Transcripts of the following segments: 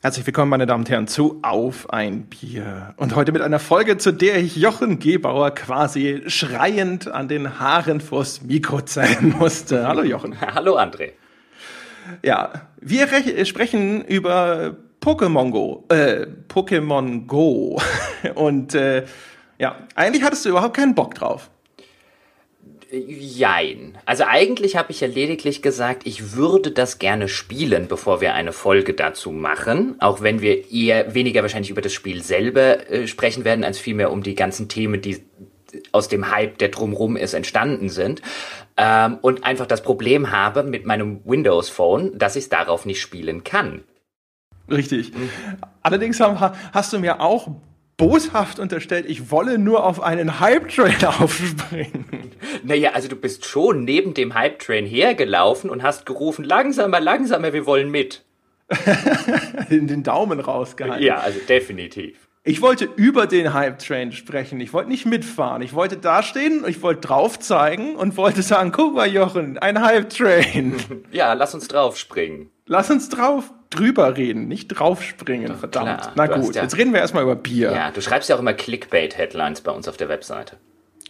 Herzlich willkommen, meine Damen und Herren, zu Auf ein Bier. Und heute mit einer Folge, zu der ich Jochen Gebauer quasi schreiend an den Haaren vors Mikro zählen musste. Hallo Jochen. Hallo André. Ja, wir sprechen über Pokémon Go. Äh, Pokémon Go. Und äh, ja, eigentlich hattest du überhaupt keinen Bock drauf. Jein. Also eigentlich habe ich ja lediglich gesagt, ich würde das gerne spielen, bevor wir eine Folge dazu machen. Auch wenn wir eher weniger wahrscheinlich über das Spiel selber äh, sprechen werden, als vielmehr um die ganzen Themen, die aus dem Hype, der drumrum ist, entstanden sind. Ähm, und einfach das Problem habe mit meinem Windows Phone, dass ich es darauf nicht spielen kann. Richtig. Mhm. Allerdings hast du mir auch boshaft unterstellt, ich wolle nur auf einen Hype-Train aufspringen. Naja, also du bist schon neben dem Hype-Train hergelaufen und hast gerufen, langsamer, langsamer, wir wollen mit. In den Daumen rausgehalten. Ja, also definitiv. Ich wollte über den Hype-Train sprechen. Ich wollte nicht mitfahren. Ich wollte dastehen, ich wollte drauf zeigen und wollte sagen, guck mal, Jochen, ein Hype-Train. Ja, lass uns draufspringen. Lass uns drauf drüber reden, nicht draufspringen, Doch, verdammt. Klar. Na gut, ja, jetzt reden wir erstmal über Bier. Ja, du schreibst ja auch immer Clickbait-Headlines bei uns auf der Webseite.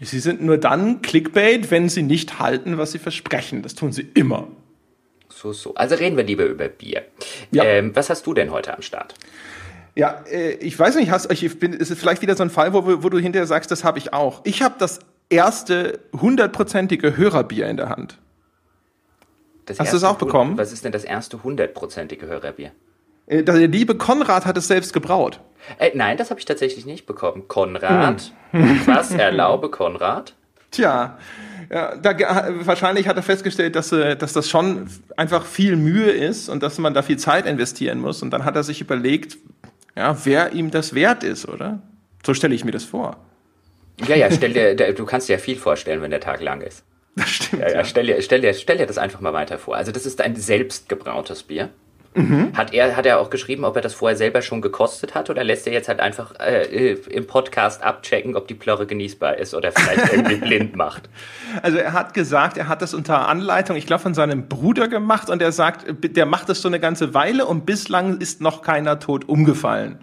Sie sind nur dann Clickbait, wenn sie nicht halten, was sie versprechen. Das tun sie immer. So, so. Also reden wir lieber über Bier. Ja. Ähm, was hast du denn heute am Start? Ja, äh, ich weiß nicht, hast, ich bin, ist es vielleicht wieder so ein Fall, wo, wo du hinterher sagst, das habe ich auch. Ich habe das erste hundertprozentige Hörerbier in der Hand. Das Hast du es auch bekommen? Was ist denn das erste hundertprozentige Hörerbier? Äh, der liebe Konrad hat es selbst gebraut. Äh, nein, das habe ich tatsächlich nicht bekommen. Konrad? Hm. Was erlaube Konrad? Tja, ja, da, wahrscheinlich hat er festgestellt, dass, äh, dass das schon einfach viel Mühe ist und dass man da viel Zeit investieren muss. Und dann hat er sich überlegt, ja, wer ihm das wert ist, oder? So stelle ich mir das vor. Ja, ja, stell dir, du kannst dir ja viel vorstellen, wenn der Tag lang ist. Das stimmt. Ja, ja. Stell, dir, stell, dir, stell dir das einfach mal weiter vor. Also, das ist ein selbstgebrautes Bier. Mhm. Hat, er, hat er auch geschrieben, ob er das vorher selber schon gekostet hat oder lässt er jetzt halt einfach äh, im Podcast abchecken, ob die Plörre genießbar ist oder vielleicht irgendwie blind macht? Also er hat gesagt, er hat das unter Anleitung, ich glaube, von seinem Bruder gemacht und er sagt, der macht das so eine ganze Weile und bislang ist noch keiner tot umgefallen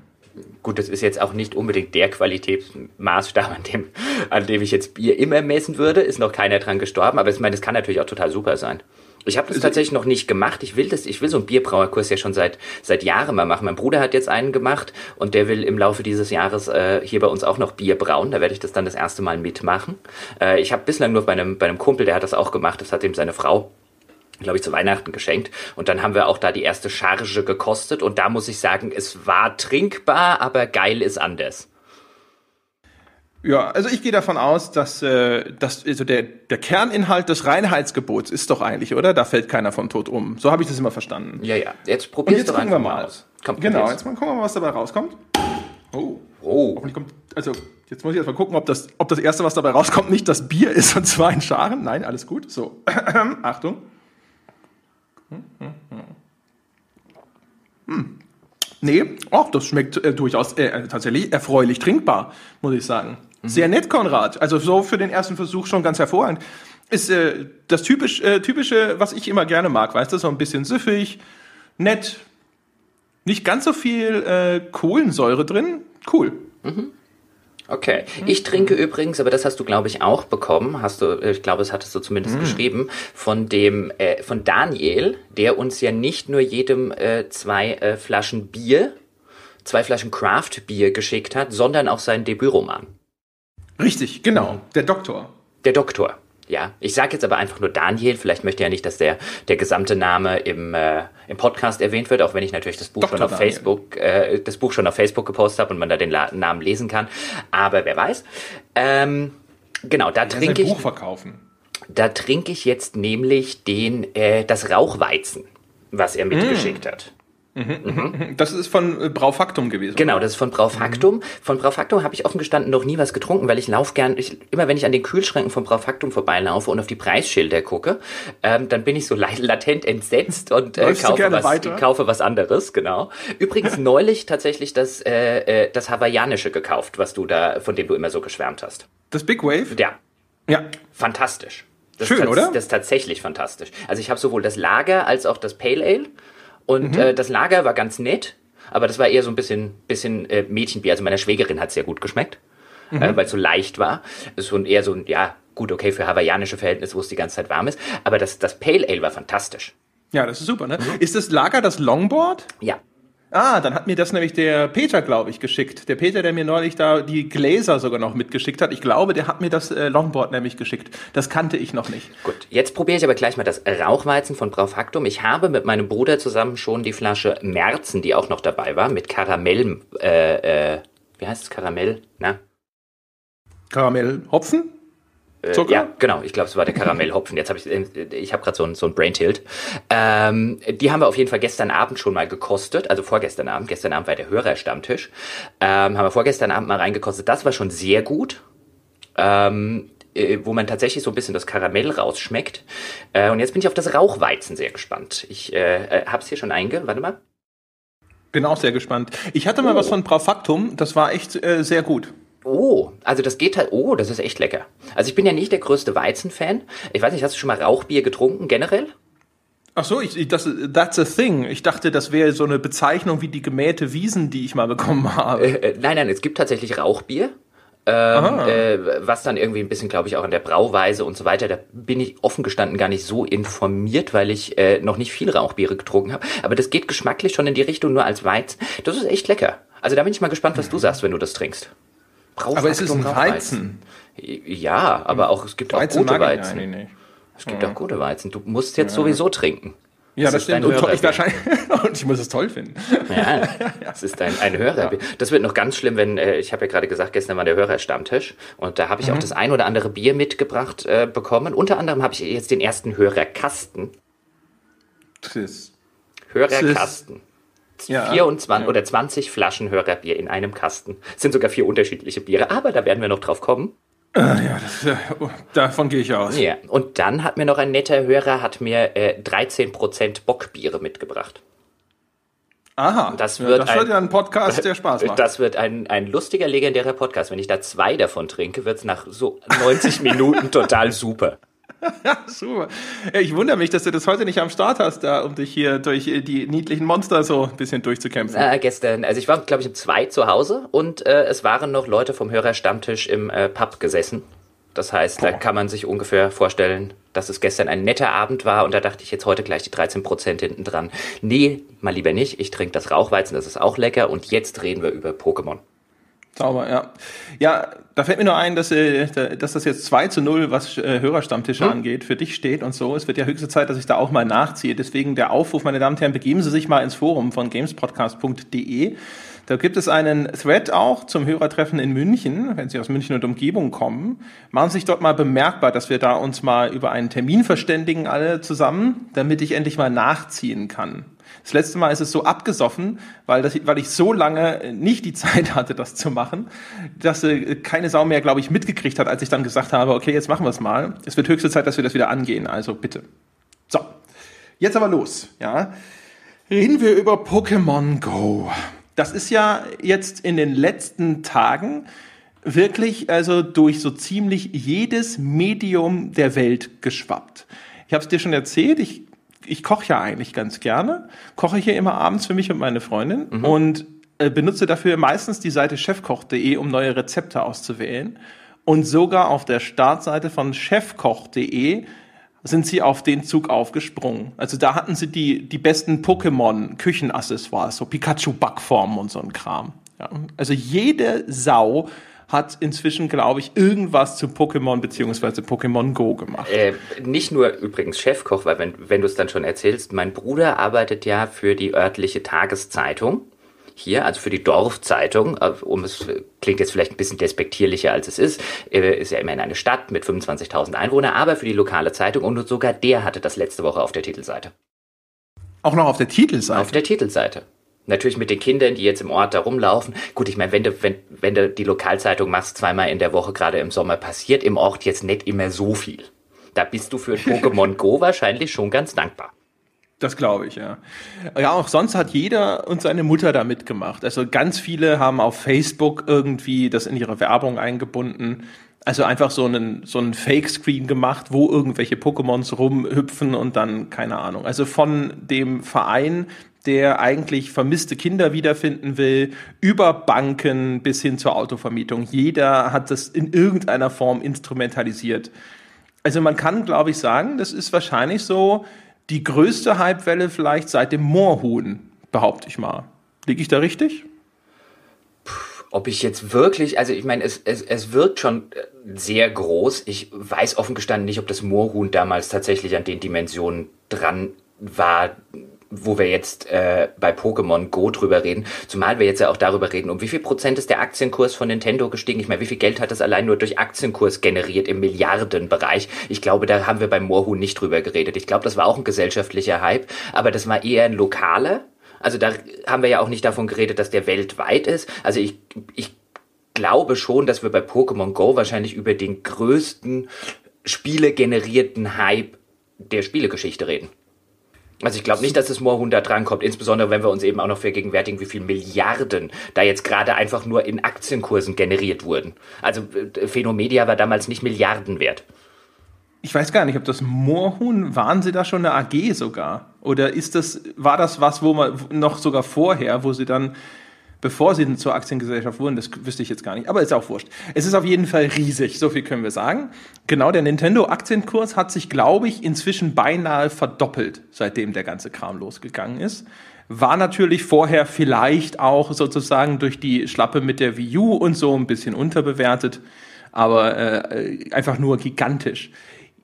gut, das ist jetzt auch nicht unbedingt der Qualitätsmaßstab, an dem, an dem ich jetzt Bier immer messen würde. Ist noch keiner dran gestorben, aber ich meine, das kann natürlich auch total super sein. Ich habe das tatsächlich noch nicht gemacht. Ich will das, ich will so einen Bierbrauerkurs ja schon seit seit Jahren mal machen. Mein Bruder hat jetzt einen gemacht und der will im Laufe dieses Jahres äh, hier bei uns auch noch Bier brauen. Da werde ich das dann das erste Mal mitmachen. Äh, ich habe bislang nur bei einem bei einem Kumpel, der hat das auch gemacht. Das hat ihm seine Frau glaube ich, zu Weihnachten geschenkt. Und dann haben wir auch da die erste Charge gekostet. Und da muss ich sagen, es war trinkbar, aber geil ist anders. Ja, also ich gehe davon aus, dass, äh, dass also der, der Kerninhalt des Reinheitsgebots ist doch eigentlich, oder? Da fällt keiner vom Tod um. So habe ich das immer verstanden. Ja, ja. Jetzt probier's jetzt doch einfach mal aus. Komm, genau, jetzt mal gucken wir mal, was dabei rauskommt. Oh. Oh. Kommt, also, jetzt muss ich erst mal gucken, ob das, ob das erste, was dabei rauskommt, nicht das Bier ist und zwar ein Scharen. Nein, alles gut. So. Achtung. Hm. Nee, auch das schmeckt äh, durchaus äh, tatsächlich erfreulich trinkbar, muss ich sagen. Mhm. Sehr nett, Konrad. Also so für den ersten Versuch schon ganz hervorragend. Ist äh, das typisch, äh, typische, was ich immer gerne mag, weißt du, so ein bisschen süffig, nett, nicht ganz so viel äh, Kohlensäure drin. Cool. Mhm. Okay. Ich trinke übrigens, aber das hast du, glaube ich, auch bekommen, hast du, ich glaube, es hattest du zumindest mhm. geschrieben, von dem, äh, von Daniel, der uns ja nicht nur jedem äh, zwei äh, Flaschen Bier, zwei Flaschen Craft Bier geschickt hat, sondern auch seinen Debütroman. Richtig, genau. Mhm. Der Doktor. Der Doktor. Ja, ich sage jetzt aber einfach nur Daniel. Vielleicht möchte er nicht, dass der, der gesamte Name im, äh, im Podcast erwähnt wird, auch wenn ich natürlich das Buch Dr. schon auf Daniel. Facebook, äh, das Buch schon auf Facebook gepostet habe und man da den La Namen lesen kann. Aber wer weiß. Ähm, genau, da trinke ich. Buch verkaufen. Da trinke ich jetzt nämlich den, äh, das Rauchweizen, was er mitgeschickt mm. hat. Mhm. Das ist von äh, Braufaktum gewesen. Genau, das ist von Braufaktum. Mhm. Von Braufaktum habe ich offen gestanden noch nie was getrunken, weil ich laufe gern, ich, immer wenn ich an den Kühlschränken von Braufaktum vorbeilaufe und auf die Preisschilder gucke, ähm, dann bin ich so latent entsetzt und äh, kaufe, was, kaufe was anderes, genau. Übrigens neulich tatsächlich das, äh, äh, das Hawaiianische gekauft, was du da, von dem du immer so geschwärmt hast. Das Big Wave? Ja. Ja. Fantastisch. Das Schön, oder? Das ist tatsächlich fantastisch. Also ich habe sowohl das Lager als auch das Pale Ale und mhm. äh, das Lager war ganz nett. aber das war eher so ein bisschen, bisschen äh, Mädchenbier. Also meiner Schwägerin hat sehr gut geschmeckt, mhm. äh, weil es so leicht war. So ein, eher so ein, ja, gut, okay, für hawaiianische Verhältnisse, wo es die ganze Zeit warm ist. Aber das, das Pale Ale war fantastisch. Ja, das ist super, ne? Mhm. Ist das Lager das Longboard? Ja. Ah, dann hat mir das nämlich der Peter, glaube ich, geschickt. Der Peter, der mir neulich da die Gläser sogar noch mitgeschickt hat. Ich glaube, der hat mir das äh, Longboard nämlich geschickt. Das kannte ich noch nicht. Gut, jetzt probiere ich aber gleich mal das Rauchweizen von Braufaktum. Ich habe mit meinem Bruder zusammen schon die Flasche Merzen, die auch noch dabei war, mit Karamell, äh, äh, wie heißt es, Karamell, na? Karamellhopfen? Äh, Zucker? ja, genau. Ich glaube, es war der Karamellhopfen. Jetzt habe ich, äh, ich habe gerade so ein, so ein Brain Tilt. Ähm, die haben wir auf jeden Fall gestern Abend schon mal gekostet. Also vorgestern Abend. Gestern Abend war der Hörerstammtisch. Ähm, haben wir vorgestern Abend mal reingekostet. Das war schon sehr gut. Ähm, äh, wo man tatsächlich so ein bisschen das Karamell rausschmeckt. Äh, und jetzt bin ich auf das Rauchweizen sehr gespannt. Ich äh, habe es hier schon einge... Warte mal. Bin auch sehr gespannt. Ich hatte mal oh. was von Braufaktum. Das war echt äh, sehr gut. Oh, also das geht halt, oh, das ist echt lecker. Also ich bin ja nicht der größte Weizen-Fan. Ich weiß nicht, hast du schon mal Rauchbier getrunken, generell? Ach so, ich, das, that's a thing. Ich dachte, das wäre so eine Bezeichnung wie die gemähte Wiesen, die ich mal bekommen habe. Äh, äh, nein, nein, es gibt tatsächlich Rauchbier. Ähm, äh, was dann irgendwie ein bisschen, glaube ich, auch an der Brauweise und so weiter, da bin ich offen gestanden gar nicht so informiert, weil ich äh, noch nicht viel Rauchbiere getrunken habe. Aber das geht geschmacklich schon in die Richtung, nur als Weizen. Das ist echt lecker. Also da bin ich mal gespannt, was du sagst, wenn du das trinkst. Braufaktum aber es ist ein Weizen. Ja, aber auch es gibt Weizen auch gute Weizen. Ich nicht. Es gibt ja. auch gute Weizen. Du musst jetzt ja. sowieso trinken. Ja, das, das stimmt. Und, ich wahrscheinlich, und ich muss es toll finden. Ja, das ist ein, ein Hörer. Ja. Das wird noch ganz schlimm, wenn, äh, ich habe ja gerade gesagt, gestern war der Hörerstammtisch und da habe ich mhm. auch das ein oder andere Bier mitgebracht äh, bekommen. Unter anderem habe ich jetzt den ersten Hörerkasten. Tschüss. Hörerkasten ja, 24 ja. oder 20 Flaschen Hörerbier in einem Kasten. Es sind sogar vier unterschiedliche Biere, aber da werden wir noch drauf kommen. Äh, ja, das, äh, davon gehe ich aus. Ja, und dann hat mir noch ein netter Hörer, hat mir äh, 13% Bockbiere mitgebracht. Aha, das wird, ja, das wird ein, ja ein Podcast, der Spaß macht. Das wird ein, ein lustiger, legendärer Podcast. Wenn ich da zwei davon trinke, wird es nach so 90 Minuten total super. Super. Ich wundere mich, dass du das heute nicht am Start hast, da, um dich hier durch die niedlichen Monster so ein bisschen durchzukämpfen. Äh, gestern, also ich war, glaube ich, um zwei zu Hause und äh, es waren noch Leute vom Hörerstammtisch im äh, Pub gesessen. Das heißt, da kann man sich ungefähr vorstellen, dass es gestern ein netter Abend war und da dachte ich jetzt heute gleich die 13 Prozent hinten dran. Nee, mal lieber nicht. Ich trinke das Rauchweizen, das ist auch lecker und jetzt reden wir über Pokémon. Sauber, ja. Ja, da fällt mir nur ein, dass, äh, dass das jetzt 2 zu 0, was äh, Hörerstammtische hm. angeht, für dich steht und so. Es wird ja höchste Zeit, dass ich da auch mal nachziehe. Deswegen der Aufruf, meine Damen und Herren, begeben Sie sich mal ins Forum von gamespodcast.de. Da gibt es einen Thread auch zum Hörertreffen in München, wenn Sie aus München und Umgebung kommen. Machen Sie sich dort mal bemerkbar, dass wir da uns mal über einen Termin verständigen, alle zusammen, damit ich endlich mal nachziehen kann. Das letzte Mal ist es so abgesoffen, weil, das, weil ich so lange nicht die Zeit hatte, das zu machen, dass äh, keine Sau mehr, glaube ich, mitgekriegt hat, als ich dann gesagt habe, okay, jetzt machen wir es mal. Es wird höchste Zeit, dass wir das wieder angehen, also bitte. So, jetzt aber los, ja. Reden wir über Pokémon Go. Das ist ja jetzt in den letzten Tagen wirklich also durch so ziemlich jedes Medium der Welt geschwappt. Ich habe es dir schon erzählt, ich, ich koche ja eigentlich ganz gerne, koche hier immer abends für mich und meine Freundin mhm. und äh, benutze dafür meistens die Seite chefkoch.de, um neue Rezepte auszuwählen. Und sogar auf der Startseite von chefkoch.de sind sie auf den Zug aufgesprungen. Also da hatten sie die, die besten Pokémon-Küchenaccessoires, so Pikachu-Backformen und so ein Kram. Ja. Also jede Sau hat inzwischen, glaube ich, irgendwas zu Pokémon bzw. Pokémon Go gemacht. Äh, nicht nur übrigens Chefkoch, weil wenn, wenn du es dann schon erzählst, mein Bruder arbeitet ja für die örtliche Tageszeitung hier, also für die Dorfzeitung, äh, um es klingt jetzt vielleicht ein bisschen despektierlicher als es ist, äh, ist ja immerhin eine Stadt mit 25.000 Einwohnern, aber für die lokale Zeitung und sogar der hatte das letzte Woche auf der Titelseite. Auch noch auf der Titelseite? Auf der Titelseite. Natürlich mit den Kindern, die jetzt im Ort da rumlaufen. Gut, ich meine, wenn du, wenn, wenn du die Lokalzeitung machst, zweimal in der Woche, gerade im Sommer, passiert im Ort jetzt nicht immer so viel. Da bist du für Pokémon Go wahrscheinlich schon ganz dankbar. Das glaube ich, ja. Ja, auch sonst hat jeder und seine Mutter da mitgemacht. Also ganz viele haben auf Facebook irgendwie das in ihre Werbung eingebunden. Also einfach so einen, so einen Fake-Screen gemacht, wo irgendwelche Pokémons rumhüpfen und dann, keine Ahnung. Also von dem Verein, der eigentlich vermisste Kinder wiederfinden will, über Banken bis hin zur Autovermietung. Jeder hat das in irgendeiner Form instrumentalisiert. Also man kann, glaube ich, sagen, das ist wahrscheinlich so die größte Hypewelle vielleicht seit dem Moorhuhn, behaupte ich mal. Liege ich da richtig? Ob ich jetzt wirklich, also ich meine, es, es, es wirkt schon äh, sehr groß. Ich weiß offen gestanden nicht, ob das Moorhuhn damals tatsächlich an den Dimensionen dran war, wo wir jetzt äh, bei Pokémon Go drüber reden, zumal wir jetzt ja auch darüber reden, um wie viel Prozent ist der Aktienkurs von Nintendo gestiegen? Ich meine, wie viel Geld hat das allein nur durch Aktienkurs generiert im Milliardenbereich? Ich glaube, da haben wir beim Moorhuhn nicht drüber geredet. Ich glaube, das war auch ein gesellschaftlicher Hype, aber das war eher ein lokaler also da haben wir ja auch nicht davon geredet, dass der weltweit ist. Also ich, ich glaube schon, dass wir bei Pokémon Go wahrscheinlich über den größten Spiele-generierten Hype der Spielegeschichte reden. Also ich glaube nicht, dass das Moorhuhn da drankommt, insbesondere wenn wir uns eben auch noch vergegenwärtigen, wie viel Milliarden da jetzt gerade einfach nur in Aktienkursen generiert wurden. Also äh, Phänomedia war damals nicht Milliarden wert ich weiß gar nicht, ob das Moorhuhn, waren sie da schon eine AG sogar? Oder ist das, war das was, wo man noch sogar vorher, wo sie dann, bevor sie zur Aktiengesellschaft wurden, das wüsste ich jetzt gar nicht, aber ist auch wurscht. Es ist auf jeden Fall riesig, so viel können wir sagen. Genau, der Nintendo-Aktienkurs hat sich, glaube ich, inzwischen beinahe verdoppelt, seitdem der ganze Kram losgegangen ist. War natürlich vorher vielleicht auch sozusagen durch die Schlappe mit der Wii U und so ein bisschen unterbewertet, aber äh, einfach nur gigantisch.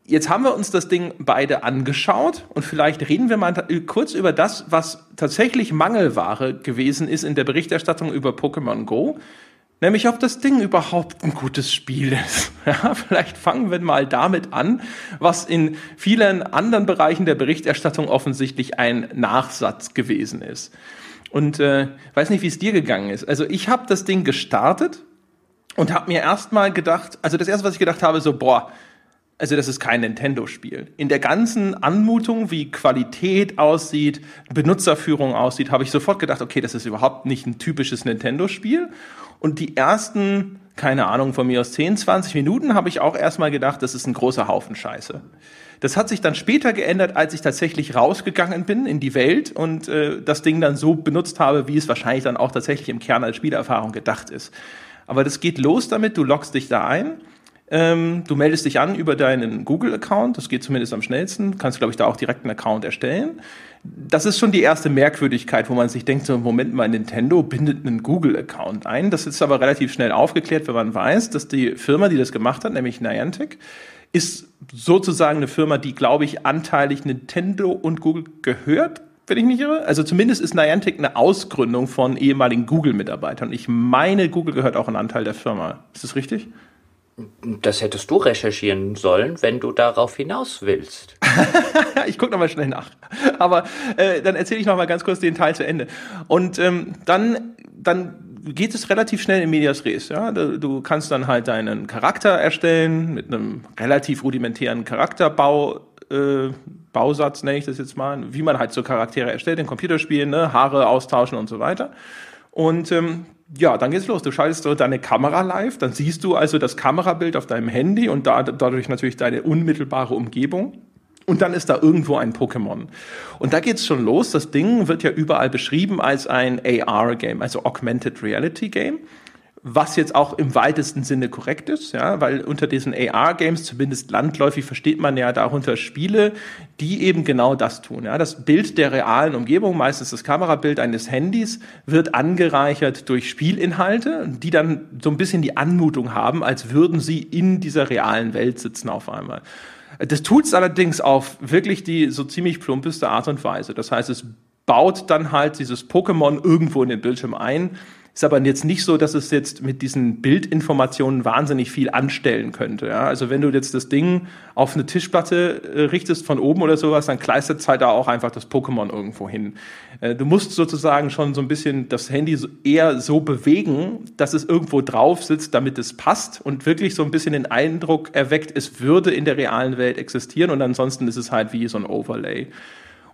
Jetzt haben wir uns das Ding beide angeschaut und vielleicht reden wir mal kurz über das, was tatsächlich Mangelware gewesen ist in der Berichterstattung über Pokémon Go. Nämlich, ob das Ding überhaupt ein gutes Spiel ist. Ja, vielleicht fangen wir mal damit an, was in vielen anderen Bereichen der Berichterstattung offensichtlich ein Nachsatz gewesen ist. Und äh, weiß nicht, wie es dir gegangen ist. Also ich habe das Ding gestartet und habe mir erstmal gedacht, also das erste, was ich gedacht habe, so boah, also das ist kein Nintendo-Spiel. In der ganzen Anmutung, wie Qualität aussieht, Benutzerführung aussieht, habe ich sofort gedacht, okay, das ist überhaupt nicht ein typisches Nintendo-Spiel. Und die ersten, keine Ahnung, von mir aus 10, 20 Minuten habe ich auch erstmal gedacht, das ist ein großer Haufen Scheiße. Das hat sich dann später geändert, als ich tatsächlich rausgegangen bin in die Welt und äh, das Ding dann so benutzt habe, wie es wahrscheinlich dann auch tatsächlich im Kern als Spielerfahrung gedacht ist. Aber das geht los damit, du loggst dich da ein ähm, du meldest dich an über deinen Google-Account, das geht zumindest am schnellsten, kannst, glaube ich, da auch direkt einen Account erstellen. Das ist schon die erste Merkwürdigkeit, wo man sich denkt, so, Moment mal, Nintendo bindet einen Google-Account ein. Das ist aber relativ schnell aufgeklärt, wenn man weiß, dass die Firma, die das gemacht hat, nämlich Niantic, ist sozusagen eine Firma, die, glaube ich, anteilig Nintendo und Google gehört, wenn ich nicht irre. Also zumindest ist Niantic eine Ausgründung von ehemaligen Google-Mitarbeitern. Ich meine, Google gehört auch ein Anteil der Firma. Ist das richtig? Das hättest du recherchieren sollen, wenn du darauf hinaus willst. ich gucke nochmal schnell nach. Aber äh, dann erzähle ich nochmal ganz kurz den Teil zu Ende. Und ähm, dann, dann geht es relativ schnell in Medias Res. Ja? Du, kannst dann halt deinen Charakter erstellen mit einem relativ rudimentären Charakterbau. Äh, Bausatz nenne ich das jetzt mal, wie man halt so Charaktere erstellt in Computerspielen, ne? Haare austauschen und so weiter. Und ähm, ja, dann geht's los. Du schaltest so deine Kamera live, dann siehst du also das Kamerabild auf deinem Handy und da, dadurch natürlich deine unmittelbare Umgebung. Und dann ist da irgendwo ein Pokémon. Und da geht's schon los. Das Ding wird ja überall beschrieben als ein AR-Game, also Augmented Reality Game was jetzt auch im weitesten Sinne korrekt ist, ja, weil unter diesen AR-Games, zumindest landläufig, versteht man ja darunter Spiele, die eben genau das tun. Ja. Das Bild der realen Umgebung, meistens das Kamerabild eines Handys, wird angereichert durch Spielinhalte, die dann so ein bisschen die Anmutung haben, als würden sie in dieser realen Welt sitzen auf einmal. Das tut's allerdings auf wirklich die so ziemlich plumpeste Art und Weise. Das heißt, es baut dann halt dieses Pokémon irgendwo in den Bildschirm ein, ist aber jetzt nicht so, dass es jetzt mit diesen Bildinformationen wahnsinnig viel anstellen könnte. Ja? Also wenn du jetzt das Ding auf eine Tischplatte äh, richtest von oben oder sowas, dann kleistert halt da auch einfach das Pokémon irgendwo hin. Äh, du musst sozusagen schon so ein bisschen das Handy eher so bewegen, dass es irgendwo drauf sitzt, damit es passt und wirklich so ein bisschen den Eindruck erweckt, es würde in der realen Welt existieren und ansonsten ist es halt wie so ein Overlay.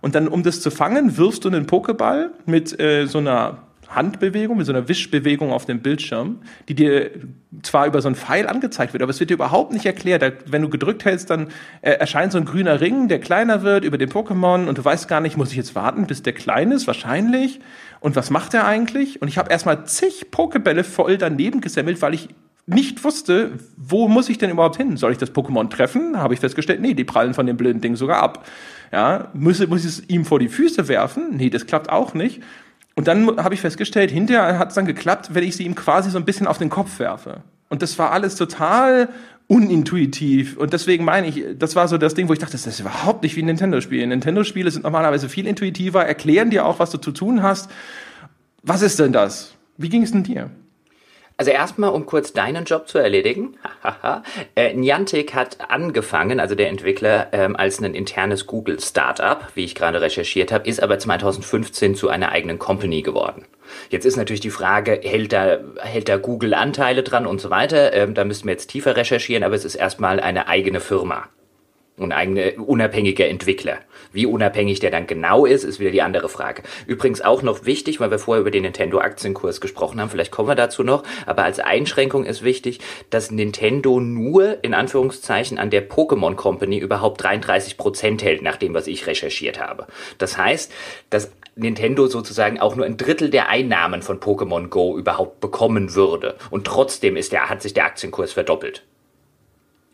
Und dann, um das zu fangen, wirfst du einen Pokéball mit äh, so einer Handbewegung, mit so einer Wischbewegung auf dem Bildschirm, die dir zwar über so einen Pfeil angezeigt wird, aber es wird dir überhaupt nicht erklärt. Wenn du gedrückt hältst, dann äh, erscheint so ein grüner Ring, der kleiner wird über den Pokémon und du weißt gar nicht, muss ich jetzt warten, bis der klein ist? Wahrscheinlich. Und was macht er eigentlich? Und ich habe erstmal zig Pokebälle voll daneben gesammelt, weil ich nicht wusste, wo muss ich denn überhaupt hin? Soll ich das Pokémon treffen? Habe ich festgestellt, nee, die prallen von dem blöden Ding sogar ab. Ja, muss, muss ich es ihm vor die Füße werfen? Nee, das klappt auch nicht. Und dann habe ich festgestellt, hinterher hat es dann geklappt, wenn ich sie ihm quasi so ein bisschen auf den Kopf werfe. Und das war alles total unintuitiv. Und deswegen meine ich, das war so das Ding, wo ich dachte, das ist überhaupt nicht wie ein Nintendo-Spiel. Nintendo-Spiele sind normalerweise viel intuitiver, erklären dir auch, was du zu tun hast. Was ist denn das? Wie ging es denn dir? Also erstmal, um kurz deinen Job zu erledigen. äh, Niantic hat angefangen, also der Entwickler, ähm, als ein internes Google-Startup, wie ich gerade recherchiert habe, ist aber 2015 zu einer eigenen Company geworden. Jetzt ist natürlich die Frage, hält da, hält da Google Anteile dran und so weiter? Ähm, da müssten wir jetzt tiefer recherchieren, aber es ist erstmal eine eigene Firma und eigene unabhängiger Entwickler. Wie unabhängig der dann genau ist, ist wieder die andere Frage. Übrigens auch noch wichtig, weil wir vorher über den Nintendo Aktienkurs gesprochen haben, vielleicht kommen wir dazu noch, aber als Einschränkung ist wichtig, dass Nintendo nur in Anführungszeichen an der Pokémon Company überhaupt 33 Prozent hält, nach dem, was ich recherchiert habe. Das heißt, dass Nintendo sozusagen auch nur ein Drittel der Einnahmen von Pokémon Go überhaupt bekommen würde. Und trotzdem ist der, hat sich der Aktienkurs verdoppelt.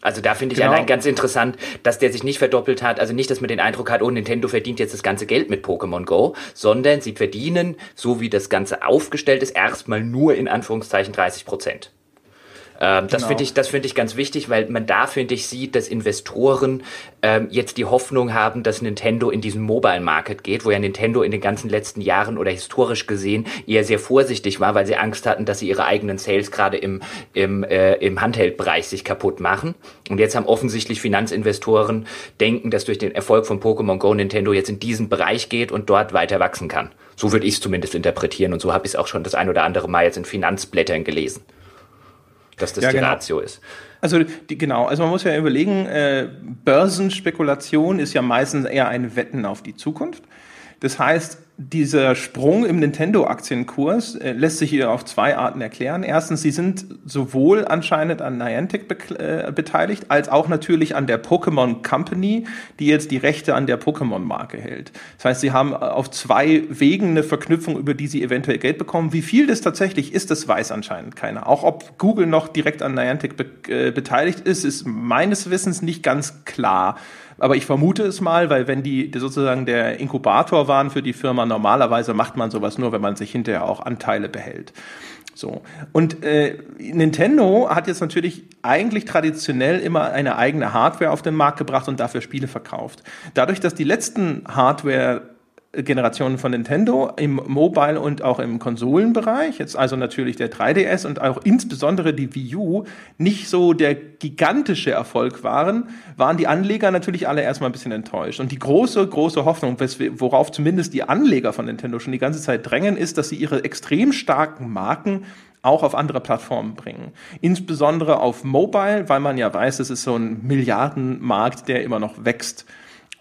Also da finde ich genau. allein ganz interessant, dass der sich nicht verdoppelt hat. Also nicht, dass man den Eindruck hat, oh, Nintendo verdient jetzt das ganze Geld mit Pokémon Go, sondern sie verdienen, so wie das Ganze aufgestellt ist, erstmal nur in Anführungszeichen 30 Prozent. Ähm, das genau. finde ich, das finde ich ganz wichtig, weil man da finde ich sieht, dass Investoren ähm, jetzt die Hoffnung haben, dass Nintendo in diesen Mobile Market geht, wo ja Nintendo in den ganzen letzten Jahren oder historisch gesehen eher sehr vorsichtig war, weil sie Angst hatten, dass sie ihre eigenen Sales gerade im im äh, im Handheld-Bereich sich kaputt machen. Und jetzt haben offensichtlich Finanzinvestoren denken, dass durch den Erfolg von Pokémon Go Nintendo jetzt in diesen Bereich geht und dort weiter wachsen kann. So würde ich es zumindest interpretieren und so habe ich es auch schon das ein oder andere Mal jetzt in Finanzblättern gelesen dass das ja, die genau. Ratio ist. Also die, genau, also man muss ja überlegen, äh, Börsenspekulation ist ja meistens eher ein Wetten auf die Zukunft. Das heißt, dieser Sprung im Nintendo-Aktienkurs äh, lässt sich hier auf zwei Arten erklären. Erstens, sie sind sowohl anscheinend an Niantic be äh, beteiligt, als auch natürlich an der Pokémon Company, die jetzt die Rechte an der Pokémon-Marke hält. Das heißt, sie haben auf zwei Wegen eine Verknüpfung, über die sie eventuell Geld bekommen. Wie viel das tatsächlich ist, das weiß anscheinend keiner. Auch ob Google noch direkt an Niantic be äh, beteiligt ist, ist meines Wissens nicht ganz klar. Aber ich vermute es mal, weil wenn die sozusagen der Inkubator waren für die Firma, normalerweise macht man sowas nur, wenn man sich hinterher auch Anteile behält. So. Und äh, Nintendo hat jetzt natürlich eigentlich traditionell immer eine eigene Hardware auf den Markt gebracht und dafür Spiele verkauft. Dadurch, dass die letzten Hardware Generationen von Nintendo im Mobile und auch im Konsolenbereich, jetzt also natürlich der 3DS und auch insbesondere die Wii U, nicht so der gigantische Erfolg waren, waren die Anleger natürlich alle erstmal ein bisschen enttäuscht. Und die große, große Hoffnung, worauf zumindest die Anleger von Nintendo schon die ganze Zeit drängen, ist, dass sie ihre extrem starken Marken auch auf andere Plattformen bringen. Insbesondere auf Mobile, weil man ja weiß, es ist so ein Milliardenmarkt, der immer noch wächst.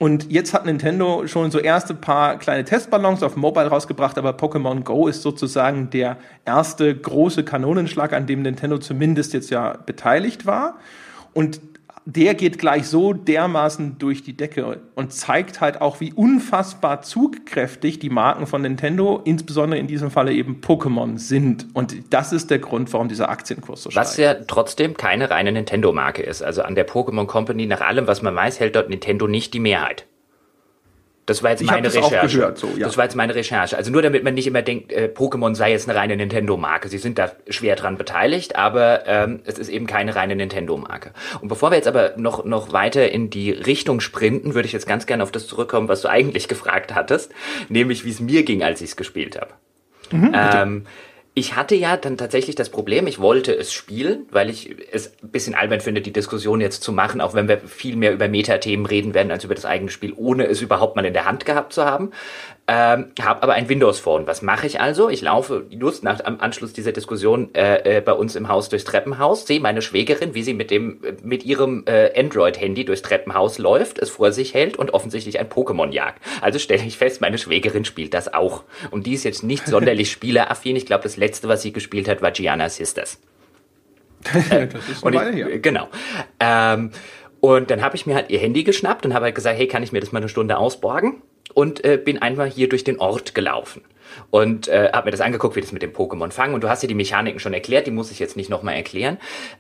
Und jetzt hat Nintendo schon so erste paar kleine Testballons auf Mobile rausgebracht, aber Pokémon Go ist sozusagen der erste große Kanonenschlag, an dem Nintendo zumindest jetzt ja beteiligt war. Und der geht gleich so dermaßen durch die Decke und zeigt halt auch, wie unfassbar zugkräftig die Marken von Nintendo, insbesondere in diesem Falle eben Pokémon, sind. Und das ist der Grund, warum dieser Aktienkurs so steigt. Was ja trotzdem keine reine Nintendo-Marke ist. Also an der Pokémon Company, nach allem, was man weiß, hält dort Nintendo nicht die Mehrheit. Das war jetzt ich meine Recherche. Gehört, so, ja. Das war jetzt meine Recherche. Also nur damit man nicht immer denkt, äh, Pokémon sei jetzt eine reine Nintendo-Marke. Sie sind da schwer dran beteiligt, aber ähm, es ist eben keine reine Nintendo-Marke. Und bevor wir jetzt aber noch, noch weiter in die Richtung sprinten, würde ich jetzt ganz gerne auf das zurückkommen, was du eigentlich gefragt hattest, nämlich wie es mir ging, als ich es gespielt habe. Mhm, ähm, ich hatte ja dann tatsächlich das Problem, ich wollte es spielen, weil ich es ein bisschen albern finde, die Diskussion jetzt zu machen, auch wenn wir viel mehr über Metathemen reden werden als über das eigene Spiel, ohne es überhaupt mal in der Hand gehabt zu haben. Ähm, habe aber ein Windows Phone. Was mache ich also? Ich laufe just nach am Anschluss dieser Diskussion äh, äh, bei uns im Haus durchs Treppenhaus, sehe meine Schwägerin, wie sie mit dem mit ihrem äh, Android-Handy durchs Treppenhaus läuft, es vor sich hält und offensichtlich ein Pokémon jagt. Also stelle ich fest, meine Schwägerin spielt das auch. Und die ist jetzt nicht sonderlich spieleraffin. Ich glaube, das letzte, was sie gespielt hat, war Gianna Sisters. das ist und ich, Genau. Ähm, und dann habe ich mir halt ihr Handy geschnappt und habe halt gesagt, hey, kann ich mir das mal eine Stunde ausborgen? Und äh, bin einfach hier durch den Ort gelaufen und äh, habe mir das angeguckt, wie das mit dem Pokémon fangen. Und du hast dir die Mechaniken schon erklärt, die muss ich jetzt nicht nochmal erklären.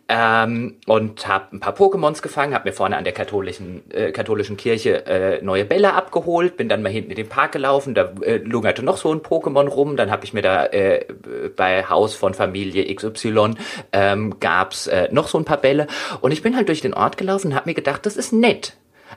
Ähm, und habe ein paar Pokémons gefangen, habe mir vorne an der katholischen, äh, katholischen Kirche äh, neue Bälle abgeholt, bin dann mal hinten in den Park gelaufen, da äh, lungerte noch so ein Pokémon rum. Dann habe ich mir da äh, bei Haus von Familie XY ähm, gab's äh, noch so ein paar Bälle. Und ich bin halt durch den Ort gelaufen und habe mir gedacht, das ist nett.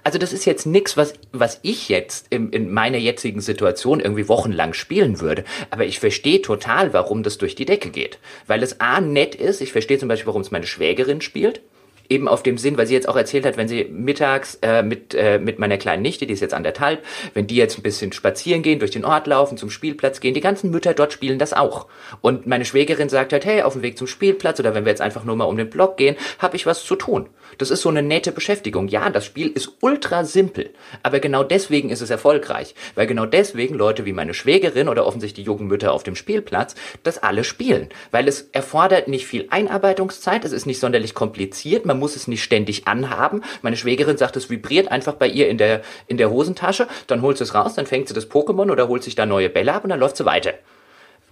Also das ist jetzt nichts, was, was ich jetzt in, in meiner jetzigen Situation irgendwie wochenlang spielen würde. Aber ich verstehe total, warum das durch die Decke geht. Weil es A nett ist. Ich verstehe zum Beispiel, warum es meine Schwägerin spielt eben auf dem Sinn, weil sie jetzt auch erzählt hat, wenn sie mittags äh, mit, äh, mit meiner kleinen Nichte, die ist jetzt anderthalb, wenn die jetzt ein bisschen spazieren gehen, durch den Ort laufen, zum Spielplatz gehen, die ganzen Mütter dort spielen das auch. Und meine Schwägerin sagt halt, hey, auf dem Weg zum Spielplatz oder wenn wir jetzt einfach nur mal um den Block gehen, habe ich was zu tun. Das ist so eine nette Beschäftigung. Ja, das Spiel ist ultra simpel, aber genau deswegen ist es erfolgreich, weil genau deswegen Leute wie meine Schwägerin oder offensichtlich die jungen Mütter auf dem Spielplatz das alle spielen, weil es erfordert nicht viel Einarbeitungszeit, es ist nicht sonderlich kompliziert, man muss es nicht ständig anhaben. Meine Schwägerin sagt, es vibriert einfach bei ihr in der in der Hosentasche, dann holt sie es raus, dann fängt sie das Pokémon oder holt sich da neue Bälle ab und dann läuft sie weiter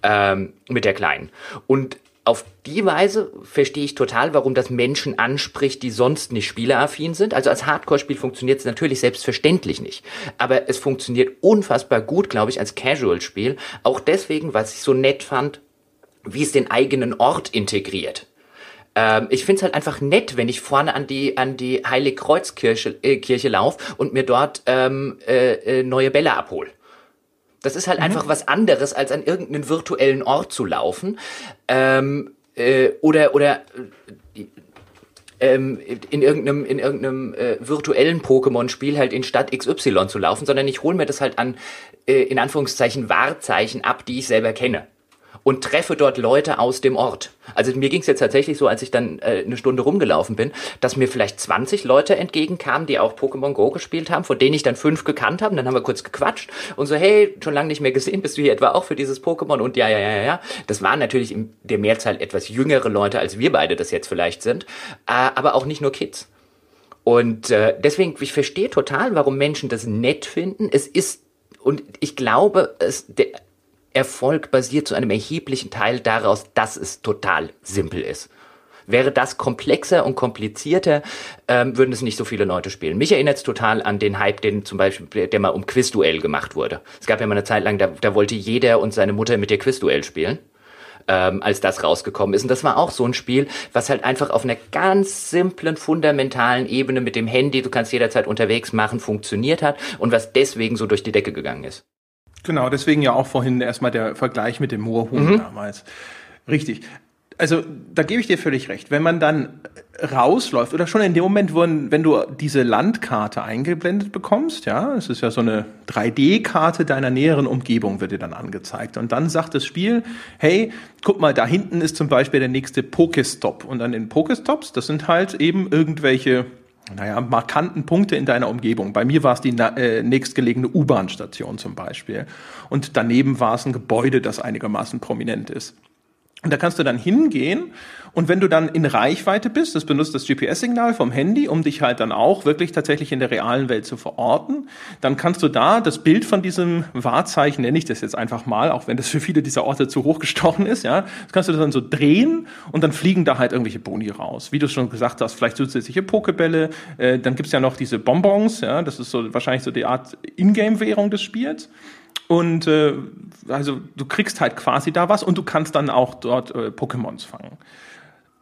ähm, mit der Kleinen. Und auf die Weise verstehe ich total, warum das Menschen anspricht, die sonst nicht spieleraffin sind. Also als Hardcore-Spiel funktioniert es natürlich selbstverständlich nicht. Aber es funktioniert unfassbar gut, glaube ich, als Casual-Spiel. Auch deswegen, weil ich so nett fand, wie es den eigenen Ort integriert. Ähm, ich finde es halt einfach nett, wenn ich vorne an die, an die Heiligkreuzkirche äh, Kirche lauf und mir dort ähm, äh, äh, neue Bälle abhole. Das ist halt mhm. einfach was anderes, als an irgendeinen virtuellen Ort zu laufen. Ähm, äh, oder oder äh, ähm, in irgendeinem, in irgendeinem äh, virtuellen Pokémon-Spiel halt in Stadt XY zu laufen, sondern ich hole mir das halt an, äh, in Anführungszeichen, Wahrzeichen ab, die ich selber kenne und treffe dort Leute aus dem Ort. Also mir ging es jetzt tatsächlich so, als ich dann äh, eine Stunde rumgelaufen bin, dass mir vielleicht 20 Leute entgegenkamen, die auch Pokémon Go gespielt haben, von denen ich dann fünf gekannt habe. Dann haben wir kurz gequatscht und so, hey, schon lange nicht mehr gesehen, bist du hier etwa auch für dieses Pokémon? Und ja, ja, ja, ja. Das waren natürlich in der Mehrzahl etwas jüngere Leute, als wir beide das jetzt vielleicht sind, äh, aber auch nicht nur Kids. Und äh, deswegen, ich verstehe total, warum Menschen das nett finden. Es ist und ich glaube, es, der, Erfolg basiert zu einem erheblichen Teil daraus, dass es total simpel ist. Wäre das komplexer und komplizierter, ähm, würden es nicht so viele Leute spielen. Mich erinnert es total an den Hype, den zum Beispiel, der mal um Quizduell gemacht wurde. Es gab ja mal eine Zeit lang, da, da wollte jeder und seine Mutter mit dir Quizduell spielen. Ähm, als das rausgekommen ist. Und das war auch so ein Spiel, was halt einfach auf einer ganz simplen, fundamentalen Ebene mit dem Handy, du kannst jederzeit unterwegs machen, funktioniert hat und was deswegen so durch die Decke gegangen ist. Genau, deswegen ja auch vorhin erstmal der Vergleich mit dem Moorhuhn mhm. damals. Richtig. Also da gebe ich dir völlig recht. Wenn man dann rausläuft oder schon in dem Moment, wo, wenn du diese Landkarte eingeblendet bekommst, ja, es ist ja so eine 3D-Karte deiner näheren Umgebung wird dir dann angezeigt und dann sagt das Spiel, hey, guck mal, da hinten ist zum Beispiel der nächste Pokestop und an den Pokestops, das sind halt eben irgendwelche naja, markanten Punkte in deiner Umgebung. Bei mir war es die äh, nächstgelegene U-Bahn-Station zum Beispiel. Und daneben war es ein Gebäude, das einigermaßen prominent ist. Und da kannst du dann hingehen und wenn du dann in Reichweite bist, das benutzt das GPS-Signal vom Handy, um dich halt dann auch wirklich tatsächlich in der realen Welt zu verorten, dann kannst du da das Bild von diesem Wahrzeichen, nenne ich das jetzt einfach mal, auch wenn das für viele dieser Orte zu hoch gestochen ist, ja, das kannst du dann so drehen und dann fliegen da halt irgendwelche Boni raus. Wie du schon gesagt hast, vielleicht zusätzliche Pokebälle, äh, dann gibt's ja noch diese Bonbons, ja, das ist so wahrscheinlich so die Art Ingame-Währung des Spiels. Und äh, also du kriegst halt quasi da was und du kannst dann auch dort äh, Pokémons fangen.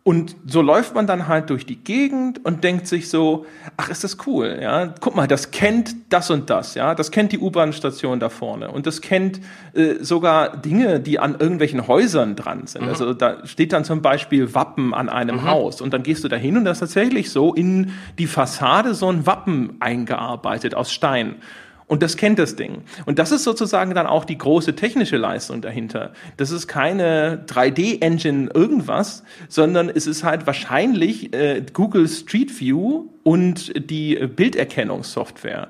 Und so läuft man dann halt durch die Gegend und denkt sich so, ach, ist das cool, ja? Guck mal, das kennt das und das, ja? Das kennt die U-Bahn-Station da vorne und das kennt äh, sogar Dinge, die an irgendwelchen Häusern dran sind. Mhm. Also da steht dann zum Beispiel Wappen an einem mhm. Haus und dann gehst du da hin und da ist tatsächlich so in die Fassade so ein Wappen eingearbeitet aus Stein. Und das kennt das Ding. Und das ist sozusagen dann auch die große technische Leistung dahinter. Das ist keine 3D-Engine irgendwas, sondern es ist halt wahrscheinlich äh, Google Street View und die Bilderkennungssoftware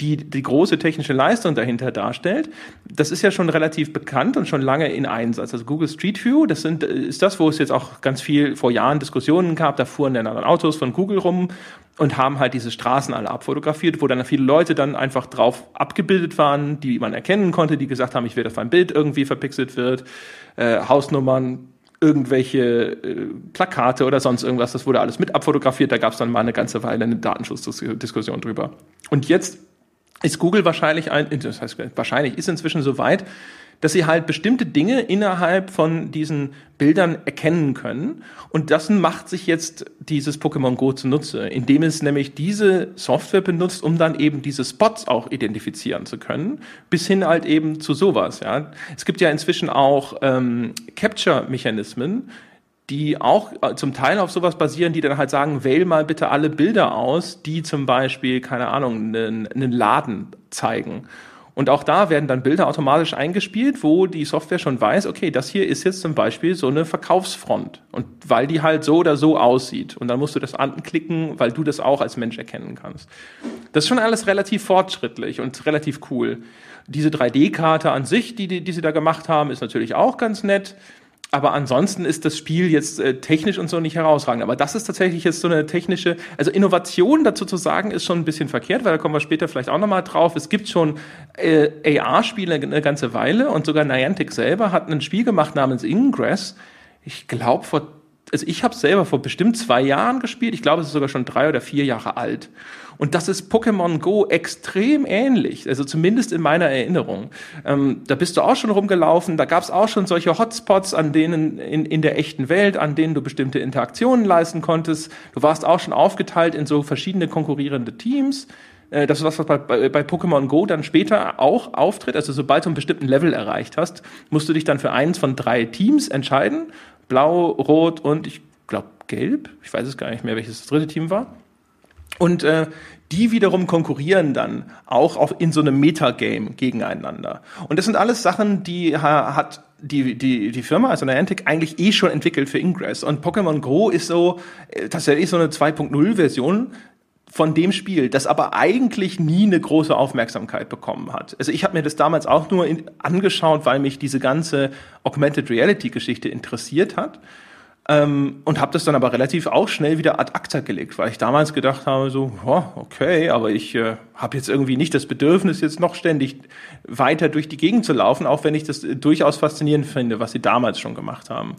die die große technische Leistung dahinter darstellt. Das ist ja schon relativ bekannt und schon lange in Einsatz. Also Google Street View, das sind, ist das, wo es jetzt auch ganz viel vor Jahren Diskussionen gab. Da fuhren dann Autos von Google rum und haben halt diese Straßen alle abfotografiert, wo dann viele Leute dann einfach drauf abgebildet waren, die man erkennen konnte, die gesagt haben, ich will, dass mein Bild irgendwie verpixelt wird, äh, Hausnummern, irgendwelche äh, Plakate oder sonst irgendwas, das wurde alles mit abfotografiert, da gab es dann mal eine ganze Weile eine Datenschutzdiskussion drüber. Und jetzt ist Google wahrscheinlich ein, das heißt wahrscheinlich ist inzwischen so weit, dass sie halt bestimmte Dinge innerhalb von diesen Bildern erkennen können. Und das macht sich jetzt dieses Pokémon Go zunutze, indem es nämlich diese Software benutzt, um dann eben diese Spots auch identifizieren zu können, bis hin halt eben zu sowas. Ja. Es gibt ja inzwischen auch ähm, Capture-Mechanismen, die auch äh, zum Teil auf sowas basieren, die dann halt sagen, wähl mal bitte alle Bilder aus, die zum Beispiel, keine Ahnung, einen, einen Laden zeigen. Und auch da werden dann Bilder automatisch eingespielt, wo die Software schon weiß, okay, das hier ist jetzt zum Beispiel so eine Verkaufsfront. Und weil die halt so oder so aussieht. Und dann musst du das anklicken, weil du das auch als Mensch erkennen kannst. Das ist schon alles relativ fortschrittlich und relativ cool. Diese 3D-Karte an sich, die, die, die sie da gemacht haben, ist natürlich auch ganz nett. Aber ansonsten ist das Spiel jetzt äh, technisch und so nicht herausragend. Aber das ist tatsächlich jetzt so eine technische, also Innovation dazu zu sagen, ist schon ein bisschen verkehrt, weil da kommen wir später vielleicht auch nochmal drauf. Es gibt schon äh, AR-Spiele eine ganze Weile und sogar Niantic selber hat ein Spiel gemacht namens Ingress. Ich glaube vor, also ich habe selber vor bestimmt zwei Jahren gespielt. Ich glaube, es ist sogar schon drei oder vier Jahre alt. Und das ist Pokémon Go extrem ähnlich, also zumindest in meiner Erinnerung. Ähm, da bist du auch schon rumgelaufen, da gab es auch schon solche Hotspots, an denen in, in der echten Welt, an denen du bestimmte Interaktionen leisten konntest. Du warst auch schon aufgeteilt in so verschiedene konkurrierende Teams. Äh, das ist was, was bei, bei, Pokémon Go dann später auch auftritt. Also sobald du einen bestimmten Level erreicht hast, musst du dich dann für eins von drei Teams entscheiden. Blau, Rot und ich glaube Gelb. Ich weiß es gar nicht mehr, welches das dritte Team war. Und äh, die wiederum konkurrieren dann auch auf, in so einem Metagame gegeneinander. Und das sind alles Sachen, die hat die, die, die Firma, also Niantic, eigentlich eh schon entwickelt für Ingress. Und Pokémon Go ist so äh, tatsächlich so eine 2.0-Version von dem Spiel, das aber eigentlich nie eine große Aufmerksamkeit bekommen hat. Also ich habe mir das damals auch nur in, angeschaut, weil mich diese ganze Augmented Reality-Geschichte interessiert hat. Ähm, und habe das dann aber relativ auch schnell wieder ad acta gelegt, weil ich damals gedacht habe, so, oh, okay, aber ich äh, habe jetzt irgendwie nicht das Bedürfnis, jetzt noch ständig weiter durch die Gegend zu laufen, auch wenn ich das äh, durchaus faszinierend finde, was sie damals schon gemacht haben.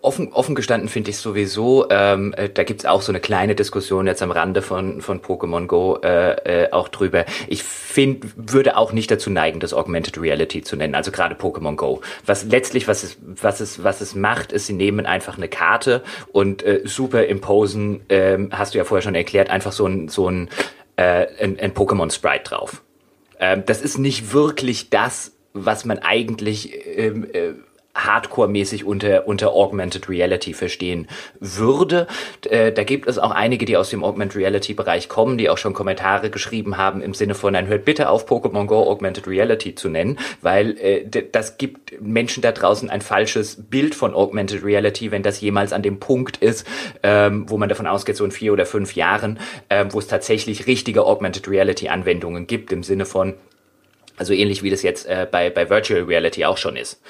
Offen, offen gestanden finde ich sowieso, ähm, äh, da gibt's auch so eine kleine Diskussion jetzt am Rande von, von Pokémon Go äh, äh, auch drüber. Ich finde, würde auch nicht dazu neigen, das Augmented Reality zu nennen, also gerade Pokémon Go. Was letztlich, was es, was es, was es macht, ist, sie nehmen einfach eine Karte und äh, superimposen, ähm, hast du ja vorher schon erklärt, einfach so ein, so ein, äh, ein, ein Pokémon-Sprite drauf. Ähm, das ist nicht wirklich das, was man eigentlich ähm, äh, Hardcore-mäßig unter, unter Augmented Reality verstehen würde. Äh, da gibt es auch einige, die aus dem Augmented Reality-Bereich kommen, die auch schon Kommentare geschrieben haben im Sinne von, dann hört bitte auf, Pokémon Go Augmented Reality zu nennen, weil äh, das gibt Menschen da draußen ein falsches Bild von Augmented Reality, wenn das jemals an dem Punkt ist, ähm, wo man davon ausgeht, so in vier oder fünf Jahren, äh, wo es tatsächlich richtige Augmented Reality-Anwendungen gibt, im Sinne von, also ähnlich wie das jetzt äh, bei, bei Virtual Reality auch schon ist.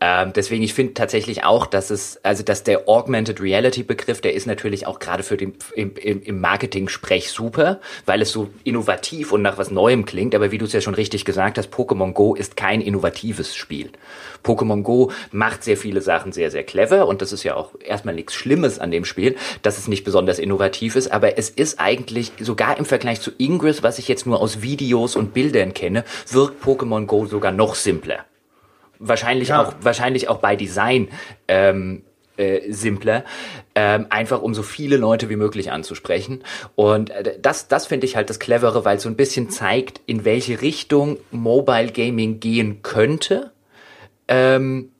Ähm, deswegen, ich finde tatsächlich auch, dass es, also dass der Augmented Reality Begriff, der ist natürlich auch gerade für den im, im Marketing-Sprech super, weil es so innovativ und nach was Neuem klingt. Aber wie du es ja schon richtig gesagt hast, Pokémon Go ist kein innovatives Spiel. Pokémon Go macht sehr viele Sachen sehr, sehr clever und das ist ja auch erstmal nichts Schlimmes an dem Spiel, dass es nicht besonders innovativ ist, aber es ist eigentlich sogar im Vergleich zu Ingress, was ich jetzt nur aus Videos und Bildern kenne, wirkt Pokémon Go sogar noch simpler. Wahrscheinlich ja. auch, wahrscheinlich auch bei Design. Ähm, äh, simpler, ähm, einfach um so viele Leute wie möglich anzusprechen. Und äh, das, das finde ich halt das Clevere, weil es so ein bisschen zeigt, in welche Richtung Mobile Gaming gehen könnte, ähm,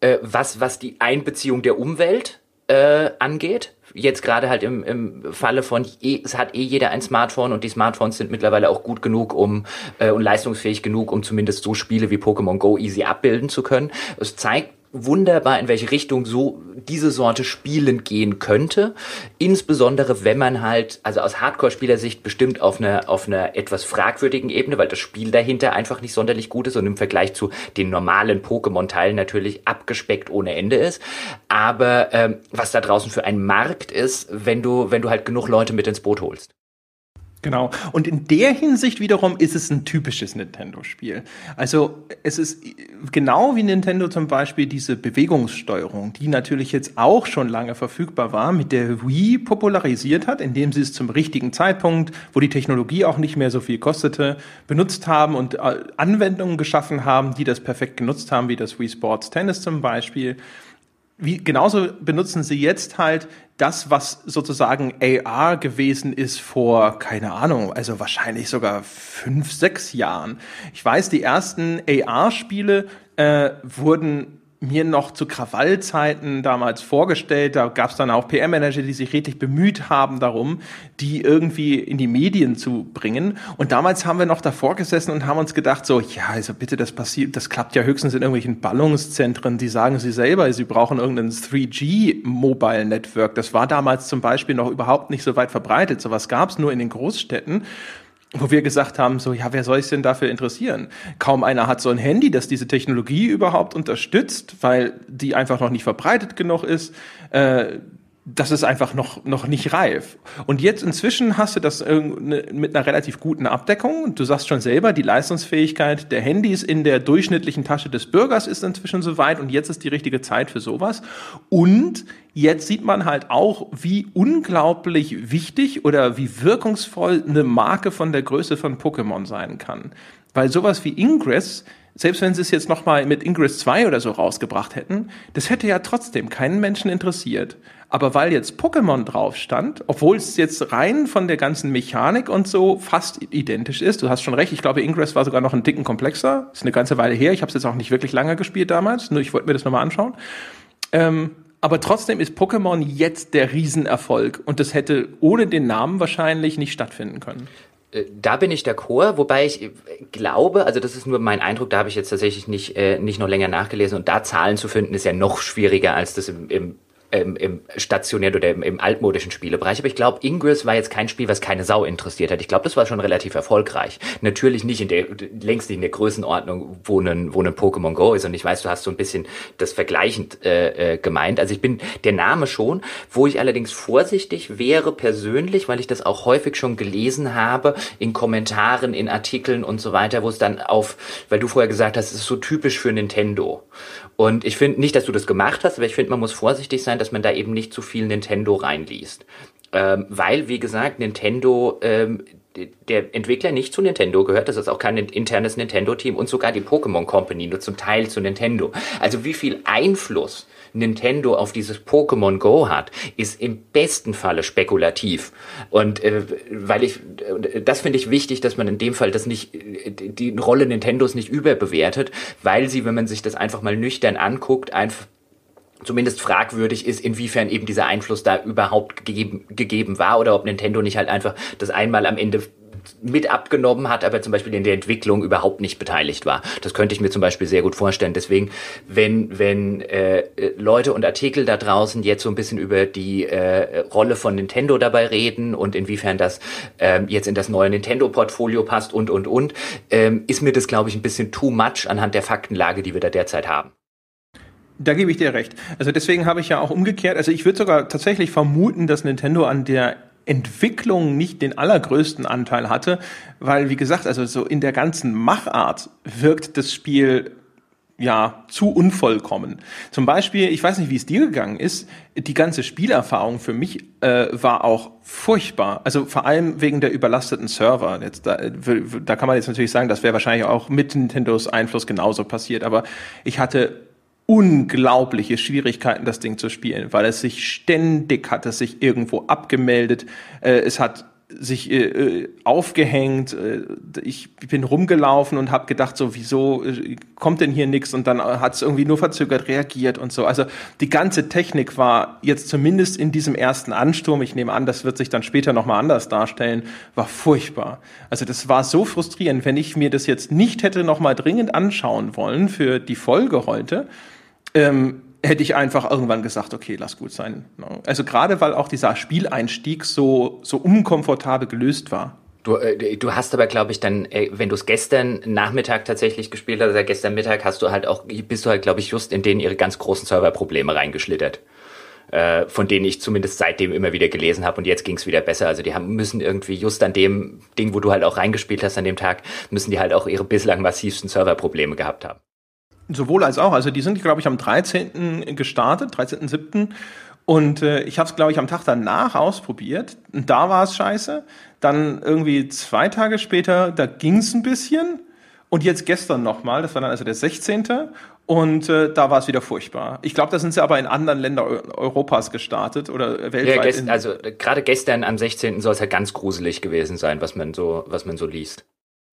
äh, was, was die Einbeziehung der Umwelt äh, angeht jetzt gerade halt im, im Falle von, eh, es hat eh jeder ein Smartphone und die Smartphones sind mittlerweile auch gut genug um äh, und leistungsfähig genug, um zumindest so Spiele wie Pokémon Go easy abbilden zu können. Es zeigt wunderbar, in welche Richtung so diese Sorte Spielen gehen könnte. Insbesondere, wenn man halt, also aus Hardcore-Spielersicht bestimmt auf einer, auf einer etwas fragwürdigen Ebene, weil das Spiel dahinter einfach nicht sonderlich gut ist und im Vergleich zu den normalen Pokémon-Teilen natürlich abgespeckt ohne Ende ist. Aber ähm, was da draußen für ein Markt ist, wenn du, wenn du halt genug Leute mit ins Boot holst. Genau. Und in der Hinsicht wiederum ist es ein typisches Nintendo-Spiel. Also es ist genau wie Nintendo zum Beispiel diese Bewegungssteuerung, die natürlich jetzt auch schon lange verfügbar war, mit der Wii popularisiert hat, indem sie es zum richtigen Zeitpunkt, wo die Technologie auch nicht mehr so viel kostete, benutzt haben und äh, Anwendungen geschaffen haben, die das perfekt genutzt haben, wie das Wii Sports Tennis zum Beispiel wie, genauso benutzen sie jetzt halt das, was sozusagen AR gewesen ist vor, keine Ahnung, also wahrscheinlich sogar fünf, sechs Jahren. Ich weiß, die ersten AR-Spiele äh, wurden mir noch zu Krawallzeiten damals vorgestellt. Da gab es dann auch PR-Manager, die sich redlich bemüht haben darum, die irgendwie in die Medien zu bringen. Und damals haben wir noch davor gesessen und haben uns gedacht, so, ja, also bitte, das passiert, das klappt ja höchstens in irgendwelchen Ballungszentren. Die sagen sie selber, sie brauchen irgendein 3G-Mobile-Network. Das war damals zum Beispiel noch überhaupt nicht so weit verbreitet. Sowas gab es nur in den Großstädten wo wir gesagt haben, so, ja, wer soll sich denn dafür interessieren? Kaum einer hat so ein Handy, das diese Technologie überhaupt unterstützt, weil die einfach noch nicht verbreitet genug ist. Äh, das ist einfach noch, noch nicht reif. Und jetzt inzwischen hast du das mit einer relativ guten Abdeckung. Du sagst schon selber, die Leistungsfähigkeit der Handys in der durchschnittlichen Tasche des Bürgers ist inzwischen soweit und jetzt ist die richtige Zeit für sowas. Und jetzt sieht man halt auch, wie unglaublich wichtig oder wie wirkungsvoll eine Marke von der Größe von Pokémon sein kann. Weil sowas wie Ingress selbst wenn sie es jetzt nochmal mit Ingress 2 oder so rausgebracht hätten, das hätte ja trotzdem keinen Menschen interessiert. Aber weil jetzt Pokémon drauf stand, obwohl es jetzt rein von der ganzen Mechanik und so fast identisch ist, du hast schon recht, ich glaube, Ingress war sogar noch einen dicken komplexer, ist eine ganze Weile her, ich habe es jetzt auch nicht wirklich lange gespielt damals, nur ich wollte mir das nochmal anschauen. Ähm, aber trotzdem ist Pokémon jetzt der Riesenerfolg und das hätte ohne den Namen wahrscheinlich nicht stattfinden können. Äh, da bin ich Chor, wobei ich glaube, also das ist nur mein Eindruck, da habe ich jetzt tatsächlich nicht, äh, nicht noch länger nachgelesen und da Zahlen zu finden, ist ja noch schwieriger, als das im, im ähm, im stationären oder im, im altmodischen Spielebereich. Aber ich glaube, Ingress war jetzt kein Spiel, was keine Sau interessiert hat. Ich glaube, das war schon relativ erfolgreich. Natürlich nicht in der, längst nicht in der Größenordnung, wo ein, wo ein Pokémon Go ist. Und ich weiß, du hast so ein bisschen das vergleichend äh, äh, gemeint. Also ich bin der Name schon, wo ich allerdings vorsichtig wäre persönlich, weil ich das auch häufig schon gelesen habe in Kommentaren, in Artikeln und so weiter, wo es dann auf, weil du vorher gesagt hast, es ist so typisch für Nintendo. Und ich finde nicht, dass du das gemacht hast, aber ich finde, man muss vorsichtig sein, dass man da eben nicht zu viel Nintendo reinliest. Ähm, weil, wie gesagt, Nintendo, ähm, der Entwickler nicht zu Nintendo gehört, das ist auch kein internes Nintendo-Team und sogar die Pokémon Company nur zum Teil zu Nintendo. Also wie viel Einfluss Nintendo auf dieses Pokémon Go hat, ist im besten Falle spekulativ. Und äh, weil ich, äh, das finde ich wichtig, dass man in dem Fall das nicht, äh, die Rolle Nintendos nicht überbewertet, weil sie, wenn man sich das einfach mal nüchtern anguckt, einfach zumindest fragwürdig ist, inwiefern eben dieser Einfluss da überhaupt gegeben, gegeben war oder ob Nintendo nicht halt einfach das einmal am Ende mit abgenommen hat, aber zum Beispiel in der Entwicklung überhaupt nicht beteiligt war. Das könnte ich mir zum Beispiel sehr gut vorstellen. Deswegen, wenn, wenn äh, Leute und Artikel da draußen jetzt so ein bisschen über die äh, Rolle von Nintendo dabei reden und inwiefern das ähm, jetzt in das neue Nintendo-Portfolio passt und, und, und, ähm, ist mir das, glaube ich, ein bisschen too much anhand der Faktenlage, die wir da derzeit haben. Da gebe ich dir recht. Also deswegen habe ich ja auch umgekehrt, also ich würde sogar tatsächlich vermuten, dass Nintendo an der Entwicklung nicht den allergrößten Anteil hatte, weil, wie gesagt, also so in der ganzen Machart wirkt das Spiel ja zu unvollkommen. Zum Beispiel, ich weiß nicht, wie es dir gegangen ist, die ganze Spielerfahrung für mich äh, war auch furchtbar. Also vor allem wegen der überlasteten Server. Jetzt, da, da kann man jetzt natürlich sagen, das wäre wahrscheinlich auch mit Nintendos Einfluss genauso passiert, aber ich hatte unglaubliche Schwierigkeiten, das Ding zu spielen, weil es sich ständig hat es sich irgendwo abgemeldet. Äh, es hat sich äh, äh, aufgehängt. Äh, ich bin rumgelaufen und habe gedacht, so wieso äh, kommt denn hier nichts? Und dann hat es irgendwie nur verzögert reagiert und so. Also die ganze Technik war jetzt zumindest in diesem ersten Ansturm, ich nehme an, das wird sich dann später nochmal anders darstellen, war furchtbar. Also das war so frustrierend, wenn ich mir das jetzt nicht hätte nochmal dringend anschauen wollen für die Folge heute. Ähm, hätte ich einfach irgendwann gesagt, okay, lass gut sein. Also gerade weil auch dieser Spieleinstieg so, so unkomfortabel gelöst war. Du, äh, du hast aber, glaube ich, dann, äh, wenn du es gestern Nachmittag tatsächlich gespielt hast, oder gestern Mittag, hast du halt auch, bist du halt, glaube ich, just in denen ihre ganz großen Serverprobleme reingeschlittert. Äh, von denen ich zumindest seitdem immer wieder gelesen habe und jetzt ging es wieder besser. Also die haben, müssen irgendwie just an dem Ding, wo du halt auch reingespielt hast an dem Tag, müssen die halt auch ihre bislang massivsten Serverprobleme gehabt haben. Sowohl als auch. Also die sind, glaube ich, am 13. gestartet, 13.07. Und äh, ich habe es, glaube ich, am Tag danach ausprobiert. Und da war es scheiße. Dann irgendwie zwei Tage später, da ging es ein bisschen. Und jetzt gestern nochmal, das war dann also der 16. Und äh, da war es wieder furchtbar. Ich glaube, da sind sie aber in anderen Ländern Europas gestartet oder weltweit. Ja, also gerade gestern am 16. soll es ja ganz gruselig gewesen sein, was man so, was man so liest.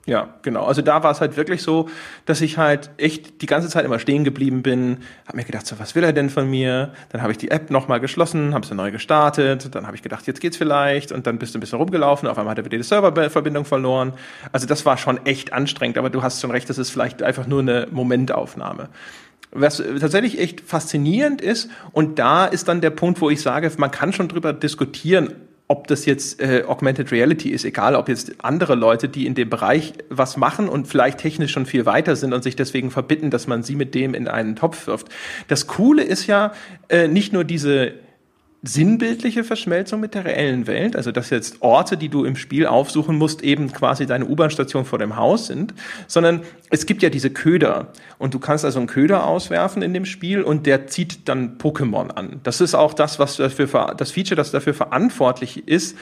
Ja, genau. Also da war es halt wirklich so, dass ich halt echt die ganze Zeit immer stehen geblieben bin, habe mir gedacht, so was will er denn von mir? Dann habe ich die App nochmal geschlossen, habe sie neu gestartet, dann habe ich gedacht, jetzt geht's vielleicht und dann bist du ein bisschen rumgelaufen, auf einmal hat er wieder die Serververbindung verloren. Also das war schon echt anstrengend, aber du hast schon recht, das ist vielleicht einfach nur eine Momentaufnahme. Was tatsächlich echt faszinierend ist, und da ist dann der Punkt, wo ich sage, man kann schon drüber diskutieren, ob das jetzt äh, Augmented Reality ist, egal ob jetzt andere Leute, die in dem Bereich was machen und vielleicht technisch schon viel weiter sind und sich deswegen verbitten, dass man sie mit dem in einen Topf wirft. Das Coole ist ja äh, nicht nur diese sinnbildliche Verschmelzung mit der reellen Welt, also dass jetzt Orte, die du im Spiel aufsuchen musst, eben quasi deine U-Bahn-Station vor dem Haus sind, sondern es gibt ja diese Köder und du kannst also einen Köder auswerfen in dem Spiel und der zieht dann Pokémon an. Das ist auch das, was dafür das Feature, das dafür verantwortlich ist,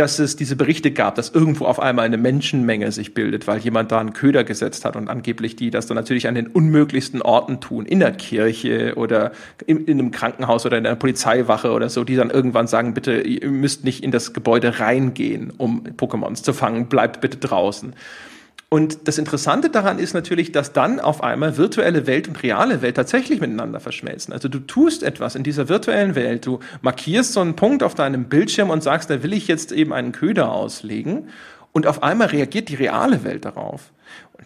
dass es diese Berichte gab, dass irgendwo auf einmal eine Menschenmenge sich bildet, weil jemand da einen Köder gesetzt hat und angeblich die das dann natürlich an den unmöglichsten Orten tun, in der Kirche oder in, in einem Krankenhaus oder in einer Polizeiwache oder so die dann irgendwann sagen, bitte, ihr müsst nicht in das Gebäude reingehen, um Pokémons zu fangen, bleibt bitte draußen. Und das Interessante daran ist natürlich, dass dann auf einmal virtuelle Welt und reale Welt tatsächlich miteinander verschmelzen. Also du tust etwas in dieser virtuellen Welt, du markierst so einen Punkt auf deinem Bildschirm und sagst, da will ich jetzt eben einen Köder auslegen. Und auf einmal reagiert die reale Welt darauf.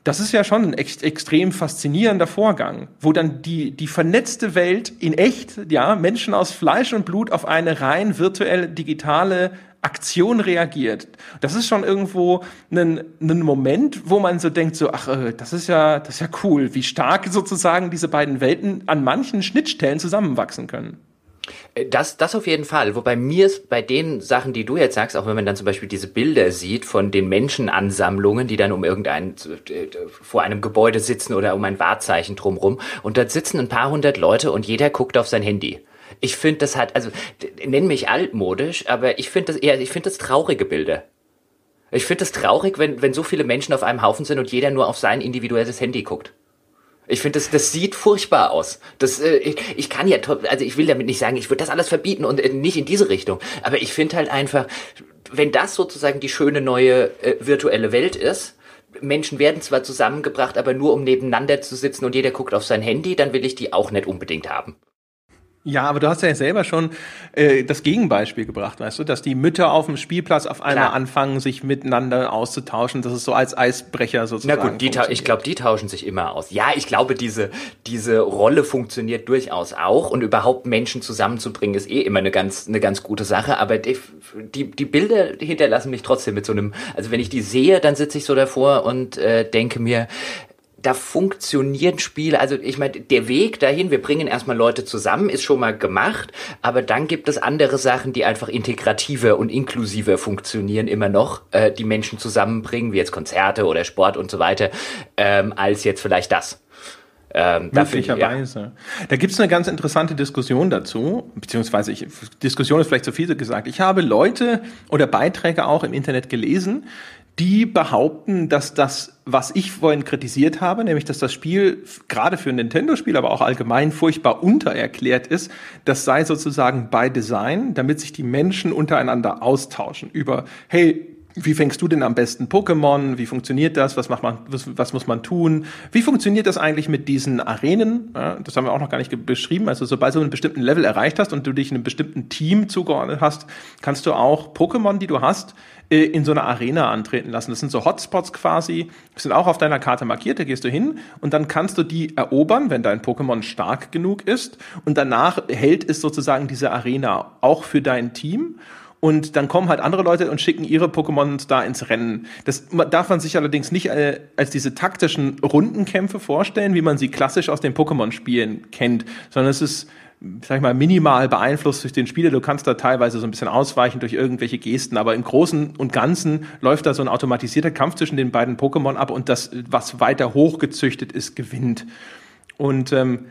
Das ist ja schon ein ex extrem faszinierender Vorgang, wo dann die, die vernetzte Welt in echt, ja, Menschen aus Fleisch und Blut auf eine rein virtuelle, digitale Aktion reagiert. Das ist schon irgendwo ein, ein Moment, wo man so denkt, so, ach, äh, das ist ja, das ist ja cool, wie stark sozusagen diese beiden Welten an manchen Schnittstellen zusammenwachsen können. Äh, das, das auf jeden Fall. Wobei mir ist bei den Sachen, die du jetzt sagst, auch wenn man dann zum Beispiel diese Bilder sieht von den Menschenansammlungen, die dann um irgendein, äh, vor einem Gebäude sitzen oder um ein Wahrzeichen drumrum und dort sitzen ein paar hundert Leute und jeder guckt auf sein Handy. Ich finde das halt, also, nenn mich altmodisch, aber ich finde das eher, ich finde das traurige Bilder. Ich finde das traurig, wenn, wenn so viele Menschen auf einem Haufen sind und jeder nur auf sein individuelles Handy guckt. Ich finde, das, das sieht furchtbar aus. Das, äh, ich, ich kann ja, also ich will damit nicht sagen, ich würde das alles verbieten und äh, nicht in diese Richtung. Aber ich finde halt einfach, wenn das sozusagen die schöne neue äh, virtuelle Welt ist, Menschen werden zwar zusammengebracht, aber nur um nebeneinander zu sitzen und jeder guckt auf sein Handy, dann will ich die auch nicht unbedingt haben. Ja, aber du hast ja selber schon äh, das Gegenbeispiel gebracht, weißt du, dass die Mütter auf dem Spielplatz auf einmal Klar. anfangen, sich miteinander auszutauschen. Das ist so als Eisbrecher sozusagen. Na gut, die ich glaube, die tauschen sich immer aus. Ja, ich glaube, diese, diese Rolle funktioniert durchaus auch und überhaupt Menschen zusammenzubringen ist eh immer eine ganz, eine ganz gute Sache. Aber die, die, die Bilder hinterlassen mich trotzdem mit so einem, also wenn ich die sehe, dann sitze ich so davor und äh, denke mir, da funktionieren Spiele, also ich meine, der Weg dahin, wir bringen erstmal Leute zusammen, ist schon mal gemacht, aber dann gibt es andere Sachen, die einfach integrativer und inklusiver funktionieren immer noch, äh, die Menschen zusammenbringen, wie jetzt Konzerte oder Sport und so weiter, ähm, als jetzt vielleicht das. Ähm, Möglicherweise. Ja. Da gibt es eine ganz interessante Diskussion dazu, beziehungsweise ich, Diskussion ist vielleicht zu viel gesagt. Ich habe Leute oder Beiträge auch im Internet gelesen, die behaupten, dass das, was ich vorhin kritisiert habe, nämlich dass das Spiel gerade für ein Nintendo-Spiel, aber auch allgemein furchtbar untererklärt ist, das sei sozusagen by Design, damit sich die Menschen untereinander austauschen über, hey, wie fängst du denn am besten Pokémon? Wie funktioniert das? Was macht man, was, was muss man tun? Wie funktioniert das eigentlich mit diesen Arenen? Ja, das haben wir auch noch gar nicht beschrieben. Also sobald du einen bestimmten Level erreicht hast und du dich einem bestimmten Team zugeordnet hast, kannst du auch Pokémon, die du hast, äh, in so einer Arena antreten lassen. Das sind so Hotspots quasi, sind auch auf deiner Karte markiert, da gehst du hin und dann kannst du die erobern, wenn dein Pokémon stark genug ist und danach hält es sozusagen diese Arena auch für dein Team und dann kommen halt andere Leute und schicken ihre Pokémon da ins Rennen. Das darf man sich allerdings nicht äh, als diese taktischen Rundenkämpfe vorstellen, wie man sie klassisch aus den Pokémon-Spielen kennt, sondern es ist sag ich mal, minimal beeinflusst durch den Spieler. Du kannst da teilweise so ein bisschen ausweichen durch irgendwelche Gesten, aber im Großen und Ganzen läuft da so ein automatisierter Kampf zwischen den beiden Pokémon ab und das, was weiter hochgezüchtet ist, gewinnt. Und ähm,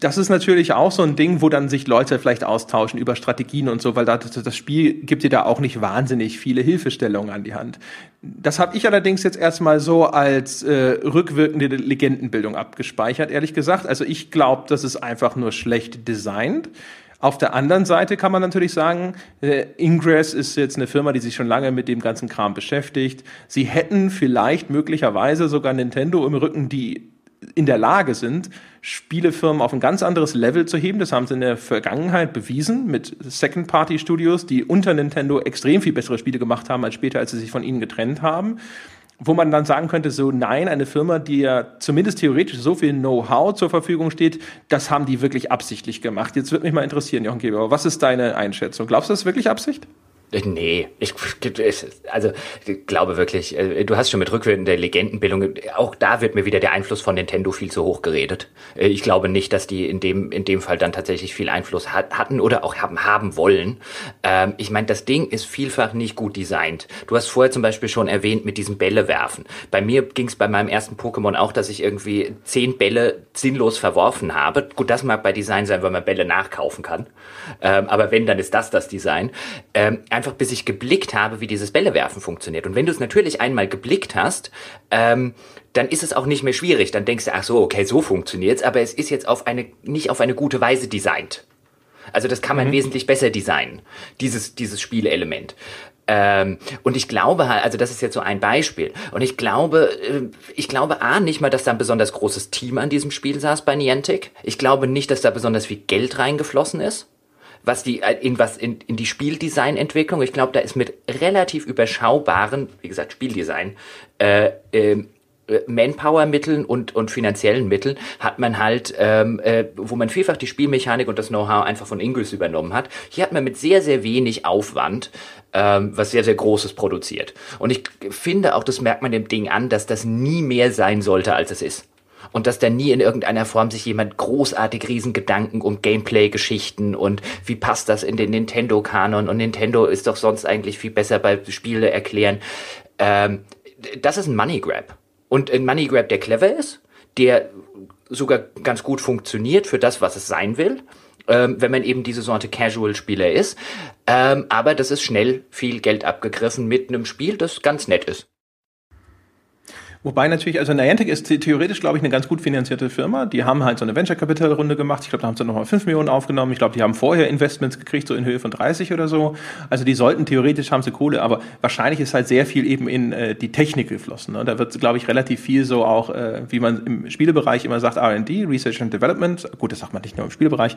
das ist natürlich auch so ein Ding, wo dann sich Leute vielleicht austauschen über Strategien und so, weil das, das Spiel gibt dir da auch nicht wahnsinnig viele Hilfestellungen an die Hand. Das habe ich allerdings jetzt erstmal so als äh, rückwirkende Legendenbildung abgespeichert, ehrlich gesagt. Also ich glaube, das ist einfach nur schlecht designt. Auf der anderen Seite kann man natürlich sagen, äh, Ingress ist jetzt eine Firma, die sich schon lange mit dem ganzen Kram beschäftigt. Sie hätten vielleicht möglicherweise sogar Nintendo im Rücken, die in der Lage sind, Spielefirmen auf ein ganz anderes Level zu heben. Das haben sie in der Vergangenheit bewiesen mit Second-Party-Studios, die unter Nintendo extrem viel bessere Spiele gemacht haben als später, als sie sich von ihnen getrennt haben. Wo man dann sagen könnte, so nein, eine Firma, die ja zumindest theoretisch so viel Know-how zur Verfügung steht, das haben die wirklich absichtlich gemacht. Jetzt würde mich mal interessieren, Jochen Geber, was ist deine Einschätzung? Glaubst du, das ist wirklich Absicht? Äh, nee, ich, also ich glaube wirklich, äh, du hast schon mit rückwirkender Legendenbildung, auch da wird mir wieder der Einfluss von Nintendo viel zu hoch geredet. Äh, ich glaube nicht, dass die in dem, in dem Fall dann tatsächlich viel Einfluss hat, hatten oder auch haben, haben wollen. Ähm, ich meine, das Ding ist vielfach nicht gut designt. Du hast vorher zum Beispiel schon erwähnt mit diesem Bälle werfen. Bei mir ging es bei meinem ersten Pokémon auch, dass ich irgendwie zehn Bälle sinnlos verworfen habe. Gut, das mag bei Design sein, weil man Bälle nachkaufen kann. Ähm, aber wenn, dann ist das das Design. Ähm, einfach bis ich geblickt habe, wie dieses Bällewerfen funktioniert. Und wenn du es natürlich einmal geblickt hast, ähm, dann ist es auch nicht mehr schwierig. Dann denkst du, ach so, okay, so funktioniert's, aber es ist jetzt auf eine, nicht auf eine gute Weise designt. Also das kann man mhm. wesentlich besser designen, dieses, dieses Spielelement. Ähm, und ich glaube halt, also das ist jetzt so ein Beispiel. Und ich glaube, äh, ich glaube A, nicht mal, dass da ein besonders großes Team an diesem Spiel saß bei Niantic. Ich glaube nicht, dass da besonders viel Geld reingeflossen ist was die äh, in was in, in die Spieldesignentwicklung. Ich glaube, da ist mit relativ überschaubaren, wie gesagt, Spieldesign äh, äh, Manpower-Mitteln und, und finanziellen Mitteln hat man halt, ähm, äh, wo man vielfach die Spielmechanik und das Know-how einfach von Ingalls übernommen hat. Hier hat man mit sehr, sehr wenig Aufwand ähm, was sehr, sehr Großes produziert. Und ich finde auch, das merkt man dem Ding an, dass das nie mehr sein sollte, als es ist und dass da nie in irgendeiner Form sich jemand großartig Riesengedanken um Gameplay-Geschichten und wie passt das in den Nintendo-Kanon und Nintendo ist doch sonst eigentlich viel besser bei Spiele erklären. Ähm, das ist ein Money Grab. Und ein Money Grab, der clever ist, der sogar ganz gut funktioniert für das, was es sein will. Ähm, wenn man eben diese Sorte Casual-Spieler ist. Ähm, aber das ist schnell viel Geld abgegriffen mit einem Spiel, das ganz nett ist. Wobei natürlich, also Niantic ist theoretisch, glaube ich, eine ganz gut finanzierte Firma. Die haben halt so eine Venture Capital Runde gemacht. Ich glaube, da haben sie nochmal 5 Millionen aufgenommen. Ich glaube, die haben vorher Investments gekriegt, so in Höhe von 30 oder so. Also die sollten theoretisch haben sie Kohle, aber wahrscheinlich ist halt sehr viel eben in äh, die Technik geflossen. Ne? Da wird, glaube ich, relativ viel so auch, äh, wie man im Spielebereich immer sagt, R&D, Research and Development. Gut, das sagt man nicht nur im Spielebereich,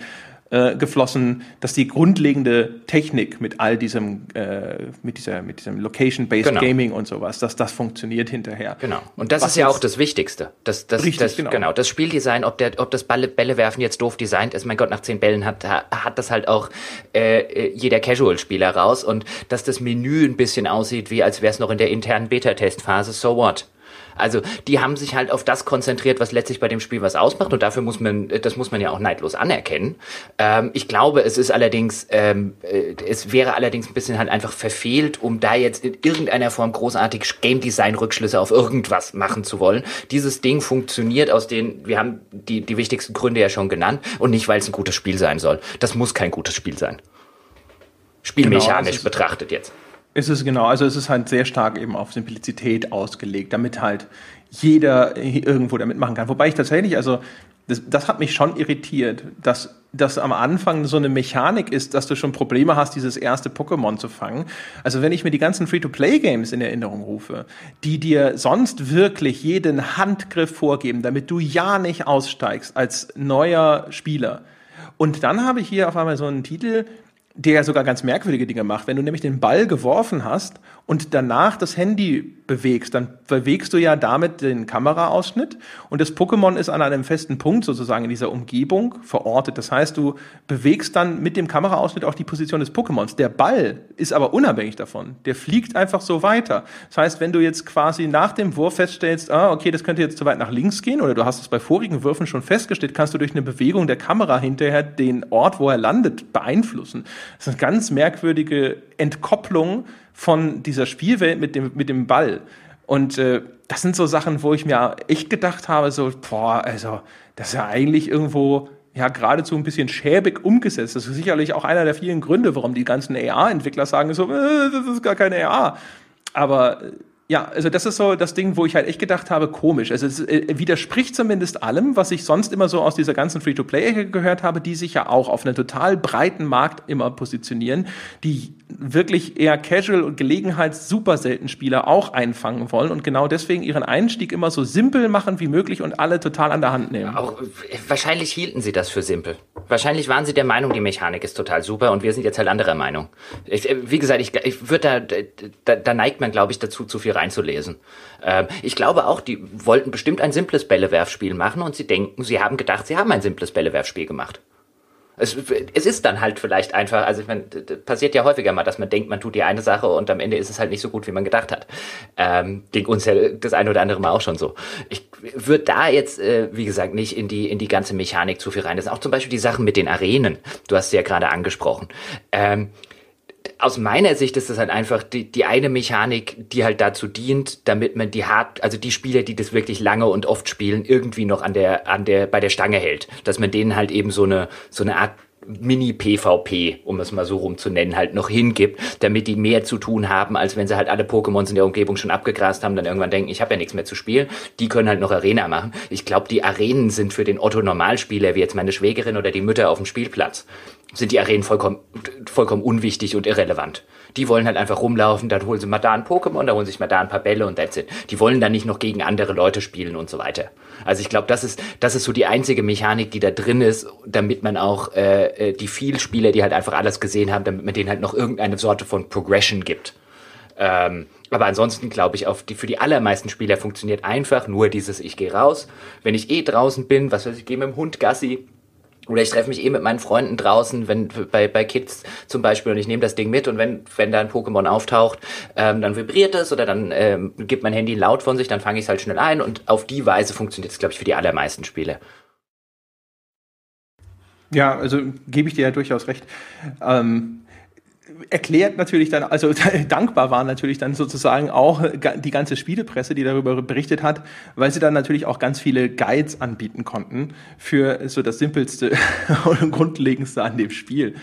äh, geflossen, dass die grundlegende Technik mit all diesem, äh, mit dieser, mit diesem Location-Based genau. Gaming und sowas, dass das funktioniert hinterher. Genau. Und das ist ja auch das Wichtigste. Das, das, richtig, das, genau. genau. Das Spieldesign, ob, der, ob das Balle, Bälle werfen jetzt doof designt ist, mein Gott, nach zehn Bällen hat, hat das halt auch äh, jeder Casual-Spieler raus. Und dass das Menü ein bisschen aussieht, wie als wäre es noch in der internen Beta-Testphase, so what? Also die haben sich halt auf das konzentriert, was letztlich bei dem Spiel was ausmacht und dafür muss man, das muss man ja auch neidlos anerkennen. Ähm, ich glaube, es ist allerdings, ähm, äh, es wäre allerdings ein bisschen halt einfach verfehlt, um da jetzt in irgendeiner Form großartig Game Design Rückschlüsse auf irgendwas machen zu wollen. Dieses Ding funktioniert aus den, wir haben die, die wichtigsten Gründe ja schon genannt und nicht, weil es ein gutes Spiel sein soll. Das muss kein gutes Spiel sein. Spielmechanisch genau, betrachtet jetzt. Ist es genau, also es ist halt sehr stark eben auf Simplizität ausgelegt, damit halt jeder irgendwo damit machen kann. Wobei ich tatsächlich, also das, das hat mich schon irritiert, dass das am Anfang so eine Mechanik ist, dass du schon Probleme hast, dieses erste Pokémon zu fangen. Also wenn ich mir die ganzen Free-to-Play-Games in Erinnerung rufe, die dir sonst wirklich jeden Handgriff vorgeben, damit du ja nicht aussteigst als neuer Spieler. Und dann habe ich hier auf einmal so einen Titel, der ja sogar ganz merkwürdige Dinge macht. Wenn du nämlich den Ball geworfen hast und danach das Handy bewegst, dann bewegst du ja damit den Kameraausschnitt und das Pokémon ist an einem festen Punkt sozusagen in dieser Umgebung verortet. Das heißt, du bewegst dann mit dem Kameraausschnitt auch die Position des Pokémons. Der Ball ist aber unabhängig davon. Der fliegt einfach so weiter. Das heißt, wenn du jetzt quasi nach dem Wurf feststellst, ah, okay, das könnte jetzt zu weit nach links gehen oder du hast es bei vorigen Würfen schon festgestellt, kannst du durch eine Bewegung der Kamera hinterher den Ort, wo er landet, beeinflussen. Das ist eine ganz merkwürdige Entkopplung von dieser Spielwelt mit dem, mit dem Ball. Und äh, das sind so Sachen, wo ich mir echt gedacht habe, so, boah, also, das ist ja eigentlich irgendwo ja geradezu ein bisschen schäbig umgesetzt. Das ist sicherlich auch einer der vielen Gründe, warum die ganzen AR-Entwickler sagen so, äh, das ist gar keine AR. Aber äh, ja, also das ist so das Ding, wo ich halt echt gedacht habe, komisch. Also es äh, widerspricht zumindest allem, was ich sonst immer so aus dieser ganzen Free-to-Play-Ecke gehört habe, die sich ja auch auf einen total breiten Markt immer positionieren, die wirklich eher Casual und Gelegenheits super selten Spieler auch einfangen wollen und genau deswegen ihren Einstieg immer so simpel machen wie möglich und alle total an der Hand nehmen. Auch, wahrscheinlich hielten sie das für simpel. Wahrscheinlich waren sie der Meinung, die Mechanik ist total super und wir sind jetzt halt anderer Meinung. Ich, äh, wie gesagt, ich, ich würde da, da, da neigt man, glaube ich, dazu, zu viel reinzulesen. Ähm, ich glaube auch, die wollten bestimmt ein simples Bällewerfspiel machen und sie denken, sie haben gedacht, sie haben ein simples Bällewerfspiel gemacht. Es, es ist dann halt vielleicht einfach, also ich meine, passiert ja häufiger mal, dass man denkt, man tut die eine Sache und am Ende ist es halt nicht so gut, wie man gedacht hat. Ähm, ging uns ja das eine oder andere Mal auch schon so. Ich würde da jetzt, äh, wie gesagt, nicht in die, in die ganze Mechanik zu viel rein. Das sind auch zum Beispiel die Sachen mit den Arenen. Du hast sie ja gerade angesprochen. Ähm, aus meiner Sicht ist das halt einfach die, die eine Mechanik, die halt dazu dient, damit man die hart, also die Spieler, die das wirklich lange und oft spielen, irgendwie noch an der, an der, bei der Stange hält. Dass man denen halt eben so eine, so eine Art Mini-PvP, um es mal so rum zu nennen, halt noch hingibt, damit die mehr zu tun haben, als wenn sie halt alle Pokémons in der Umgebung schon abgegrast haben, dann irgendwann denken, ich habe ja nichts mehr zu spielen. Die können halt noch Arena machen. Ich glaube, die Arenen sind für den Otto-Normalspieler, wie jetzt meine Schwägerin oder die Mütter auf dem Spielplatz, sind die Arenen vollkommen, vollkommen unwichtig und irrelevant. Die wollen halt einfach rumlaufen, dann holen sie mal da ein Pokémon, da holen sich mal da ein paar Bälle und that's it. Die wollen dann nicht noch gegen andere Leute spielen und so weiter. Also ich glaube, das ist, das ist so die einzige Mechanik, die da drin ist, damit man auch äh, äh die vielen Spieler, die halt einfach alles gesehen haben, damit man denen halt noch irgendeine Sorte von Progression gibt. Ähm, aber ansonsten glaube ich, auf die, für die allermeisten Spieler funktioniert einfach nur dieses Ich gehe raus. Wenn ich eh draußen bin, was weiß ich, gehe mit dem Hund Gassi, oder ich treffe mich eh mit meinen Freunden draußen, wenn bei, bei Kids zum Beispiel und ich nehme das Ding mit und wenn, wenn da ein Pokémon auftaucht, ähm, dann vibriert es oder dann ähm, gibt mein Handy laut von sich, dann fange ich es halt schnell ein und auf die Weise funktioniert es, glaube ich, für die allermeisten Spiele. Ja, also gebe ich dir ja durchaus recht. Ähm, erklärt natürlich dann, also dankbar war natürlich dann sozusagen auch die ganze Spielepresse, die darüber berichtet hat, weil sie dann natürlich auch ganz viele Guides anbieten konnten für so das simpelste und grundlegendste an dem Spiel.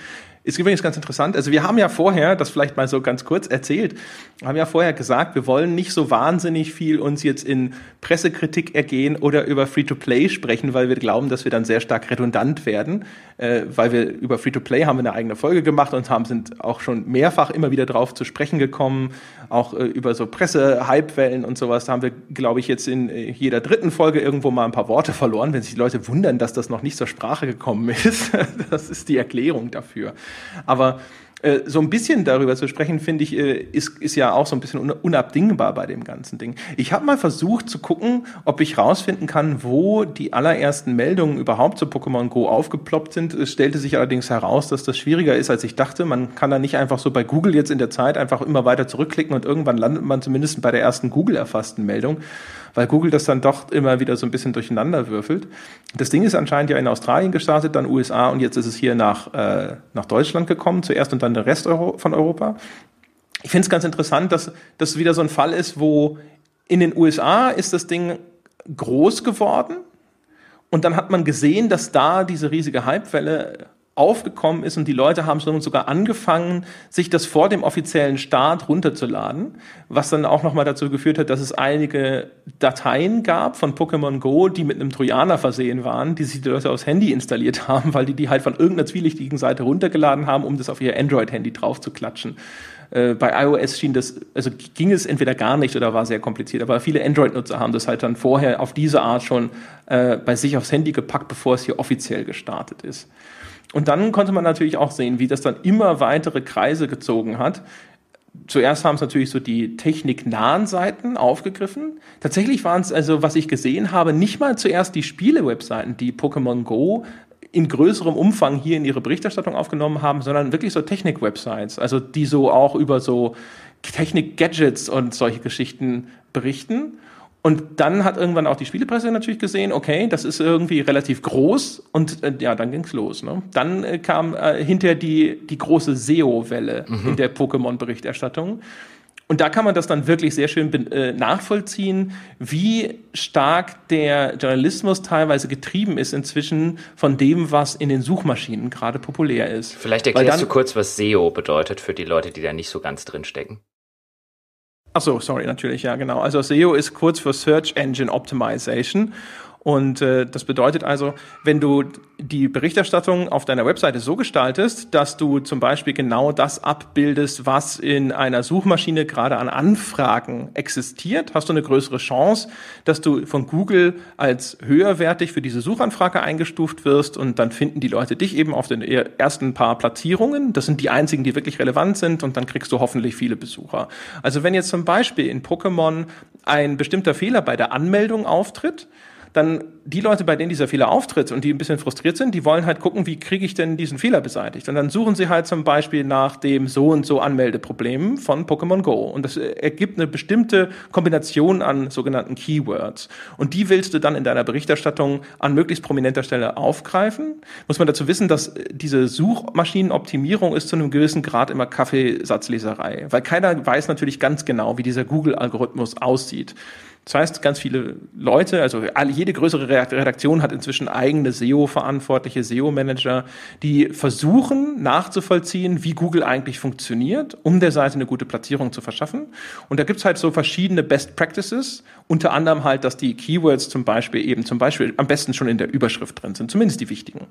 Ist übrigens ganz interessant. Also wir haben ja vorher, das vielleicht mal so ganz kurz erzählt, haben ja vorher gesagt, wir wollen nicht so wahnsinnig viel uns jetzt in Pressekritik ergehen oder über Free-to-Play sprechen, weil wir glauben, dass wir dann sehr stark redundant werden, äh, weil wir über Free-to-Play haben wir eine eigene Folge gemacht und haben sind auch schon mehrfach immer wieder drauf zu sprechen gekommen, auch äh, über so Presse-Hypewellen und sowas. Da haben wir, glaube ich, jetzt in äh, jeder dritten Folge irgendwo mal ein paar Worte verloren, wenn sich die Leute wundern, dass das noch nicht zur Sprache gekommen ist. das ist die Erklärung dafür. Aber äh, so ein bisschen darüber zu sprechen, finde ich, äh, ist, ist ja auch so ein bisschen unabdingbar bei dem ganzen Ding. Ich habe mal versucht zu gucken, ob ich rausfinden kann, wo die allerersten Meldungen überhaupt zu Pokémon Go aufgeploppt sind. Es stellte sich allerdings heraus, dass das schwieriger ist, als ich dachte. Man kann da nicht einfach so bei Google jetzt in der Zeit einfach immer weiter zurückklicken und irgendwann landet man zumindest bei der ersten Google erfassten Meldung weil Google das dann doch immer wieder so ein bisschen durcheinander würfelt. Das Ding ist anscheinend ja in Australien gestartet, dann USA und jetzt ist es hier nach, äh, nach Deutschland gekommen, zuerst und dann der Rest Euro von Europa. Ich finde es ganz interessant, dass das wieder so ein Fall ist, wo in den USA ist das Ding groß geworden und dann hat man gesehen, dass da diese riesige Hypewelle aufgekommen ist und die Leute haben sogar angefangen, sich das vor dem offiziellen Start runterzuladen, was dann auch nochmal dazu geführt hat, dass es einige Dateien gab von Pokémon Go, die mit einem Trojaner versehen waren, die sich die Leute aufs Handy installiert haben, weil die die halt von irgendeiner zwielichtigen Seite runtergeladen haben, um das auf ihr Android-Handy drauf zu klatschen. Äh, bei iOS schien das, also ging es entweder gar nicht oder war sehr kompliziert, aber viele Android-Nutzer haben das halt dann vorher auf diese Art schon äh, bei sich aufs Handy gepackt, bevor es hier offiziell gestartet ist. Und dann konnte man natürlich auch sehen, wie das dann immer weitere Kreise gezogen hat. Zuerst haben es natürlich so die techniknahen Seiten aufgegriffen. Tatsächlich waren es also, was ich gesehen habe, nicht mal zuerst die Spiele-Webseiten, die Pokémon Go in größerem Umfang hier in ihre Berichterstattung aufgenommen haben, sondern wirklich so Technik-Websites, also die so auch über so Technik-Gadgets und solche Geschichten berichten. Und dann hat irgendwann auch die Spielepresse natürlich gesehen, okay, das ist irgendwie relativ groß und äh, ja, dann ging's los. Ne? Dann äh, kam äh, hinterher die, die große SEO-Welle mhm. in der Pokémon-Berichterstattung. Und da kann man das dann wirklich sehr schön äh, nachvollziehen, wie stark der Journalismus teilweise getrieben ist inzwischen von dem, was in den Suchmaschinen gerade populär ist. Vielleicht erklärst dann, du kurz, was SEO bedeutet für die Leute, die da nicht so ganz drin stecken. Ach so, sorry, natürlich, ja, genau. Also SEO ist kurz für Search Engine Optimization und äh, das bedeutet also, wenn du die Berichterstattung auf deiner Webseite so gestaltest, dass du zum Beispiel genau das abbildest, was in einer Suchmaschine gerade an Anfragen existiert, hast du eine größere Chance, dass du von Google als höherwertig für diese Suchanfrage eingestuft wirst und dann finden die Leute dich eben auf den ersten paar Platzierungen. Das sind die einzigen, die wirklich relevant sind und dann kriegst du hoffentlich viele Besucher. Also wenn jetzt zum Beispiel in Pokémon ein bestimmter Fehler bei der Anmeldung auftritt, dann die Leute, bei denen dieser Fehler auftritt und die ein bisschen frustriert sind, die wollen halt gucken, wie kriege ich denn diesen Fehler beseitigt. Und dann suchen sie halt zum Beispiel nach dem so und so Anmeldeproblem von Pokémon Go. Und das ergibt eine bestimmte Kombination an sogenannten Keywords. Und die willst du dann in deiner Berichterstattung an möglichst prominenter Stelle aufgreifen. Muss man dazu wissen, dass diese Suchmaschinenoptimierung ist zu einem gewissen Grad immer Kaffeesatzleserei. Weil keiner weiß natürlich ganz genau, wie dieser Google-Algorithmus aussieht. Das heißt, ganz viele Leute, also jede größere Redaktion hat inzwischen eigene SEO-Verantwortliche, SEO-Manager, die versuchen nachzuvollziehen, wie Google eigentlich funktioniert, um der Seite eine gute Platzierung zu verschaffen. Und da gibt's halt so verschiedene Best Practices, unter anderem halt, dass die Keywords zum Beispiel eben zum Beispiel am besten schon in der Überschrift drin sind, zumindest die wichtigen.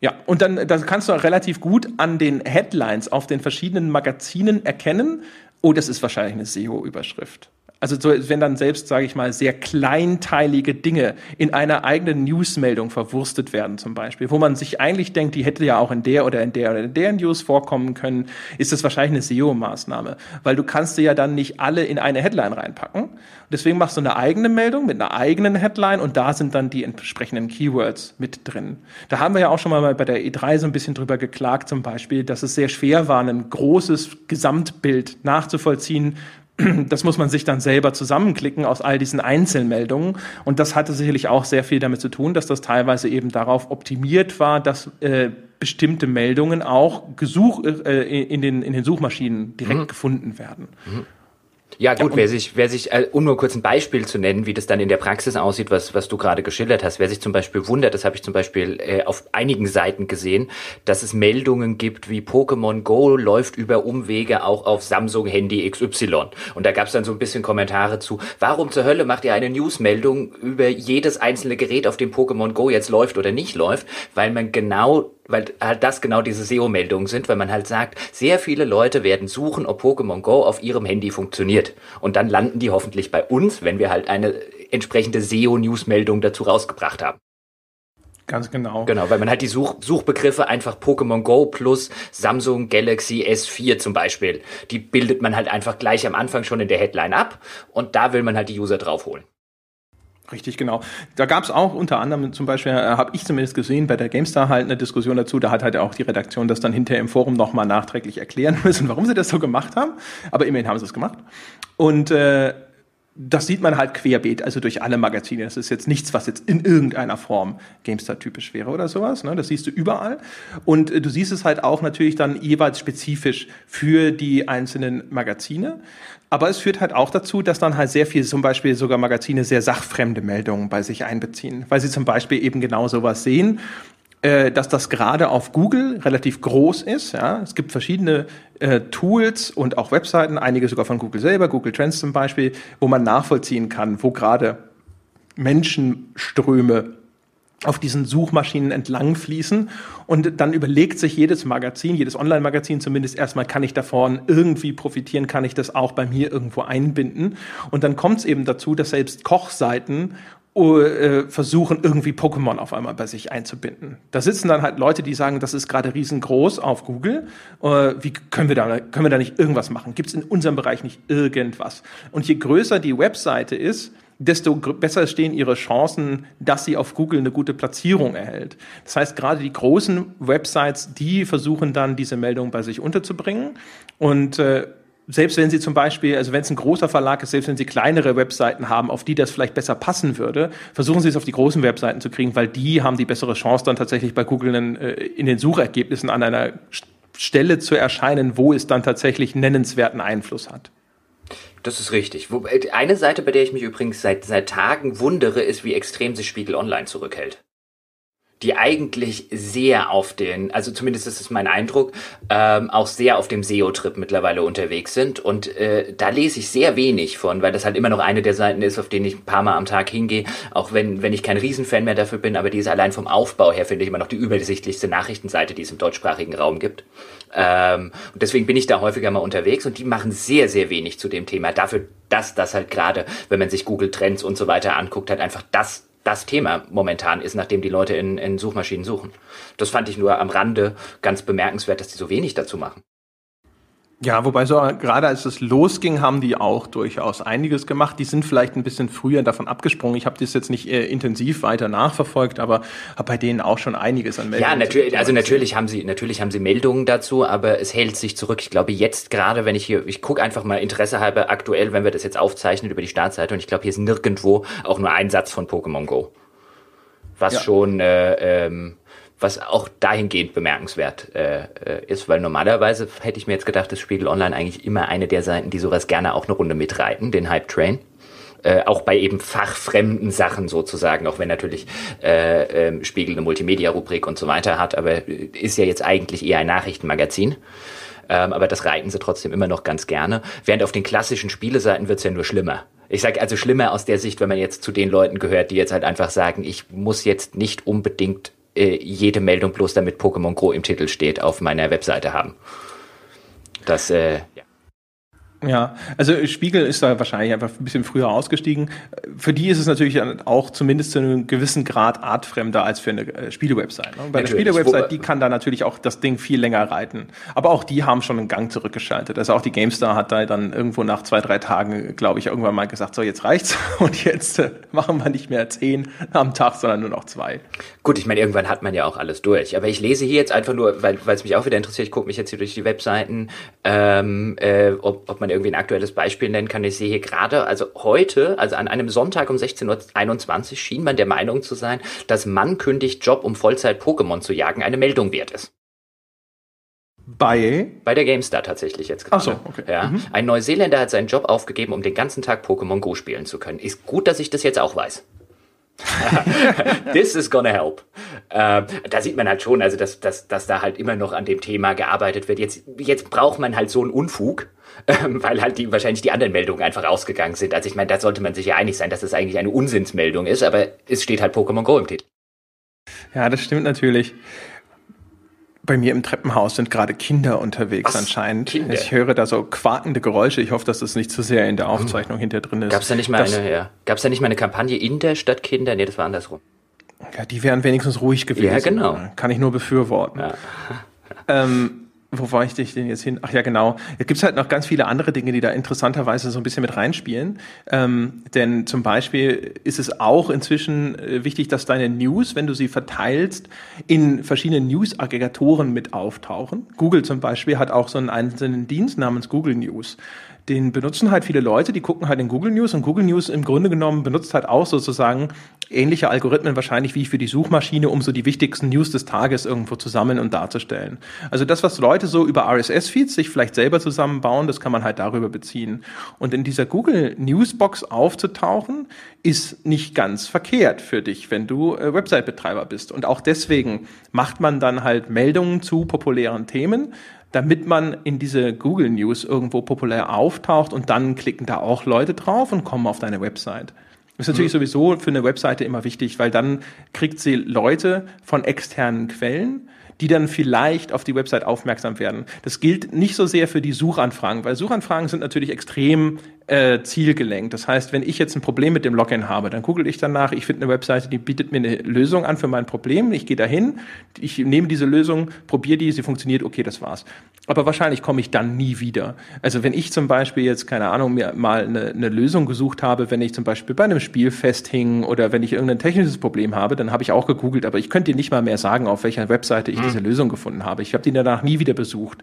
Ja, und dann, dann kannst du auch relativ gut an den Headlines auf den verschiedenen Magazinen erkennen, oh, das ist wahrscheinlich eine SEO-Überschrift. Also so, wenn dann selbst, sage ich mal, sehr kleinteilige Dinge in einer eigenen Newsmeldung verwurstet werden zum Beispiel, wo man sich eigentlich denkt, die hätte ja auch in der oder in der oder in der News vorkommen können, ist das wahrscheinlich eine SEO-Maßnahme, weil du kannst dir ja dann nicht alle in eine Headline reinpacken. Deswegen machst du eine eigene Meldung mit einer eigenen Headline und da sind dann die entsprechenden Keywords mit drin. Da haben wir ja auch schon mal bei der E3 so ein bisschen drüber geklagt zum Beispiel, dass es sehr schwer war, ein großes Gesamtbild nachzuvollziehen, das muss man sich dann selber zusammenklicken aus all diesen Einzelmeldungen. Und das hatte sicherlich auch sehr viel damit zu tun, dass das teilweise eben darauf optimiert war, dass äh, bestimmte Meldungen auch gesuch, äh, in, den, in den Suchmaschinen direkt mhm. gefunden werden. Mhm. Ja gut, ja, wer sich, wer sich, äh, um nur kurz ein Beispiel zu nennen, wie das dann in der Praxis aussieht, was, was du gerade geschildert hast, wer sich zum Beispiel wundert, das habe ich zum Beispiel äh, auf einigen Seiten gesehen, dass es Meldungen gibt wie Pokémon Go läuft über Umwege auch auf Samsung Handy XY. Und da gab es dann so ein bisschen Kommentare zu, warum zur Hölle macht ihr eine Newsmeldung über jedes einzelne Gerät, auf dem Pokémon Go jetzt läuft oder nicht läuft, weil man genau weil halt das genau diese SEO-Meldungen sind, weil man halt sagt, sehr viele Leute werden suchen, ob Pokémon Go auf ihrem Handy funktioniert. Und dann landen die hoffentlich bei uns, wenn wir halt eine entsprechende SEO-News-Meldung dazu rausgebracht haben. Ganz genau. Genau, weil man halt die Such Suchbegriffe einfach Pokémon Go plus Samsung Galaxy S4 zum Beispiel, die bildet man halt einfach gleich am Anfang schon in der Headline ab und da will man halt die User draufholen. Richtig, genau. Da gab es auch unter anderem zum Beispiel, äh, habe ich zumindest gesehen, bei der GameStar halt eine Diskussion dazu. Da hat halt auch die Redaktion das dann hinterher im Forum nochmal nachträglich erklären müssen, warum sie das so gemacht haben. Aber immerhin haben sie es gemacht. Und äh, das sieht man halt querbeet, also durch alle Magazine. Das ist jetzt nichts, was jetzt in irgendeiner Form GameStar-typisch wäre oder sowas. Ne? Das siehst du überall. Und äh, du siehst es halt auch natürlich dann jeweils spezifisch für die einzelnen Magazine. Aber es führt halt auch dazu, dass dann halt sehr viel, zum Beispiel sogar Magazine, sehr sachfremde Meldungen bei sich einbeziehen, weil sie zum Beispiel eben genau sowas sehen äh, dass das gerade auf Google relativ groß ist. Ja? Es gibt verschiedene äh, Tools und auch Webseiten, einige sogar von Google selber, Google Trends zum Beispiel, wo man nachvollziehen kann, wo gerade Menschenströme auf diesen Suchmaschinen entlang fließen. Und dann überlegt sich jedes Magazin, jedes Online-Magazin zumindest erstmal, kann ich davon irgendwie profitieren, kann ich das auch bei mir irgendwo einbinden. Und dann kommt es eben dazu, dass selbst Kochseiten äh, versuchen, irgendwie Pokémon auf einmal bei sich einzubinden. Da sitzen dann halt Leute, die sagen, das ist gerade riesengroß auf Google. Äh, wie können wir da, können wir da nicht irgendwas machen? Gibt es in unserem Bereich nicht irgendwas? Und je größer die Webseite ist, desto besser stehen ihre Chancen, dass sie auf Google eine gute Platzierung erhält. Das heißt, gerade die großen Websites, die versuchen dann diese Meldung bei sich unterzubringen und äh, selbst wenn Sie zum Beispiel, also wenn es ein großer Verlag ist, selbst wenn Sie kleinere Webseiten haben, auf die das vielleicht besser passen würde, versuchen Sie es auf die großen Webseiten zu kriegen, weil die haben die bessere Chance, dann tatsächlich bei Google in, äh, in den Suchergebnissen an einer Stelle zu erscheinen, wo es dann tatsächlich nennenswerten Einfluss hat. Das ist richtig. Äh, eine Seite, bei der ich mich übrigens seit, seit Tagen wundere, ist, wie extrem sich Spiegel Online zurückhält die eigentlich sehr auf den, also zumindest ist es mein Eindruck, ähm, auch sehr auf dem SEO-Trip mittlerweile unterwegs sind. Und äh, da lese ich sehr wenig von, weil das halt immer noch eine der Seiten ist, auf denen ich ein paar Mal am Tag hingehe, auch wenn, wenn ich kein Riesenfan mehr dafür bin, aber die ist allein vom Aufbau her, finde ich, immer noch die übersichtlichste Nachrichtenseite, die es im deutschsprachigen Raum gibt. Ähm, und deswegen bin ich da häufiger mal unterwegs und die machen sehr, sehr wenig zu dem Thema. Dafür, dass das halt gerade, wenn man sich Google Trends und so weiter anguckt, halt einfach das das Thema momentan ist, nachdem die Leute in, in Suchmaschinen suchen. Das fand ich nur am Rande ganz bemerkenswert, dass die so wenig dazu machen. Ja, wobei so gerade als es losging, haben die auch durchaus einiges gemacht. Die sind vielleicht ein bisschen früher davon abgesprungen. Ich habe das jetzt nicht äh, intensiv weiter nachverfolgt, aber habe bei denen auch schon einiges an Meldungen. Ja, natürlich, also natürlich haben sie natürlich haben sie Meldungen dazu, aber es hält sich zurück. Ich glaube jetzt gerade, wenn ich hier, ich gucke einfach mal Interesse halber aktuell, wenn wir das jetzt aufzeichnen über die Startseite und ich glaube hier ist nirgendwo auch nur ein Satz von Pokémon Go, was ja. schon äh, ähm, was auch dahingehend bemerkenswert äh, äh, ist, weil normalerweise hätte ich mir jetzt gedacht, dass Spiegel Online eigentlich immer eine der Seiten, die sowas gerne auch eine Runde mitreiten, den Hype Train. Äh, auch bei eben fachfremden Sachen sozusagen, auch wenn natürlich äh, äh, Spiegel eine Multimedia-Rubrik und so weiter hat, aber ist ja jetzt eigentlich eher ein Nachrichtenmagazin. Ähm, aber das reiten sie trotzdem immer noch ganz gerne. Während auf den klassischen Spieleseiten wird's ja nur schlimmer. Ich sage also schlimmer aus der Sicht, wenn man jetzt zu den Leuten gehört, die jetzt halt einfach sagen, ich muss jetzt nicht unbedingt äh, jede Meldung bloß damit Pokémon Go im Titel steht auf meiner Webseite haben. Das, äh, ja. Ja, also Spiegel ist da wahrscheinlich einfach ein bisschen früher ausgestiegen. Für die ist es natürlich auch zumindest zu einem gewissen Grad artfremder als für eine äh, Spielewebsite. Ne? Bei der Spielewebsite, die kann da natürlich auch das Ding viel länger reiten. Aber auch die haben schon einen Gang zurückgeschaltet. Also auch die GameStar hat da dann irgendwo nach zwei, drei Tagen, glaube ich, irgendwann mal gesagt, so jetzt reicht's und jetzt äh, machen wir nicht mehr zehn am Tag, sondern nur noch zwei. Gut, ich meine, irgendwann hat man ja auch alles durch. Aber ich lese hier jetzt einfach nur, weil es mich auch wieder interessiert, ich gucke mich jetzt hier durch die Webseiten, ähm, äh, ob, ob man irgendwie ein aktuelles Beispiel nennen kann. Ich sehe hier gerade, also heute, also an einem Sonntag um 16.21 Uhr schien man der Meinung zu sein, dass Mann kündigt Job, um Vollzeit Pokémon zu jagen, eine Meldung wert ist. Bei? Bei der GameStar tatsächlich jetzt gerade. Ach so, okay. Ja. Mhm. Ein Neuseeländer hat seinen Job aufgegeben, um den ganzen Tag Pokémon Go spielen zu können. Ist gut, dass ich das jetzt auch weiß. This is gonna help. Äh, da sieht man halt schon, also dass, dass, dass da halt immer noch an dem Thema gearbeitet wird. Jetzt, jetzt braucht man halt so einen Unfug, ähm, weil halt die wahrscheinlich die anderen Meldungen einfach ausgegangen sind. Also ich meine, da sollte man sich ja einig sein, dass das eigentlich eine Unsinnsmeldung ist, aber es steht halt Pokémon Go im Titel. Ja, das stimmt natürlich. Bei mir im Treppenhaus sind gerade Kinder unterwegs Was? anscheinend. Kinder? Ich höre da so quakende Geräusche. Ich hoffe, dass das nicht zu sehr in der Aufzeichnung hm. hinter drin ist. Gab es da nicht mal eine, ja. Es da nicht mal eine Kampagne in der Stadt Kinder? Nee, das war andersrum. Ja, die wären wenigstens ruhig gewesen. Ja, genau. Kann ich nur befürworten. Ja. Ähm, wo war ich denn jetzt hin? Ach ja, genau. Es gibt halt noch ganz viele andere Dinge, die da interessanterweise so ein bisschen mit reinspielen. Ähm, denn zum Beispiel ist es auch inzwischen äh, wichtig, dass deine News, wenn du sie verteilst, in verschiedenen News-Aggregatoren mit auftauchen. Google zum Beispiel hat auch so einen einzelnen Dienst namens Google News den benutzen halt viele Leute, die gucken halt in Google News und Google News im Grunde genommen benutzt halt auch sozusagen ähnliche Algorithmen wahrscheinlich wie für die Suchmaschine, um so die wichtigsten News des Tages irgendwo zu sammeln und darzustellen. Also das, was Leute so über RSS-Feeds sich vielleicht selber zusammenbauen, das kann man halt darüber beziehen. Und in dieser Google Newsbox aufzutauchen, ist nicht ganz verkehrt für dich, wenn du äh, Website-Betreiber bist. Und auch deswegen macht man dann halt Meldungen zu populären Themen, damit man in diese Google News irgendwo populär auftaucht und dann klicken da auch Leute drauf und kommen auf deine Website. Ist natürlich mhm. sowieso für eine Webseite immer wichtig, weil dann kriegt sie Leute von externen Quellen, die dann vielleicht auf die Website aufmerksam werden. Das gilt nicht so sehr für die Suchanfragen, weil Suchanfragen sind natürlich extrem äh, zielgelenkt. Das heißt, wenn ich jetzt ein Problem mit dem Login habe, dann google ich danach, ich finde eine Webseite, die bietet mir eine Lösung an für mein Problem. Ich gehe dahin, ich nehme diese Lösung, probiere die, sie funktioniert, okay, das war's. Aber wahrscheinlich komme ich dann nie wieder. Also wenn ich zum Beispiel jetzt, keine Ahnung, mir mal eine, eine Lösung gesucht habe, wenn ich zum Beispiel bei einem Spiel festhing oder wenn ich irgendein technisches Problem habe, dann habe ich auch gegoogelt, aber ich könnte dir nicht mal mehr sagen, auf welcher Webseite ich hm. diese Lösung gefunden habe. Ich habe die danach nie wieder besucht.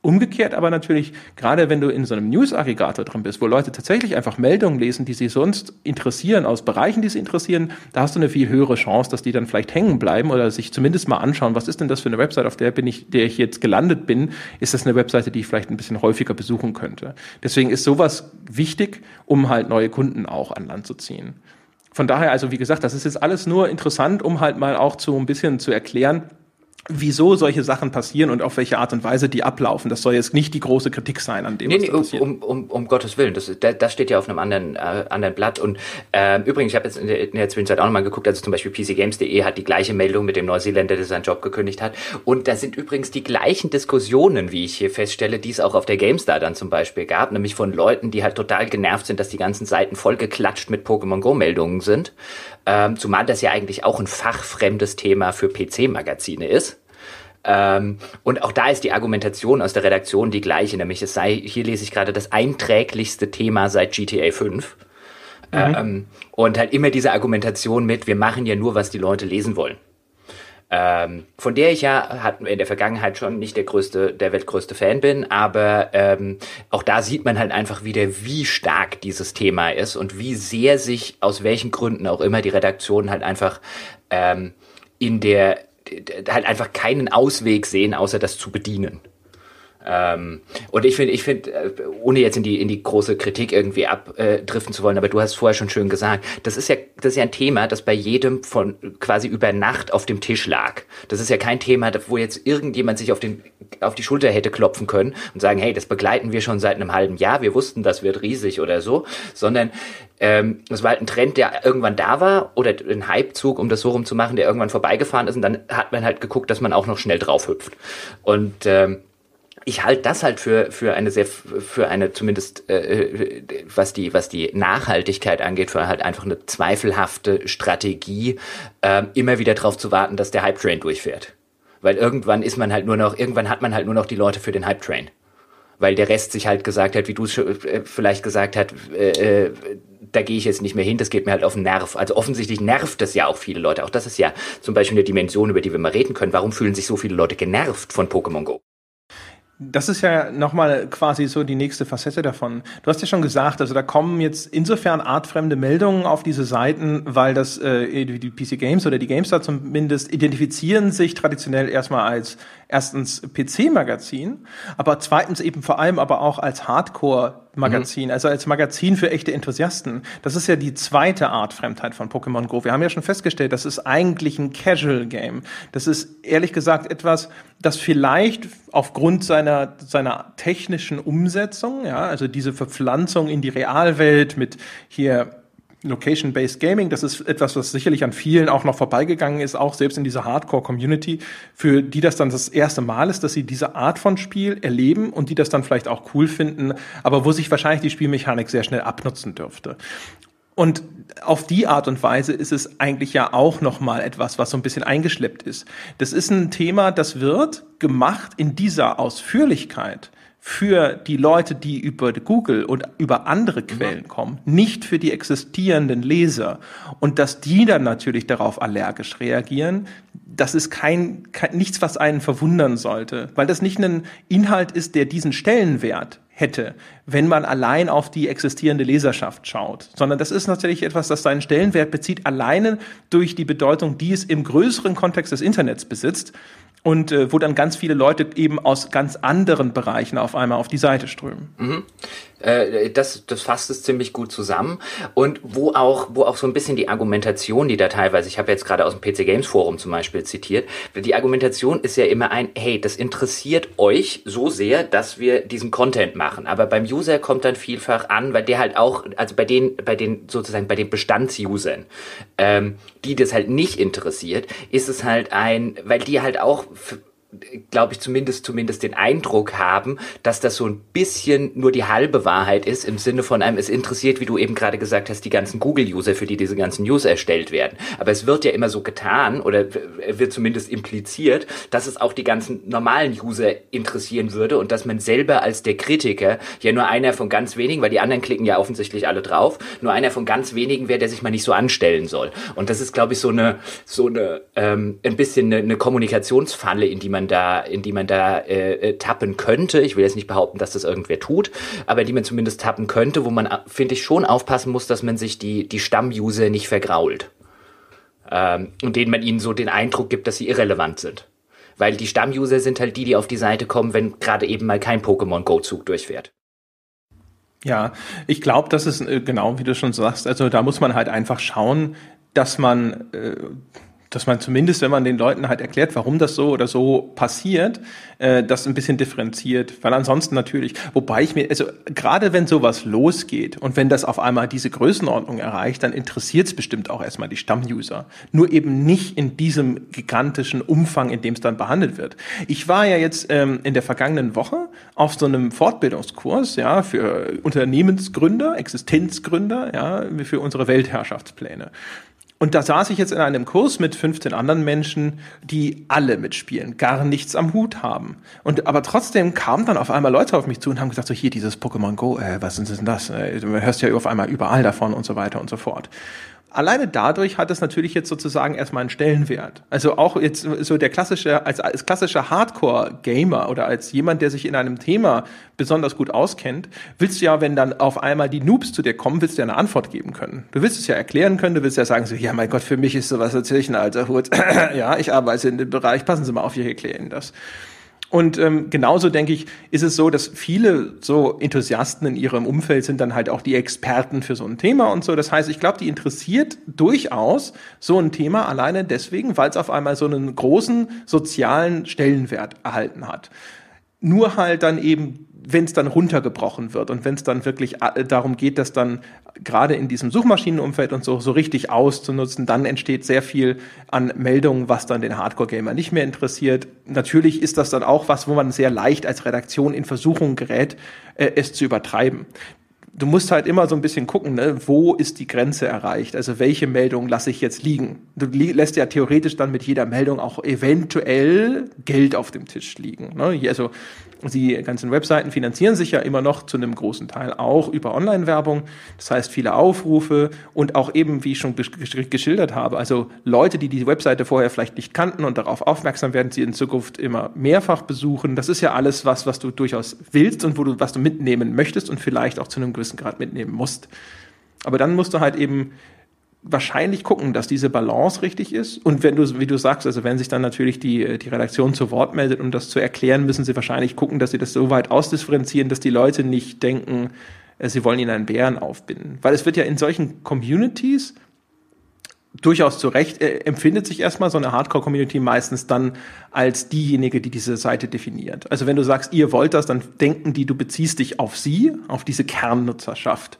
Umgekehrt aber natürlich, gerade wenn du in so einem News-Aggregator drin bist, wo Leute tatsächlich einfach Meldungen lesen, die sie sonst interessieren, aus Bereichen, die sie interessieren, da hast du eine viel höhere Chance, dass die dann vielleicht hängen bleiben oder sich zumindest mal anschauen, was ist denn das für eine Website, auf der bin ich, der ich jetzt gelandet bin? Ist das eine Webseite, die ich vielleicht ein bisschen häufiger besuchen könnte? Deswegen ist sowas wichtig, um halt neue Kunden auch an Land zu ziehen. Von daher, also wie gesagt, das ist jetzt alles nur interessant, um halt mal auch zu ein bisschen zu erklären, wieso solche Sachen passieren und auf welche Art und Weise die ablaufen. Das soll jetzt nicht die große Kritik sein an dem, nee, was nee, passiert. Um, um, um Gottes Willen, das, das steht ja auf einem anderen, äh, anderen Blatt. Und äh, übrigens, ich habe jetzt in der, in der Zwischenzeit auch nochmal geguckt, also zum Beispiel PCGames.de hat die gleiche Meldung mit dem Neuseeländer, der seinen Job gekündigt hat. Und da sind übrigens die gleichen Diskussionen, wie ich hier feststelle, die es auch auf der GameStar dann zum Beispiel gab, nämlich von Leuten, die halt total genervt sind, dass die ganzen Seiten vollgeklatscht mit Pokémon Go-Meldungen sind. Ähm, zumal das ja eigentlich auch ein fachfremdes Thema für PC-Magazine ist. Ähm, und auch da ist die Argumentation aus der Redaktion die gleiche, nämlich es sei, hier lese ich gerade, das einträglichste Thema seit GTA 5. Mhm. Ähm, und halt immer diese Argumentation mit, wir machen ja nur, was die Leute lesen wollen. Ähm, von der ich ja hat in der Vergangenheit schon nicht der größte, der weltgrößte Fan bin, aber ähm, auch da sieht man halt einfach wieder, wie stark dieses Thema ist und wie sehr sich aus welchen Gründen auch immer die Redaktion halt einfach ähm, in der halt einfach keinen Ausweg sehen, außer das zu bedienen. Ähm, und ich finde, ich finde, äh, ohne jetzt in die in die große Kritik irgendwie abdriften zu wollen, aber du hast vorher schon schön gesagt, das ist ja das ist ja ein Thema, das bei jedem von quasi über Nacht auf dem Tisch lag. Das ist ja kein Thema, wo jetzt irgendjemand sich auf den auf die Schulter hätte klopfen können und sagen, hey, das begleiten wir schon seit einem halben Jahr, wir wussten, das wird riesig oder so, sondern ähm, das war halt ein Trend, der irgendwann da war oder ein Hypezug, um das so rumzumachen, der irgendwann vorbeigefahren ist und dann hat man halt geguckt, dass man auch noch schnell drauf hüpft. Und ähm, ich halte das halt für für eine sehr für eine zumindest äh, was die was die Nachhaltigkeit angeht für halt einfach eine zweifelhafte Strategie äh, immer wieder darauf zu warten, dass der Hype Train durchfährt, weil irgendwann ist man halt nur noch irgendwann hat man halt nur noch die Leute für den Hype Train, weil der Rest sich halt gesagt hat, wie du es äh, vielleicht gesagt hat, äh, äh, da gehe ich jetzt nicht mehr hin, das geht mir halt auf den Nerv. Also offensichtlich nervt das ja auch viele Leute. Auch das ist ja zum Beispiel eine Dimension, über die wir mal reden können. Warum fühlen sich so viele Leute genervt von Pokémon Go? Das ist ja nochmal quasi so die nächste Facette davon. Du hast ja schon gesagt, also da kommen jetzt insofern artfremde Meldungen auf diese Seiten, weil das äh, die PC Games oder die GameStar zumindest identifizieren sich traditionell erstmal als erstens PC-Magazin, aber zweitens eben vor allem aber auch als Hardcore-Magazin, mhm. also als Magazin für echte Enthusiasten. Das ist ja die zweite Art Fremdheit von Pokémon Go. Wir haben ja schon festgestellt, das ist eigentlich ein Casual-Game. Das ist ehrlich gesagt etwas, das vielleicht aufgrund seiner, seiner technischen Umsetzung, ja, also diese Verpflanzung in die Realwelt mit hier Location-Based Gaming, das ist etwas, was sicherlich an vielen auch noch vorbeigegangen ist, auch selbst in dieser Hardcore-Community, für die das dann das erste Mal ist, dass sie diese Art von Spiel erleben und die das dann vielleicht auch cool finden, aber wo sich wahrscheinlich die Spielmechanik sehr schnell abnutzen dürfte. Und auf die Art und Weise ist es eigentlich ja auch noch mal etwas, was so ein bisschen eingeschleppt ist. Das ist ein Thema, das wird gemacht in dieser Ausführlichkeit für die Leute, die über Google und über andere Quellen kommen, nicht für die existierenden Leser. Und dass die dann natürlich darauf allergisch reagieren, das ist kein, kein nichts, was einen verwundern sollte, weil das nicht ein Inhalt ist, der diesen Stellenwert hätte, wenn man allein auf die existierende Leserschaft schaut, sondern das ist natürlich etwas, das seinen Stellenwert bezieht, alleine durch die Bedeutung, die es im größeren Kontext des Internets besitzt und äh, wo dann ganz viele Leute eben aus ganz anderen Bereichen auf einmal auf die Seite strömen. Mhm. Äh, das, das fasst es ziemlich gut zusammen. Und wo auch, wo auch so ein bisschen die Argumentation, die da teilweise, ich habe jetzt gerade aus dem PC Games Forum zum Beispiel zitiert, die Argumentation ist ja immer ein, hey, das interessiert euch so sehr, dass wir diesen Content machen, aber beim User kommt dann vielfach an, weil der halt auch, also bei den, bei den sozusagen bei den Bestandsusern, ähm, die das halt nicht interessiert, ist es halt ein, weil die halt auch glaube ich, zumindest, zumindest den Eindruck haben, dass das so ein bisschen nur die halbe Wahrheit ist, im Sinne von einem, es interessiert, wie du eben gerade gesagt hast, die ganzen Google-User, für die diese ganzen News erstellt werden. Aber es wird ja immer so getan, oder wird zumindest impliziert, dass es auch die ganzen normalen User interessieren würde und dass man selber als der Kritiker ja nur einer von ganz wenigen, weil die anderen klicken ja offensichtlich alle drauf, nur einer von ganz wenigen wäre, der sich mal nicht so anstellen soll. Und das ist, glaube ich, so eine, so eine, ähm, ein bisschen eine, eine Kommunikationsfalle, in die man man da, in die man da äh, äh, tappen könnte. Ich will jetzt nicht behaupten, dass das irgendwer tut, aber die man zumindest tappen könnte, wo man, äh, finde ich, schon aufpassen muss, dass man sich die, die Stammuser nicht vergrault. Ähm, und denen man ihnen so den Eindruck gibt, dass sie irrelevant sind. Weil die Stammuser sind halt die, die auf die Seite kommen, wenn gerade eben mal kein Pokémon Go-Zug durchfährt. Ja, ich glaube, das ist äh, genau wie du schon sagst. Also da muss man halt einfach schauen, dass man äh, dass man zumindest, wenn man den Leuten halt erklärt, warum das so oder so passiert, äh, das ein bisschen differenziert. Weil ansonsten natürlich, wobei ich mir, also gerade wenn sowas losgeht und wenn das auf einmal diese Größenordnung erreicht, dann interessiert es bestimmt auch erstmal die Stammuser. Nur eben nicht in diesem gigantischen Umfang, in dem es dann behandelt wird. Ich war ja jetzt ähm, in der vergangenen Woche auf so einem Fortbildungskurs, ja, für Unternehmensgründer, Existenzgründer, ja, für unsere Weltherrschaftspläne. Und da saß ich jetzt in einem Kurs mit 15 anderen Menschen, die alle mitspielen, gar nichts am Hut haben. Und aber trotzdem kamen dann auf einmal Leute auf mich zu und haben gesagt, so hier dieses Pokémon Go, äh, was ist denn das? Äh, du hörst ja auf einmal überall davon und so weiter und so fort alleine dadurch hat es natürlich jetzt sozusagen erstmal einen Stellenwert. Also auch jetzt so der klassische, als, als klassischer Hardcore-Gamer oder als jemand, der sich in einem Thema besonders gut auskennt, willst du ja, wenn dann auf einmal die Noobs zu dir kommen, willst du ja eine Antwort geben können. Du willst es ja erklären können, du willst ja sagen so, ja mein Gott, für mich ist sowas natürlich ein alter Hut. ja, ich arbeite in dem Bereich, passen Sie mal auf, wir erklären das. Und ähm, genauso denke ich, ist es so, dass viele so Enthusiasten in ihrem Umfeld sind dann halt auch die Experten für so ein Thema und so. Das heißt, ich glaube, die interessiert durchaus so ein Thema alleine deswegen, weil es auf einmal so einen großen sozialen Stellenwert erhalten hat. Nur halt dann eben wenn es dann runtergebrochen wird und wenn es dann wirklich äh, darum geht, das dann gerade in diesem Suchmaschinenumfeld und so, so richtig auszunutzen, dann entsteht sehr viel an Meldungen, was dann den Hardcore-Gamer nicht mehr interessiert. Natürlich ist das dann auch was, wo man sehr leicht als Redaktion in Versuchung gerät, äh, es zu übertreiben du musst halt immer so ein bisschen gucken, ne, wo ist die Grenze erreicht? Also welche Meldung lasse ich jetzt liegen? Du lässt ja theoretisch dann mit jeder Meldung auch eventuell Geld auf dem Tisch liegen. Ne? Also die ganzen Webseiten finanzieren sich ja immer noch zu einem großen Teil auch über Online-Werbung. Das heißt, viele Aufrufe und auch eben, wie ich schon geschildert habe, also Leute, die die Webseite vorher vielleicht nicht kannten und darauf aufmerksam werden, sie in Zukunft immer mehrfach besuchen. Das ist ja alles was, was du durchaus willst und wo du, was du mitnehmen möchtest und vielleicht auch zu einem gewissen Grad mitnehmen musst. Aber dann musst du halt eben wahrscheinlich gucken, dass diese Balance richtig ist. Und wenn du, wie du sagst, also wenn sich dann natürlich die, die Redaktion zu Wort meldet, um das zu erklären, müssen sie wahrscheinlich gucken, dass sie das so weit ausdifferenzieren, dass die Leute nicht denken, äh, sie wollen ihnen einen Bären aufbinden. Weil es wird ja in solchen Communities durchaus zu Recht äh, empfindet sich erstmal so eine Hardcore-Community meistens dann als diejenige, die diese Seite definiert. Also wenn du sagst, ihr wollt das, dann denken die, du beziehst dich auf sie, auf diese Kernnutzerschaft.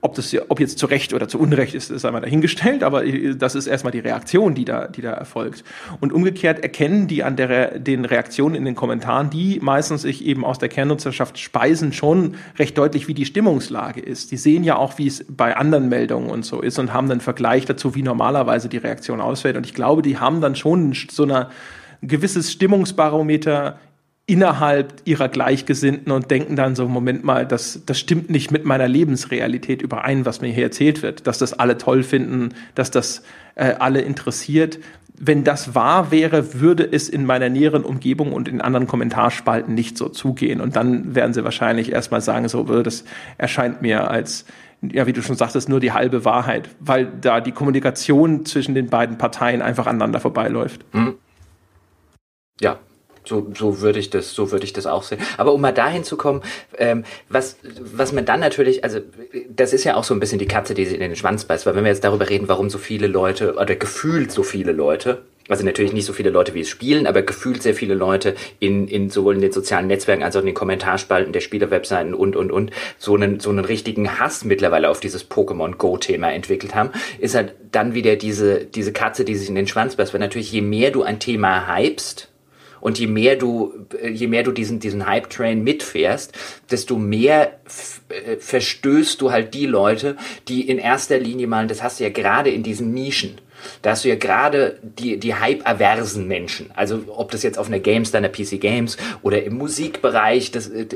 Ob das ob jetzt zu Recht oder zu Unrecht ist, ist einmal dahingestellt, aber das ist erstmal die Reaktion, die da, die da erfolgt. Und umgekehrt erkennen die an der, den Reaktionen in den Kommentaren, die meistens sich eben aus der Kernnutzerschaft speisen, schon recht deutlich, wie die Stimmungslage ist. Die sehen ja auch, wie es bei anderen Meldungen und so ist und haben einen Vergleich dazu, wie normalerweise die Reaktion ausfällt. Und ich glaube, die haben dann schon so eine gewisses Stimmungsbarometer innerhalb ihrer Gleichgesinnten und denken dann so, Moment mal, das, das stimmt nicht mit meiner Lebensrealität überein, was mir hier erzählt wird, dass das alle toll finden, dass das äh, alle interessiert. wenn das wahr wäre, würde es in meiner näheren Umgebung und in anderen Kommentarspalten nicht so zugehen. Und dann werden sie wahrscheinlich erstmal sagen, so, das erscheint mir als, ja, wie du schon sagtest, nur die halbe Wahrheit, weil da die Kommunikation zwischen den beiden Parteien einfach aneinander vorbeiläuft. Mhm. Ja, so, so würde ich das, so würde ich das auch sehen. Aber um mal dahin zu kommen, ähm, was, was man dann natürlich, also das ist ja auch so ein bisschen die Katze, die sich in den Schwanz beißt, weil wenn wir jetzt darüber reden, warum so viele Leute oder gefühlt so viele Leute also natürlich nicht so viele Leute, wie es spielen, aber gefühlt sehr viele Leute in, in sowohl in den sozialen Netzwerken als auch in den Kommentarspalten der Spielerwebseiten und, und, und so einen, so einen richtigen Hass mittlerweile auf dieses Pokémon Go-Thema entwickelt haben, ist halt dann wieder diese, diese Katze, die sich in den Schwanz beißt, weil natürlich je mehr du ein Thema hypst, und je mehr du, je mehr du diesen, diesen Hype-Train mitfährst, desto mehr äh, verstößt du halt die Leute, die in erster Linie mal, das hast du ja gerade in diesen Nischen, da hast du ja gerade die, die Hype-aversen Menschen. Also ob das jetzt auf einer Games, einer PC Games oder im Musikbereich, das äh,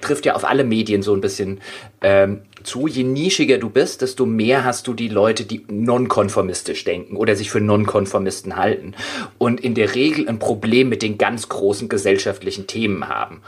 trifft ja auf alle Medien so ein bisschen ähm, zu. Je nischiger du bist, desto mehr hast du die Leute, die nonkonformistisch denken oder sich für Nonkonformisten halten. Und in der Regel ein Problem mit den ganz großen gesellschaftlichen Themen haben.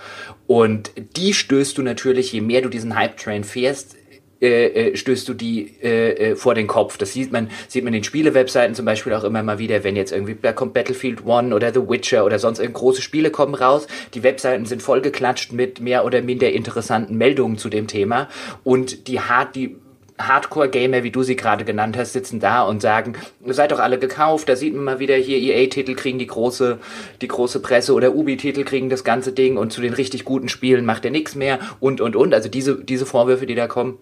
Und die stößt du natürlich, je mehr du diesen Hype-Train fährst, äh, äh, stößt du die äh, äh, vor den Kopf. Das sieht man, sieht man in Spiele-Webseiten zum Beispiel auch immer mal wieder, wenn jetzt irgendwie, da kommt Battlefield One oder The Witcher oder sonst irgend große Spiele kommen raus. Die Webseiten sind vollgeklatscht mit mehr oder minder interessanten Meldungen zu dem Thema und die hart, die Hardcore-Gamer, wie du sie gerade genannt hast, sitzen da und sagen, ihr seid doch alle gekauft, da sieht man mal wieder hier, EA-Titel kriegen die große, die große Presse oder Ubi-Titel kriegen das ganze Ding und zu den richtig guten Spielen macht er nichts mehr und, und, und. Also diese, diese Vorwürfe, die da kommen,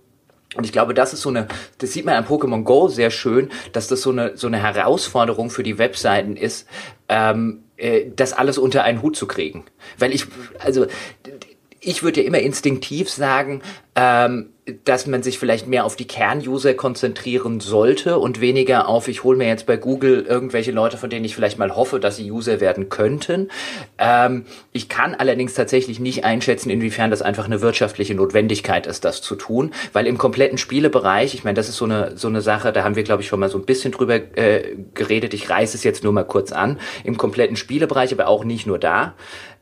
und ich glaube, das ist so eine, das sieht man an Pokémon Go sehr schön, dass das so eine, so eine Herausforderung für die Webseiten ist, ähm, äh, das alles unter einen Hut zu kriegen. Weil ich, also, ich würde ja immer instinktiv sagen, ähm, dass man sich vielleicht mehr auf die Kernuser konzentrieren sollte und weniger auf, ich hole mir jetzt bei Google irgendwelche Leute, von denen ich vielleicht mal hoffe, dass sie User werden könnten. Ähm, ich kann allerdings tatsächlich nicht einschätzen, inwiefern das einfach eine wirtschaftliche Notwendigkeit ist, das zu tun, weil im kompletten Spielebereich, ich meine, das ist so eine, so eine Sache, da haben wir, glaube ich, schon mal so ein bisschen drüber äh, geredet, ich reiße es jetzt nur mal kurz an, im kompletten Spielebereich, aber auch nicht nur da,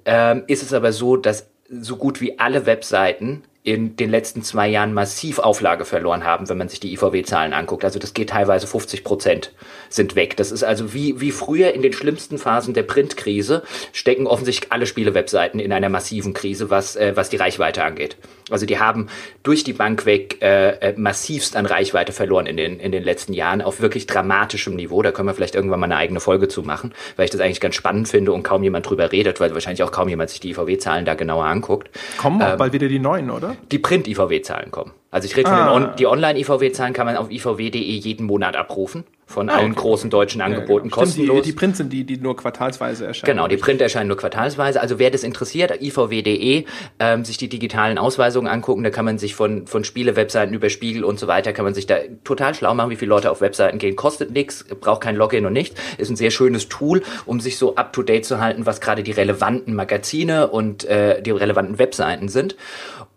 ähm, ist es aber so, dass so gut wie alle Webseiten in den letzten zwei Jahren massiv Auflage verloren haben, wenn man sich die IVW-Zahlen anguckt. Also das geht teilweise 50 Prozent sind weg. Das ist also wie, wie früher in den schlimmsten Phasen der Printkrise stecken offensichtlich alle Spiele-Webseiten in einer massiven Krise, was, äh, was die Reichweite angeht. Also die haben durch die Bank weg äh, äh, massivst an Reichweite verloren in den, in den letzten Jahren auf wirklich dramatischem Niveau. Da können wir vielleicht irgendwann mal eine eigene Folge zu machen, weil ich das eigentlich ganz spannend finde und kaum jemand drüber redet, weil wahrscheinlich auch kaum jemand sich die IVW-Zahlen da genauer anguckt. Kommen ähm, bald wieder die neuen, oder? Die Print-IVW-Zahlen kommen. Also ich rede ah. von den On die Online-IVW-Zahlen kann man auf ivw.de jeden Monat abrufen von ah, allen okay. großen deutschen Angeboten ja, genau. kostenlos. Die, die Print sind die, die nur quartalsweise erscheinen. Genau, die Print erscheinen nur quartalsweise. Also wer das interessiert, ivw.de, ähm, sich die digitalen Ausweisungen angucken, da kann man sich von, von Spiele-Webseiten über Spiegel und so weiter, kann man sich da total schlau machen, wie viele Leute auf Webseiten gehen. Kostet nichts, braucht kein Login und nichts. Ist ein sehr schönes Tool, um sich so up-to-date zu halten, was gerade die relevanten Magazine und äh, die relevanten Webseiten sind.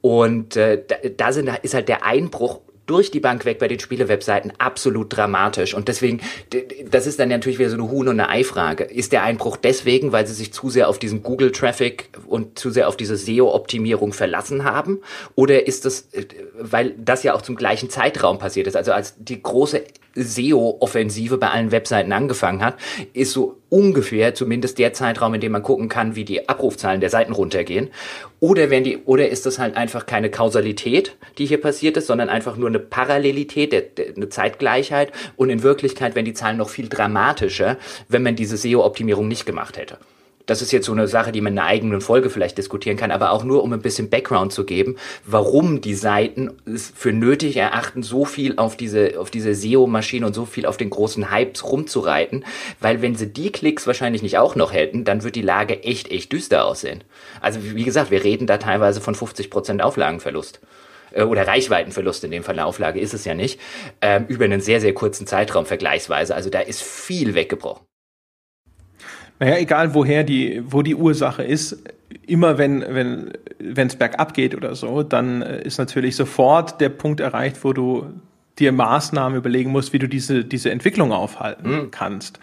Und äh, da, da sind, ist halt der Einbruch durch die Bank weg bei den Spielewebseiten absolut dramatisch. Und deswegen, das ist dann natürlich wieder so eine Huhn- und eine Ei-Frage. Ist der Einbruch deswegen, weil sie sich zu sehr auf diesen Google-Traffic und zu sehr auf diese SEO-Optimierung verlassen haben? Oder ist das, äh, weil das ja auch zum gleichen Zeitraum passiert ist? Also als die große SEO-Offensive bei allen Webseiten angefangen hat, ist so ungefähr zumindest der Zeitraum, in dem man gucken kann, wie die Abrufzahlen der Seiten runtergehen. Oder wenn die, oder ist das halt einfach keine Kausalität, die hier passiert ist, sondern einfach nur eine Parallelität, eine Zeitgleichheit und in Wirklichkeit wären die Zahlen noch viel dramatischer, wenn man diese SEO-Optimierung nicht gemacht hätte. Das ist jetzt so eine Sache, die man in einer eigenen Folge vielleicht diskutieren kann, aber auch nur, um ein bisschen Background zu geben, warum die Seiten es für nötig erachten, so viel auf diese, auf diese SEO-Maschine und so viel auf den großen Hypes rumzureiten, weil wenn sie die Klicks wahrscheinlich nicht auch noch hätten, dann wird die Lage echt, echt düster aussehen. Also wie gesagt, wir reden da teilweise von 50% Auflagenverlust äh, oder Reichweitenverlust in dem Fall eine Auflage ist es ja nicht, ähm, über einen sehr, sehr kurzen Zeitraum vergleichsweise. Also da ist viel weggebrochen. Naja, egal woher die, wo die Ursache ist, immer wenn, wenn, wenn es bergab geht oder so, dann äh, ist natürlich sofort der Punkt erreicht, wo du dir Maßnahmen überlegen musst, wie du diese, diese Entwicklung aufhalten mhm. kannst.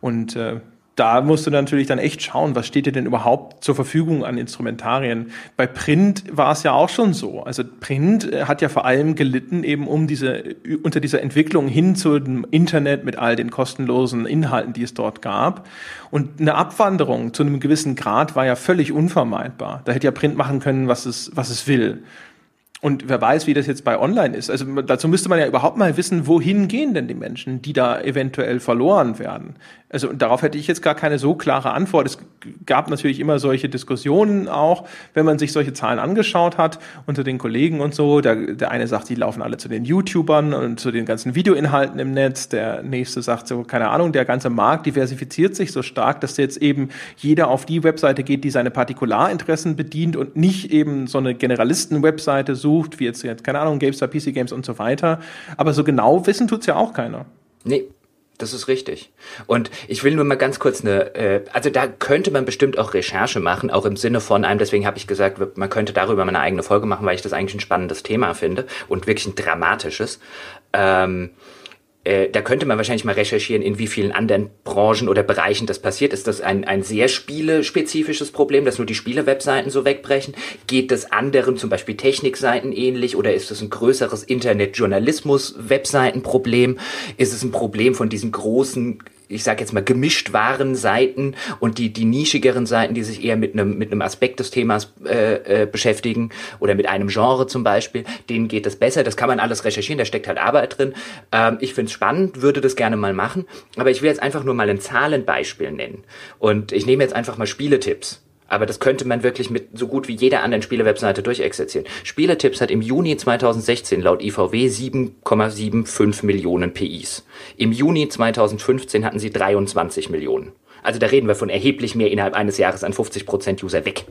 Und äh, da musst du natürlich dann echt schauen, was steht dir denn überhaupt zur Verfügung an Instrumentarien. Bei Print war es ja auch schon so. Also Print äh, hat ja vor allem gelitten eben um diese, unter dieser Entwicklung hin zu dem Internet mit all den kostenlosen Inhalten, die es dort gab. Und eine Abwanderung zu einem gewissen Grad war ja völlig unvermeidbar. Da hätte ja Print machen können, was es, was es will. Und wer weiß, wie das jetzt bei Online ist. Also dazu müsste man ja überhaupt mal wissen, wohin gehen denn die Menschen, die da eventuell verloren werden. Also darauf hätte ich jetzt gar keine so klare Antwort. Es gab natürlich immer solche Diskussionen auch, wenn man sich solche Zahlen angeschaut hat unter den Kollegen und so. Der, der eine sagt, die laufen alle zu den YouTubern und zu den ganzen Videoinhalten im Netz. Der nächste sagt so, keine Ahnung, der ganze Markt diversifiziert sich so stark, dass jetzt eben jeder auf die Webseite geht, die seine Partikularinteressen bedient und nicht eben so eine Generalisten-Webseite sucht, wie jetzt, jetzt, keine Ahnung, GameStar, PC Games und so weiter. Aber so genau wissen tut's ja auch keiner. Nee, das ist richtig. Und ich will nur mal ganz kurz eine, äh, also da könnte man bestimmt auch Recherche machen, auch im Sinne von einem, deswegen habe ich gesagt, man könnte darüber mal eine eigene Folge machen, weil ich das eigentlich ein spannendes Thema finde und wirklich ein dramatisches. Ähm, äh, da könnte man wahrscheinlich mal recherchieren, in wie vielen anderen Branchen oder Bereichen das passiert. Ist das ein, ein sehr spielespezifisches Problem, dass nur die Spiele-Webseiten so wegbrechen? Geht das anderen, zum Beispiel Technikseiten ähnlich? Oder ist es ein größeres Internet-Journalismus-Webseitenproblem? Ist es ein Problem von diesen großen ich sage jetzt mal, gemischt waren Seiten und die, die nischigeren Seiten, die sich eher mit einem, mit einem Aspekt des Themas äh, äh, beschäftigen oder mit einem Genre zum Beispiel, denen geht das besser. Das kann man alles recherchieren, da steckt halt Arbeit drin. Ähm, ich finde es spannend, würde das gerne mal machen, aber ich will jetzt einfach nur mal ein Zahlenbeispiel nennen. Und ich nehme jetzt einfach mal Spieletipps. Aber das könnte man wirklich mit so gut wie jeder anderen Spielewebseite durchexerzieren. Spieletipps hat im Juni 2016 laut IVW 7,75 Millionen PIs. Im Juni 2015 hatten sie 23 Millionen. Also da reden wir von erheblich mehr innerhalb eines Jahres an 50% User weg.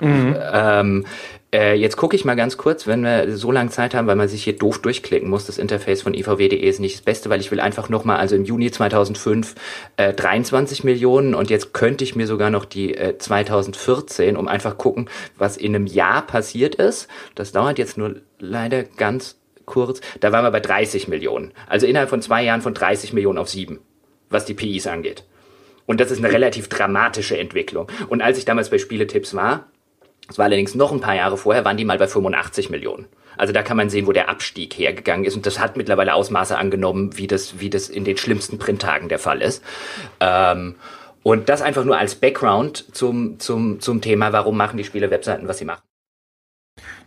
Mhm. Ähm, äh, jetzt gucke ich mal ganz kurz, wenn wir so lange Zeit haben, weil man sich hier doof durchklicken muss. Das Interface von IVW.de ist nicht das Beste, weil ich will einfach nochmal, also im Juni 2005 äh, 23 Millionen und jetzt könnte ich mir sogar noch die äh, 2014, um einfach gucken, was in einem Jahr passiert ist. Das dauert jetzt nur leider ganz kurz. Da waren wir bei 30 Millionen. Also innerhalb von zwei Jahren von 30 Millionen auf sieben, was die PIs angeht. Und das ist eine relativ dramatische Entwicklung. Und als ich damals bei Spieletipps war, das war allerdings noch ein paar Jahre vorher, waren die mal bei 85 Millionen. Also da kann man sehen, wo der Abstieg hergegangen ist. Und das hat mittlerweile Ausmaße angenommen, wie das, wie das in den schlimmsten Printtagen der Fall ist. Ähm, und das einfach nur als Background zum, zum, zum Thema, warum machen die Spiele Webseiten, was sie machen.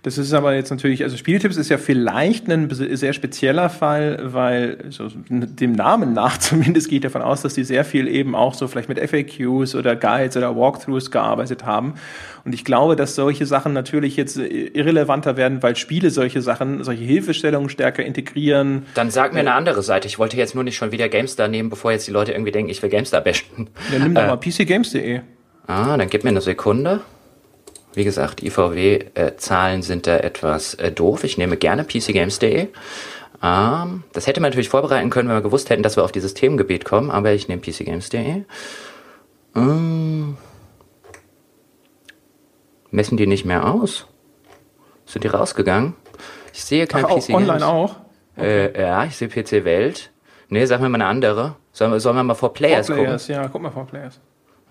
Das ist aber jetzt natürlich, also Spieltipps ist ja vielleicht ein sehr spezieller Fall, weil so dem Namen nach zumindest geht davon aus, dass die sehr viel eben auch so vielleicht mit FAQs oder Guides oder Walkthroughs gearbeitet haben. Und ich glaube, dass solche Sachen natürlich jetzt irrelevanter werden, weil Spiele solche Sachen, solche Hilfestellungen stärker integrieren. Dann sag mir eine andere Seite. Ich wollte jetzt nur nicht schon wieder GameStar nehmen, bevor jetzt die Leute irgendwie denken, ich will GameStar bashen. Dann nimm doch äh, mal pcgames.de. Ah, dann gib mir eine Sekunde. Wie gesagt, IVW-Zahlen äh, sind da etwas äh, doof. Ich nehme gerne PCGames.de. Ähm, das hätte man natürlich vorbereiten können, wenn wir gewusst hätten, dass wir auf dieses Themengebiet kommen, aber ich nehme PCGames.de. Ähm, messen die nicht mehr aus? Sind die rausgegangen? Ich sehe kein Ach, PC Games. Online auch? Okay. Äh, ja, ich sehe PC Welt. Nee, sag mir mal eine andere. Sollen wir, sollen wir mal vor Players, vor Players gucken? Ja, guck mal vor Players.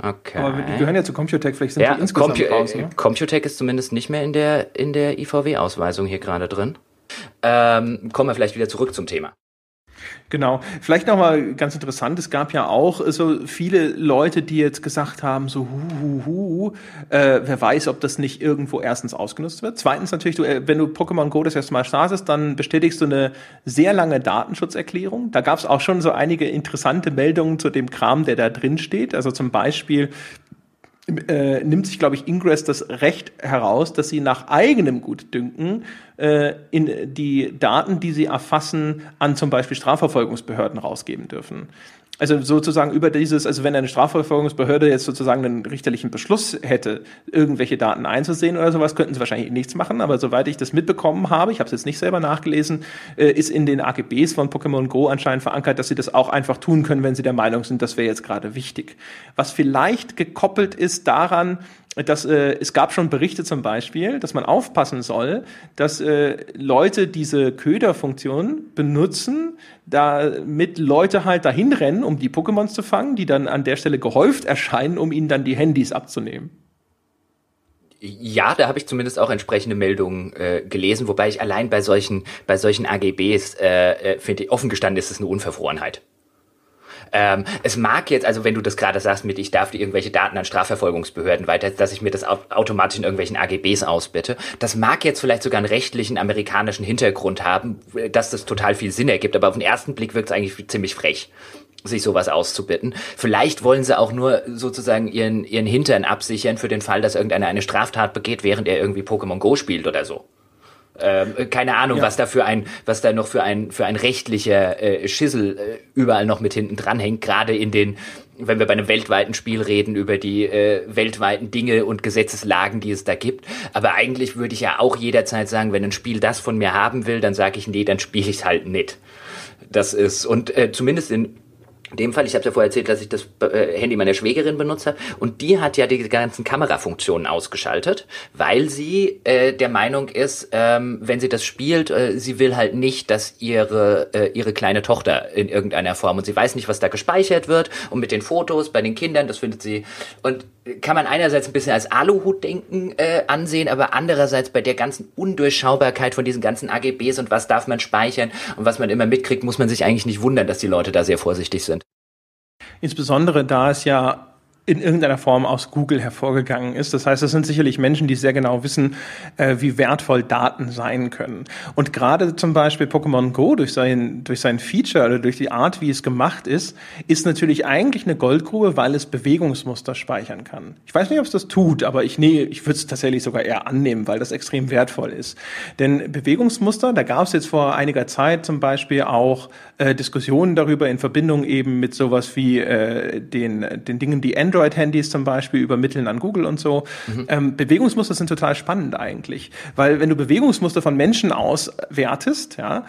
Okay. Aber die gehören ja zu Computech, vielleicht sind ja, die insgesamt Compu raus, ne? Computech ist zumindest nicht mehr in der, in der IVW-Ausweisung hier gerade drin. Ähm, kommen wir vielleicht wieder zurück zum Thema. Genau. Vielleicht nochmal ganz interessant, es gab ja auch so viele Leute, die jetzt gesagt haben, so hu, hu, hu, äh, wer weiß, ob das nicht irgendwo erstens ausgenutzt wird. Zweitens natürlich, du, äh, wenn du Pokémon Go das erste Mal startest, dann bestätigst du eine sehr lange Datenschutzerklärung. Da gab es auch schon so einige interessante Meldungen zu dem Kram, der da drin steht. Also zum Beispiel äh, nimmt sich, glaube ich, Ingress das Recht heraus, dass sie nach eigenem Gutdünken äh, in die Daten, die sie erfassen, an zum Beispiel Strafverfolgungsbehörden rausgeben dürfen also sozusagen über dieses, also wenn eine Strafverfolgungsbehörde jetzt sozusagen einen richterlichen Beschluss hätte, irgendwelche Daten einzusehen oder sowas, könnten sie wahrscheinlich nichts machen. Aber soweit ich das mitbekommen habe, ich habe es jetzt nicht selber nachgelesen, äh, ist in den AGBs von Pokémon Go anscheinend verankert, dass sie das auch einfach tun können, wenn sie der Meinung sind, das wäre jetzt gerade wichtig. Was vielleicht gekoppelt ist daran, dass äh, es gab schon Berichte zum Beispiel, dass man aufpassen soll, dass äh, Leute diese Köderfunktion benutzen, damit Leute halt dahin rennen, um die Pokémons zu fangen, die dann an der Stelle gehäuft erscheinen, um ihnen dann die Handys abzunehmen. Ja, da habe ich zumindest auch entsprechende Meldungen äh, gelesen, wobei ich allein bei solchen, bei solchen AGBs äh, äh, finde, offen gestanden ist es eine Unverfrorenheit. Ähm, es mag jetzt, also wenn du das gerade sagst mit, ich darf die irgendwelche Daten an Strafverfolgungsbehörden weiter, dass ich mir das automatisch in irgendwelchen AGBs ausbitte, das mag jetzt vielleicht sogar einen rechtlichen amerikanischen Hintergrund haben, dass das total viel Sinn ergibt, aber auf den ersten Blick wirkt es eigentlich ziemlich frech sich sowas auszubitten. Vielleicht wollen sie auch nur sozusagen ihren, ihren Hintern absichern für den Fall, dass irgendeiner eine Straftat begeht, während er irgendwie Pokémon Go spielt oder so. Ähm, keine Ahnung, ja. was da für ein, was da noch für ein, für ein rechtlicher äh, Schissel äh, überall noch mit hinten dran hängt, gerade in den, wenn wir bei einem weltweiten Spiel reden, über die äh, weltweiten Dinge und Gesetzeslagen, die es da gibt. Aber eigentlich würde ich ja auch jederzeit sagen, wenn ein Spiel das von mir haben will, dann sage ich, nee, dann spiele ich es halt nicht. Das ist, und äh, zumindest in in dem Fall, ich habe ja vorher erzählt, dass ich das äh, Handy meiner Schwägerin benutzt habe und die hat ja die ganzen Kamerafunktionen ausgeschaltet, weil sie äh, der Meinung ist, ähm, wenn sie das spielt, äh, sie will halt nicht, dass ihre äh, ihre kleine Tochter in irgendeiner Form und sie weiß nicht, was da gespeichert wird. Und mit den Fotos bei den Kindern, das findet sie und kann man einerseits ein bisschen als Aluhut-Denken äh, ansehen, aber andererseits bei der ganzen Undurchschaubarkeit von diesen ganzen AGBs und was darf man speichern und was man immer mitkriegt, muss man sich eigentlich nicht wundern, dass die Leute da sehr vorsichtig sind. Insbesondere da es ja in irgendeiner Form aus Google hervorgegangen ist. Das heißt, das sind sicherlich Menschen, die sehr genau wissen, äh, wie wertvoll Daten sein können. Und gerade zum Beispiel Pokémon Go durch sein, durch sein Feature oder durch die Art, wie es gemacht ist, ist natürlich eigentlich eine Goldgrube, weil es Bewegungsmuster speichern kann. Ich weiß nicht, ob es das tut, aber ich, nee, ich würde es tatsächlich sogar eher annehmen, weil das extrem wertvoll ist. Denn Bewegungsmuster, da gab es jetzt vor einiger Zeit zum Beispiel auch äh, Diskussionen darüber in Verbindung eben mit sowas wie äh, den, den Dingen, die Android-Handys zum Beispiel übermitteln an Google und so. Mhm. Ähm, Bewegungsmuster sind total spannend eigentlich, weil wenn du Bewegungsmuster von Menschen auswertest, ja,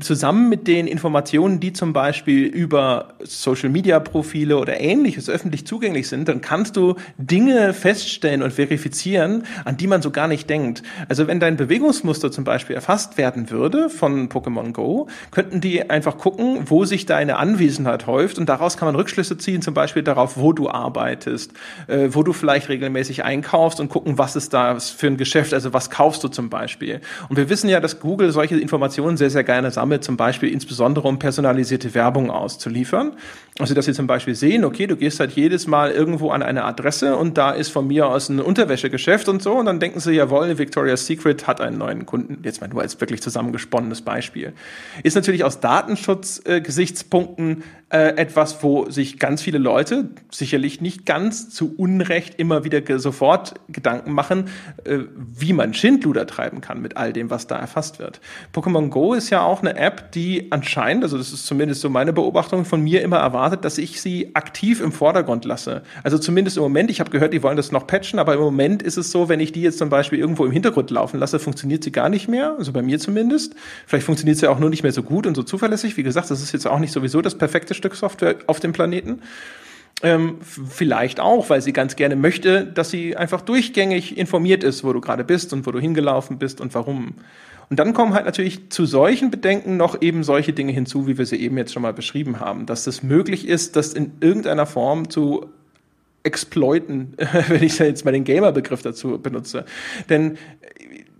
zusammen mit den Informationen, die zum Beispiel über Social-Media-Profile oder ähnliches öffentlich zugänglich sind, dann kannst du Dinge feststellen und verifizieren, an die man so gar nicht denkt. Also wenn dein Bewegungsmuster zum Beispiel erfasst werden würde von Pokémon Go, könnten die einfach gucken, wo sich deine Anwesenheit häuft und daraus kann man Rückschlüsse ziehen, zum Beispiel darauf, wo du arbeitest, äh, wo du vielleicht regelmäßig einkaufst und gucken, was ist da für ein Geschäft, also was kaufst du zum Beispiel. Und wir wissen ja, dass Google solche Informationen sehr, sehr gerne sammelt, zum Beispiel insbesondere um personalisierte Werbung auszuliefern. Also, dass sie zum Beispiel sehen, okay, du gehst halt jedes Mal irgendwo an eine Adresse und da ist von mir aus ein Unterwäschegeschäft und so und dann denken sie, jawohl, Victoria's Secret hat einen neuen Kunden. Jetzt mal nur als wirklich zusammengesponnenes Beispiel. Ist natürlich aus Datenschutzgesichtspunkten äh, etwas, wo sich ganz viele Leute sicherlich nicht ganz zu Unrecht immer wieder sofort Gedanken machen, äh, wie man Schindluder treiben kann mit all dem, was da erfasst wird. Pokémon Go ist ja auch eine App, die anscheinend, also das ist zumindest so meine Beobachtung von mir immer erwartet, dass ich sie aktiv im Vordergrund lasse. Also zumindest im Moment, ich habe gehört, die wollen das noch patchen, aber im Moment ist es so, wenn ich die jetzt zum Beispiel irgendwo im Hintergrund laufen lasse, funktioniert sie gar nicht mehr, also bei mir zumindest. Vielleicht funktioniert sie auch nur nicht mehr so gut und so zuverlässig. Wie gesagt, das ist jetzt auch nicht sowieso das perfekte Stück Software auf dem Planeten. Ähm, vielleicht auch, weil sie ganz gerne möchte, dass sie einfach durchgängig informiert ist, wo du gerade bist und wo du hingelaufen bist und warum. Und dann kommen halt natürlich zu solchen Bedenken noch eben solche Dinge hinzu, wie wir sie eben jetzt schon mal beschrieben haben, dass es möglich ist, das in irgendeiner Form zu exploiten, wenn ich jetzt mal den Gamer-Begriff dazu benutze. Denn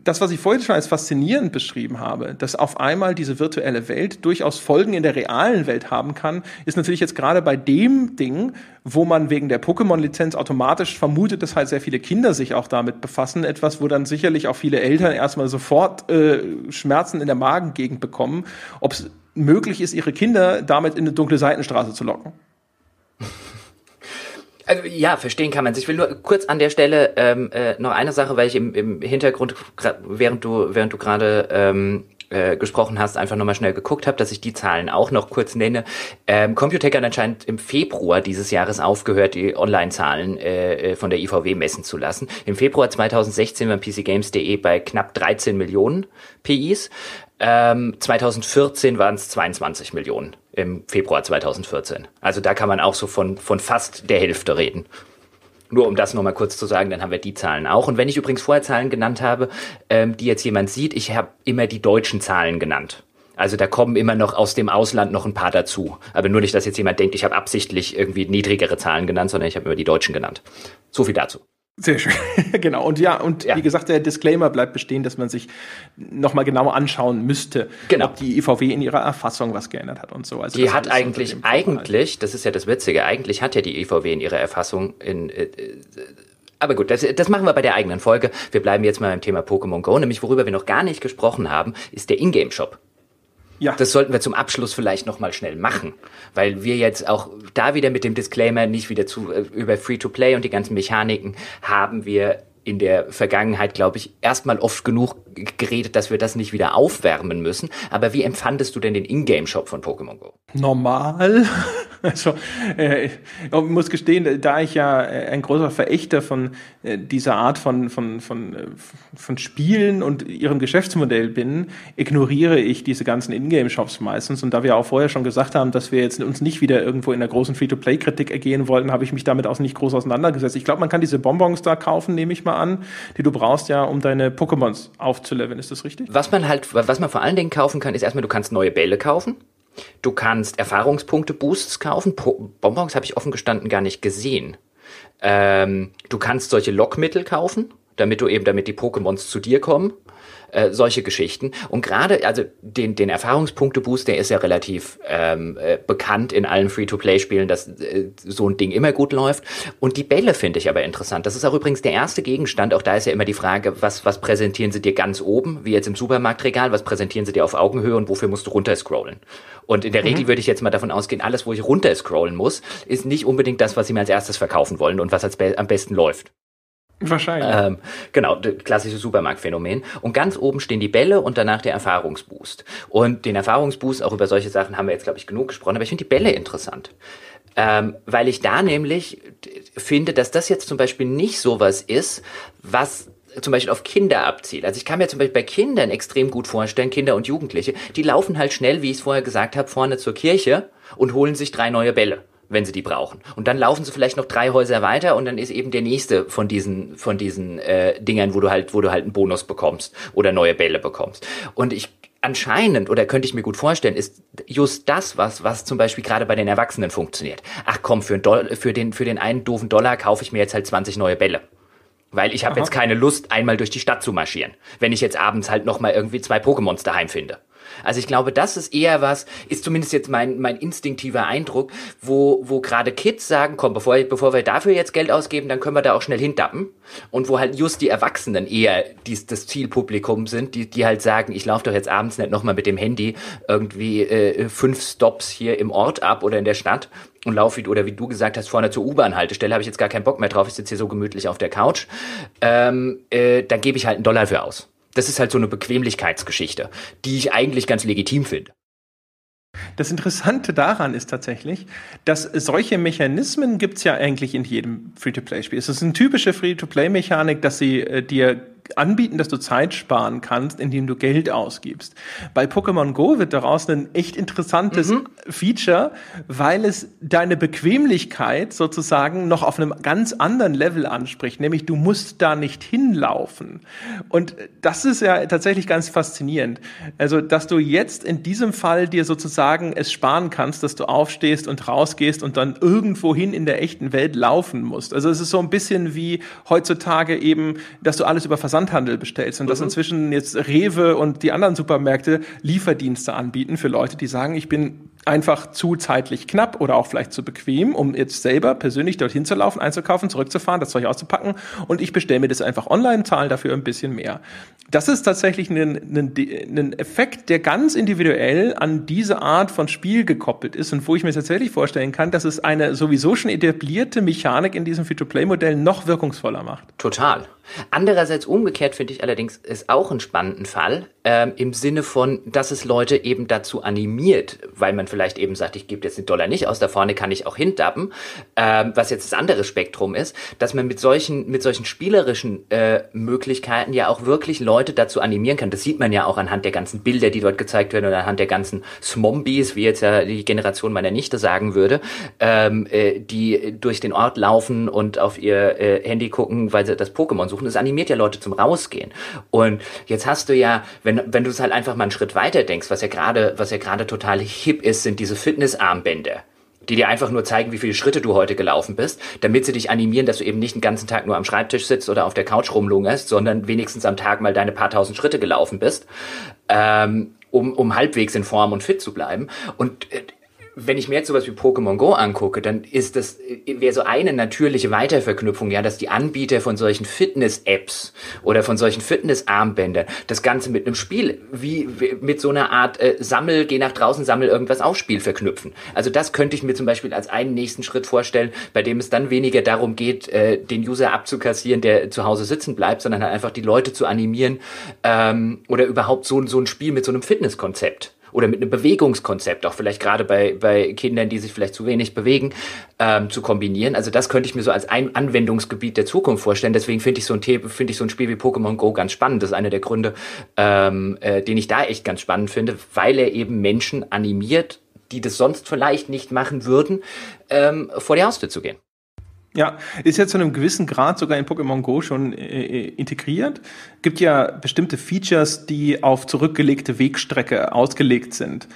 das, was ich vorhin schon als faszinierend beschrieben habe, dass auf einmal diese virtuelle Welt durchaus Folgen in der realen Welt haben kann, ist natürlich jetzt gerade bei dem Ding, wo man wegen der Pokémon-Lizenz automatisch vermutet, dass halt sehr viele Kinder sich auch damit befassen, etwas, wo dann sicherlich auch viele Eltern erstmal sofort äh, Schmerzen in der Magengegend bekommen, ob es möglich ist, ihre Kinder damit in eine dunkle Seitenstraße zu locken. Also, ja, verstehen kann man. Ich will nur kurz an der Stelle ähm, äh, noch eine Sache, weil ich im, im Hintergrund, während du, während du gerade ähm, äh, gesprochen hast, einfach nochmal schnell geguckt habe, dass ich die Zahlen auch noch kurz nenne. Ähm, Computec hat anscheinend im Februar dieses Jahres aufgehört, die Online-Zahlen äh, äh von der IVW messen zu lassen. Im Februar 2016 waren PCGames.de bei knapp 13 Millionen PIs. Ähm, 2014 waren es 22 Millionen im Februar 2014. Also da kann man auch so von, von fast der Hälfte reden. Nur um das nochmal kurz zu sagen, dann haben wir die Zahlen auch. Und wenn ich übrigens vorher Zahlen genannt habe, ähm, die jetzt jemand sieht, ich habe immer die deutschen Zahlen genannt. Also da kommen immer noch aus dem Ausland noch ein paar dazu. Aber nur nicht, dass jetzt jemand denkt, ich habe absichtlich irgendwie niedrigere Zahlen genannt, sondern ich habe immer die deutschen genannt. So viel dazu. Sehr schön, genau. Und ja, und ja. wie gesagt, der Disclaimer bleibt bestehen, dass man sich nochmal genauer anschauen müsste, genau. ob die IVW in ihrer Erfassung was geändert hat und so. Also die hat eigentlich, eigentlich, das ist ja das Witzige, eigentlich hat ja die IVW in ihrer Erfassung in, äh, äh, aber gut, das, das machen wir bei der eigenen Folge. Wir bleiben jetzt mal beim Thema Pokémon Go. Nämlich, worüber wir noch gar nicht gesprochen haben, ist der Ingame-Shop. Ja. Das sollten wir zum Abschluss vielleicht nochmal schnell machen, weil wir jetzt auch da wieder mit dem Disclaimer nicht wieder zu, äh, über Free-to-Play und die ganzen Mechaniken haben wir in der Vergangenheit, glaube ich, erstmal oft genug geredet, dass wir das nicht wieder aufwärmen müssen. Aber wie empfandest du denn den Ingame-Shop von Pokémon Go? Normal. Also, äh, ich muss gestehen, da ich ja äh, ein großer Verächter von äh, dieser Art von, von, von, äh, von Spielen und ihrem Geschäftsmodell bin, ignoriere ich diese ganzen Ingame-Shops meistens. Und da wir auch vorher schon gesagt haben, dass wir jetzt uns nicht wieder irgendwo in der großen Free-to-Play-Kritik ergehen wollten, habe ich mich damit auch nicht groß auseinandergesetzt. Ich glaube, man kann diese Bonbons da kaufen, nehme ich mal an, die du brauchst ja, um deine Pokémons aufzuleveln. Ist das richtig? Was man halt, was man vor allen Dingen kaufen kann, ist erstmal, du kannst neue Bälle kaufen. Du kannst Erfahrungspunkte-Boosts kaufen. Po Bonbons habe ich offen gestanden gar nicht gesehen. Ähm, du kannst solche Lockmittel kaufen, damit du eben, damit die Pokémons zu dir kommen äh, solche Geschichten. Und gerade, also den, den Erfahrungspunkte-Boost, der ist ja relativ ähm, äh, bekannt in allen Free-to-Play-Spielen, dass äh, so ein Ding immer gut läuft. Und die Bälle finde ich aber interessant. Das ist auch übrigens der erste Gegenstand. Auch da ist ja immer die Frage, was, was präsentieren sie dir ganz oben, wie jetzt im Supermarktregal, was präsentieren sie dir auf Augenhöhe und wofür musst du runterscrollen? Und in der mhm. Regel würde ich jetzt mal davon ausgehen, alles, wo ich runterscrollen muss, ist nicht unbedingt das, was sie mir als erstes verkaufen wollen und was als be am besten läuft. Wahrscheinlich. Ähm, genau, klassisches Supermarktphänomen. Und ganz oben stehen die Bälle und danach der Erfahrungsboost. Und den Erfahrungsboost, auch über solche Sachen haben wir jetzt, glaube ich, genug gesprochen, aber ich finde die Bälle interessant. Ähm, weil ich da nämlich finde, dass das jetzt zum Beispiel nicht sowas ist, was zum Beispiel auf Kinder abzielt. Also ich kann mir zum Beispiel bei Kindern extrem gut vorstellen, Kinder und Jugendliche, die laufen halt schnell, wie ich es vorher gesagt habe, vorne zur Kirche und holen sich drei neue Bälle wenn sie die brauchen. Und dann laufen sie vielleicht noch drei Häuser weiter und dann ist eben der nächste von diesen von diesen äh, Dingern, wo du halt wo du halt einen Bonus bekommst oder neue Bälle bekommst. Und ich anscheinend oder könnte ich mir gut vorstellen, ist just das was was zum Beispiel gerade bei den Erwachsenen funktioniert. Ach komm, für, ein für den für den einen doofen Dollar kaufe ich mir jetzt halt 20 neue Bälle. Weil ich habe jetzt keine Lust, einmal durch die Stadt zu marschieren, wenn ich jetzt abends halt noch mal irgendwie zwei Pokémons daheim finde. Also ich glaube, das ist eher was, ist zumindest jetzt mein, mein instinktiver Eindruck, wo, wo gerade Kids sagen, komm, bevor, bevor wir dafür jetzt Geld ausgeben, dann können wir da auch schnell hindappen. Und wo halt just die Erwachsenen eher dies, das Zielpublikum sind, die, die halt sagen, ich laufe doch jetzt abends nicht nochmal mit dem Handy irgendwie äh, fünf Stops hier im Ort ab oder in der Stadt und laufe, oder wie du gesagt hast, vorne zur U-Bahn-Haltestelle, habe ich jetzt gar keinen Bock mehr drauf, ich sitze hier so gemütlich auf der Couch, ähm, äh, dann gebe ich halt einen Dollar für aus. Das ist halt so eine Bequemlichkeitsgeschichte, die ich eigentlich ganz legitim finde. Das Interessante daran ist tatsächlich, dass solche Mechanismen gibt's ja eigentlich in jedem Free-to-Play-Spiel. Es ist eine typische Free-to-Play-Mechanik, dass sie äh, dir anbieten, dass du Zeit sparen kannst, indem du Geld ausgibst. Bei Pokémon Go wird daraus ein echt interessantes mhm. Feature, weil es deine Bequemlichkeit sozusagen noch auf einem ganz anderen Level anspricht, nämlich du musst da nicht hinlaufen. Und das ist ja tatsächlich ganz faszinierend. Also, dass du jetzt in diesem Fall dir sozusagen es sparen kannst, dass du aufstehst und rausgehst und dann irgendwohin in der echten Welt laufen musst. Also, es ist so ein bisschen wie heutzutage eben, dass du alles über Versand Versandhandel bestellst und mhm. dass inzwischen jetzt Rewe und die anderen Supermärkte Lieferdienste anbieten für Leute, die sagen, ich bin einfach zu zeitlich knapp oder auch vielleicht zu bequem, um jetzt selber persönlich dorthin zu laufen, einzukaufen, zurückzufahren, das Zeug auszupacken und ich bestelle mir das einfach online, zahle dafür ein bisschen mehr. Das ist tatsächlich ein, ein, ein Effekt, der ganz individuell an diese Art von Spiel gekoppelt ist und wo ich mir tatsächlich vorstellen kann, dass es eine sowieso schon etablierte Mechanik in diesem Free-to-Play-Modell noch wirkungsvoller macht. Total. Andererseits umgekehrt finde ich allerdings ist auch einen spannenden Fall ähm, im Sinne von, dass es Leute eben dazu animiert, weil man vielleicht eben sagt, ich gebe jetzt den Dollar nicht aus, da vorne kann ich auch hindappen, ähm, was jetzt das andere Spektrum ist, dass man mit solchen, mit solchen spielerischen äh, Möglichkeiten ja auch wirklich Leute dazu animieren kann. Das sieht man ja auch anhand der ganzen Bilder, die dort gezeigt werden oder anhand der ganzen Smombies, wie jetzt ja die Generation meiner Nichte sagen würde, ähm, äh, die durch den Ort laufen und auf ihr äh, Handy gucken, weil sie das Pokémon suchen. Das animiert ja Leute zum Rausgehen. Und jetzt hast du ja, wenn, wenn du es halt einfach mal einen Schritt weiter denkst, was ja gerade, was ja gerade total hip ist, sind diese Fitnessarmbänder die dir einfach nur zeigen, wie viele Schritte du heute gelaufen bist, damit sie dich animieren, dass du eben nicht den ganzen Tag nur am Schreibtisch sitzt oder auf der Couch rumlungerst, sondern wenigstens am Tag mal deine paar tausend Schritte gelaufen bist, ähm, um, um halbwegs in Form und fit zu bleiben. Und äh, wenn ich mir jetzt sowas wie Pokémon Go angucke, dann ist das wäre so eine natürliche Weiterverknüpfung, ja, dass die Anbieter von solchen Fitness-Apps oder von solchen Fitness-Armbändern das Ganze mit einem Spiel wie, wie mit so einer Art äh, Sammel, geh nach draußen, sammel irgendwas auf Spiel verknüpfen. Also das könnte ich mir zum Beispiel als einen nächsten Schritt vorstellen, bei dem es dann weniger darum geht, äh, den User abzukassieren, der zu Hause sitzen bleibt, sondern halt einfach die Leute zu animieren ähm, oder überhaupt so, so ein Spiel mit so einem Fitnesskonzept oder mit einem Bewegungskonzept, auch vielleicht gerade bei, bei Kindern, die sich vielleicht zu wenig bewegen, ähm, zu kombinieren. Also das könnte ich mir so als ein Anwendungsgebiet der Zukunft vorstellen. Deswegen finde ich so ein finde ich so ein Spiel wie Pokémon Go ganz spannend. Das ist einer der Gründe, ähm, äh, den ich da echt ganz spannend finde, weil er eben Menschen animiert, die das sonst vielleicht nicht machen würden, ähm, vor die Haustür zu gehen. Ja, ist ja zu einem gewissen Grad sogar in Pokémon Go schon äh, äh, integriert. Gibt ja bestimmte Features, die auf zurückgelegte Wegstrecke ausgelegt sind.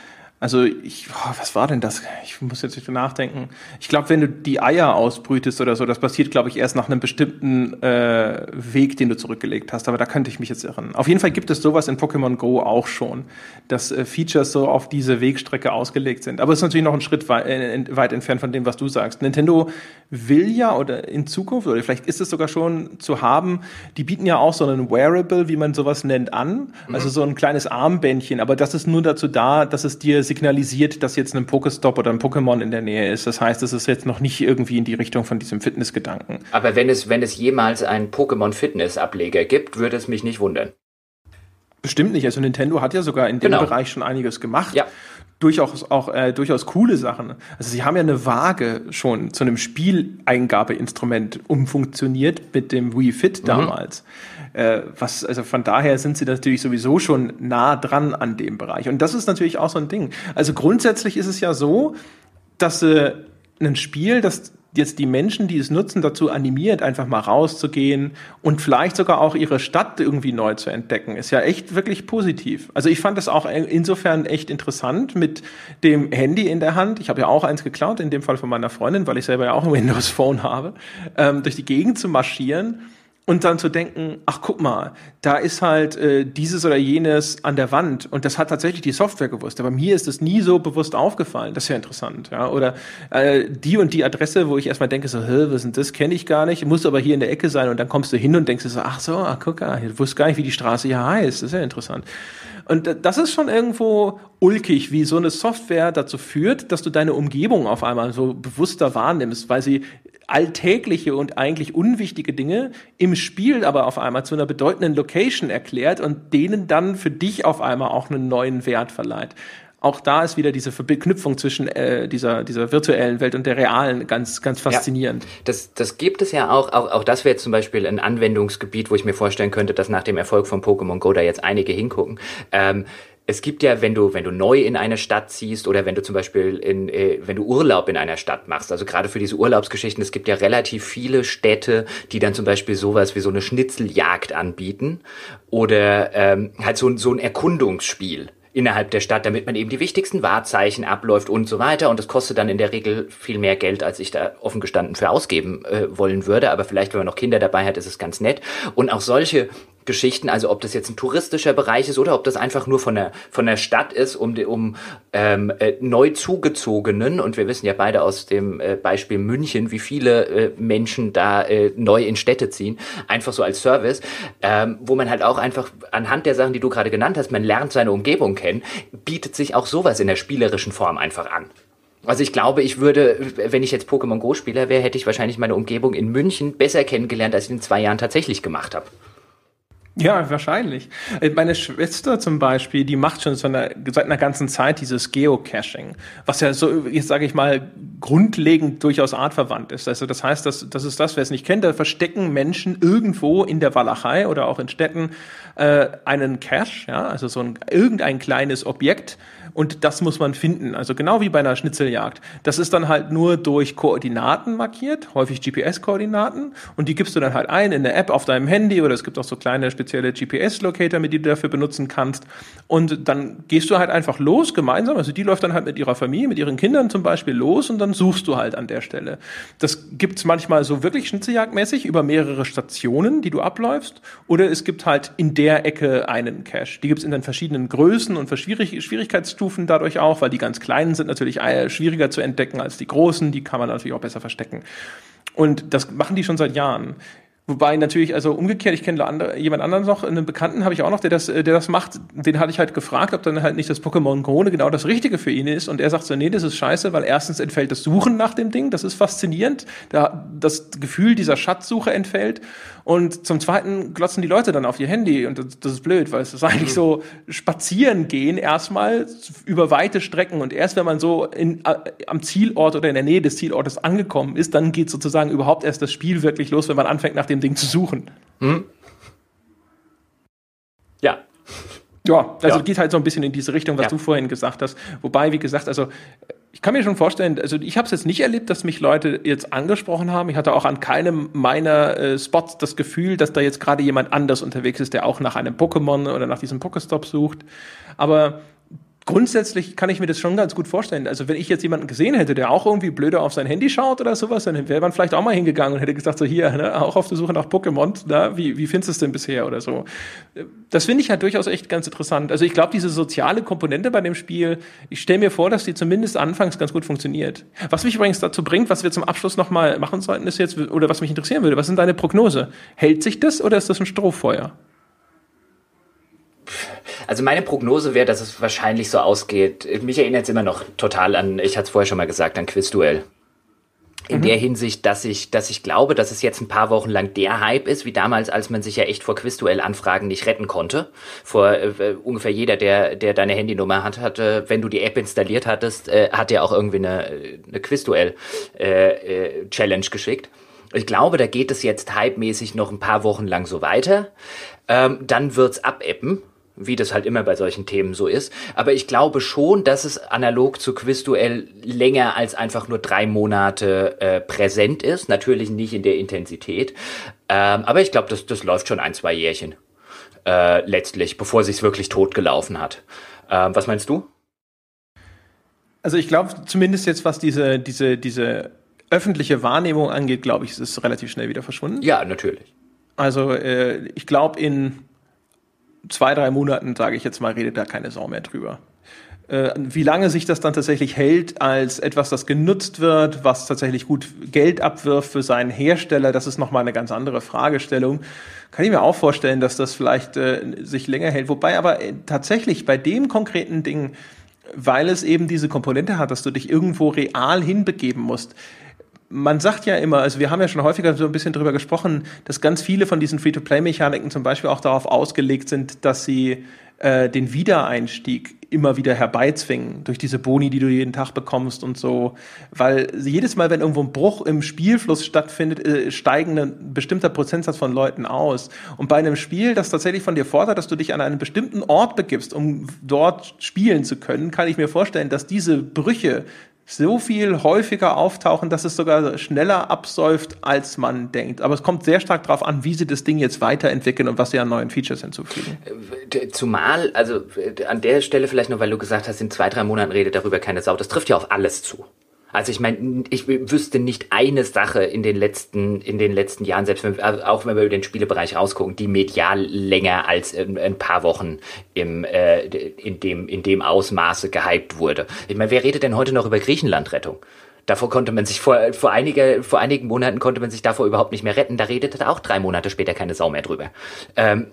Also ich, oh, was war denn das? Ich muss jetzt nicht nachdenken. Ich glaube, wenn du die Eier ausbrütest oder so, das passiert, glaube ich, erst nach einem bestimmten äh, Weg, den du zurückgelegt hast. Aber da könnte ich mich jetzt irren. Auf jeden Fall gibt es sowas in Pokémon Go auch schon, dass äh, Features so auf diese Wegstrecke ausgelegt sind. Aber es ist natürlich noch ein Schritt weit, äh, weit entfernt von dem, was du sagst. Nintendo will ja oder in Zukunft oder vielleicht ist es sogar schon zu haben. Die bieten ja auch so einen Wearable, wie man sowas nennt, an. Also so ein kleines Armbändchen. Aber das ist nur dazu da, dass es dir signalisiert, dass jetzt ein Pokestop oder ein Pokémon in der Nähe ist. Das heißt, es ist jetzt noch nicht irgendwie in die Richtung von diesem Fitnessgedanken. Aber wenn es, wenn es jemals einen Pokémon-Fitness-Ableger gibt, würde es mich nicht wundern. Bestimmt nicht. Also Nintendo hat ja sogar in dem genau. Bereich schon einiges gemacht. Ja. Durchaus auch äh, durchaus coole Sachen. Also sie haben ja eine Waage schon zu einem Spieleingabeinstrument umfunktioniert mit dem Wii Fit mhm. damals. Mhm. Äh, was, also von daher sind sie natürlich sowieso schon nah dran an dem Bereich. Und das ist natürlich auch so ein Ding. Also grundsätzlich ist es ja so, dass äh, ein Spiel, das jetzt die Menschen, die es nutzen, dazu animiert, einfach mal rauszugehen und vielleicht sogar auch ihre Stadt irgendwie neu zu entdecken, ist ja echt wirklich positiv. Also ich fand das auch insofern echt interessant mit dem Handy in der Hand. Ich habe ja auch eins geklaut, in dem Fall von meiner Freundin, weil ich selber ja auch ein Windows Phone habe, ähm, durch die Gegend zu marschieren und dann zu denken, ach guck mal, da ist halt äh, dieses oder jenes an der Wand und das hat tatsächlich die Software gewusst, aber mir ist das nie so bewusst aufgefallen. Das ist ja interessant, ja. Oder äh, die und die Adresse, wo ich erstmal denke, so, Hä, was ist das, kenne ich gar nicht, muss aber hier in der Ecke sein und dann kommst du hin und denkst so, ach so, ach guck mal, ich wusste gar nicht, wie die Straße hier heißt. Das ist ja interessant. Und das ist schon irgendwo ulkig, wie so eine Software dazu führt, dass du deine Umgebung auf einmal so bewusster wahrnimmst, weil sie alltägliche und eigentlich unwichtige Dinge im Spiel aber auf einmal zu einer bedeutenden Location erklärt und denen dann für dich auf einmal auch einen neuen Wert verleiht. Auch da ist wieder diese Verknüpfung zwischen äh, dieser, dieser virtuellen Welt und der realen ganz, ganz faszinierend. Ja, das, das gibt es ja auch. Auch, auch das wäre zum Beispiel ein Anwendungsgebiet, wo ich mir vorstellen könnte, dass nach dem Erfolg von Pokémon Go da jetzt einige hingucken. Ähm, es gibt ja, wenn du, wenn du neu in eine Stadt ziehst oder wenn du zum Beispiel in, äh, wenn du Urlaub in einer Stadt machst, also gerade für diese Urlaubsgeschichten, es gibt ja relativ viele Städte, die dann zum Beispiel sowas wie so eine Schnitzeljagd anbieten oder ähm, halt so, so ein Erkundungsspiel innerhalb der Stadt, damit man eben die wichtigsten Wahrzeichen abläuft und so weiter. Und das kostet dann in der Regel viel mehr Geld, als ich da offen gestanden für ausgeben äh, wollen würde. Aber vielleicht, wenn man noch Kinder dabei hat, ist es ganz nett. Und auch solche Geschichten, also ob das jetzt ein touristischer Bereich ist oder ob das einfach nur von der von der Stadt ist, um um ähm, äh, neu zugezogenen und wir wissen ja beide aus dem äh, Beispiel München, wie viele äh, Menschen da äh, neu in Städte ziehen, einfach so als Service, ähm, wo man halt auch einfach anhand der Sachen, die du gerade genannt hast, man lernt seine Umgebung kennen, bietet sich auch sowas in der spielerischen Form einfach an. Also ich glaube, ich würde, wenn ich jetzt Pokémon Go Spieler wäre, hätte ich wahrscheinlich meine Umgebung in München besser kennengelernt, als ich in zwei Jahren tatsächlich gemacht habe. Ja, wahrscheinlich. Äh, meine Schwester zum Beispiel, die macht schon seit einer, seit einer ganzen Zeit dieses Geocaching, was ja so, jetzt sage ich mal, grundlegend durchaus artverwandt ist. Also das heißt, dass, das ist das, wer es nicht kennt, da verstecken Menschen irgendwo in der Walachei oder auch in Städten äh, einen Cache, ja, also so ein, irgendein kleines Objekt, und das muss man finden. Also genau wie bei einer Schnitzeljagd. Das ist dann halt nur durch Koordinaten markiert, häufig GPS-Koordinaten. Und die gibst du dann halt ein in der App auf deinem Handy oder es gibt auch so kleine spezielle GPS-Locator, mit die du dafür benutzen kannst. Und dann gehst du halt einfach los gemeinsam. Also die läuft dann halt mit ihrer Familie, mit ihren Kindern zum Beispiel los und dann suchst du halt an der Stelle. Das gibt's manchmal so wirklich Schnitzeljagdmäßig über mehrere Stationen, die du abläufst. Oder es gibt halt in der Ecke einen Cache. Die gibt's in den verschiedenen Größen und Schwierigkeitsstufen Stufen dadurch auch, weil die ganz kleinen sind natürlich äh, schwieriger zu entdecken als die großen, die kann man natürlich auch besser verstecken. Und das machen die schon seit Jahren. Wobei natürlich, also umgekehrt, ich kenne jemand anderen noch, einen Bekannten habe ich auch noch, der das, der das macht. Den hatte ich halt gefragt, ob dann halt nicht das Pokémon Krone genau das Richtige für ihn ist. Und er sagt so, nee, das ist scheiße, weil erstens entfällt das Suchen nach dem Ding, das ist faszinierend. Da, das Gefühl dieser Schatzsuche entfällt. Und zum Zweiten glotzen die Leute dann auf ihr Handy und das, das ist blöd, weil es ist eigentlich mhm. so spazieren gehen erstmal über weite Strecken und erst wenn man so in, äh, am Zielort oder in der Nähe des Zielortes angekommen ist, dann geht sozusagen überhaupt erst das Spiel wirklich los, wenn man anfängt nach dem Ding zu suchen. Mhm. Ja. Ja, also ja. geht halt so ein bisschen in diese Richtung, was ja. du vorhin gesagt hast. Wobei, wie gesagt, also ich kann mir schon vorstellen, also ich habe es jetzt nicht erlebt, dass mich Leute jetzt angesprochen haben. Ich hatte auch an keinem meiner äh, Spots das Gefühl, dass da jetzt gerade jemand anders unterwegs ist, der auch nach einem Pokémon oder nach diesem Pokestop sucht. Aber grundsätzlich kann ich mir das schon ganz gut vorstellen. Also wenn ich jetzt jemanden gesehen hätte, der auch irgendwie blöder auf sein Handy schaut oder sowas, dann wäre man vielleicht auch mal hingegangen und hätte gesagt, so hier, ne, auch auf der Suche nach Pokémon, na, wie, wie findest du es denn bisher oder so. Das finde ich halt durchaus echt ganz interessant. Also ich glaube, diese soziale Komponente bei dem Spiel, ich stelle mir vor, dass die zumindest anfangs ganz gut funktioniert. Was mich übrigens dazu bringt, was wir zum Abschluss nochmal machen sollten, ist jetzt, oder was mich interessieren würde, was sind deine Prognose? Hält sich das oder ist das ein Strohfeuer? Also meine Prognose wäre, dass es wahrscheinlich so ausgeht. Mich erinnert es immer noch total an, ich hatte es vorher schon mal gesagt, an Quizduell. In mhm. der Hinsicht, dass ich, dass ich glaube, dass es jetzt ein paar Wochen lang der Hype ist, wie damals, als man sich ja echt vor Quizduell-Anfragen nicht retten konnte. Vor äh, ungefähr jeder, der, der deine Handynummer hat, hatte, wenn du die App installiert hattest, äh, hat dir auch irgendwie eine, eine Quizduell-Challenge äh, äh, geschickt. Ich glaube, da geht es jetzt hypemäßig noch ein paar Wochen lang so weiter. Ähm, dann wird's abebben wie das halt immer bei solchen Themen so ist. Aber ich glaube schon, dass es analog zu Quizduell länger als einfach nur drei Monate äh, präsent ist. Natürlich nicht in der Intensität. Ähm, aber ich glaube, das, das läuft schon ein, zwei Jährchen äh, letztlich, bevor sich's wirklich totgelaufen hat. Ähm, was meinst du? Also ich glaube zumindest jetzt, was diese, diese, diese öffentliche Wahrnehmung angeht, glaube ich, ist es relativ schnell wieder verschwunden. Ja, natürlich. Also äh, ich glaube, in zwei, drei Monaten, sage ich jetzt mal, redet da keine Sau mehr drüber. Äh, wie lange sich das dann tatsächlich hält als etwas, das genutzt wird, was tatsächlich gut Geld abwirft für seinen Hersteller, das ist nochmal eine ganz andere Fragestellung. Kann ich mir auch vorstellen, dass das vielleicht äh, sich länger hält. Wobei aber äh, tatsächlich bei dem konkreten Ding, weil es eben diese Komponente hat, dass du dich irgendwo real hinbegeben musst, man sagt ja immer, also wir haben ja schon häufiger so ein bisschen drüber gesprochen, dass ganz viele von diesen Free-to-Play-Mechaniken zum Beispiel auch darauf ausgelegt sind, dass sie äh, den Wiedereinstieg immer wieder herbeizwingen durch diese Boni, die du jeden Tag bekommst und so. Weil jedes Mal, wenn irgendwo ein Bruch im Spielfluss stattfindet, äh, steigen ein bestimmter Prozentsatz von Leuten aus. Und bei einem Spiel, das tatsächlich von dir fordert, dass du dich an einen bestimmten Ort begibst, um dort spielen zu können, kann ich mir vorstellen, dass diese Brüche so viel häufiger auftauchen, dass es sogar schneller absäuft, als man denkt. Aber es kommt sehr stark darauf an, wie sie das Ding jetzt weiterentwickeln und was sie an neuen Features hinzufügen. Äh, zumal, also äh, an der Stelle vielleicht nur, weil du gesagt hast, in zwei, drei Monaten redet darüber keine Sau. Das trifft ja auf alles zu. Also ich meine, ich wüsste nicht eine Sache in den letzten, in den letzten Jahren, selbst wenn, also auch wenn wir über den Spielebereich rausgucken, die medial länger als ein paar Wochen im, äh, in, dem, in dem Ausmaße gehypt wurde. Ich meine, wer redet denn heute noch über Griechenlandrettung? Davor konnte man sich vor, vor, einige, vor einigen Monaten konnte man sich davor überhaupt nicht mehr retten. Da redete auch drei Monate später keine Sau mehr drüber. Ähm,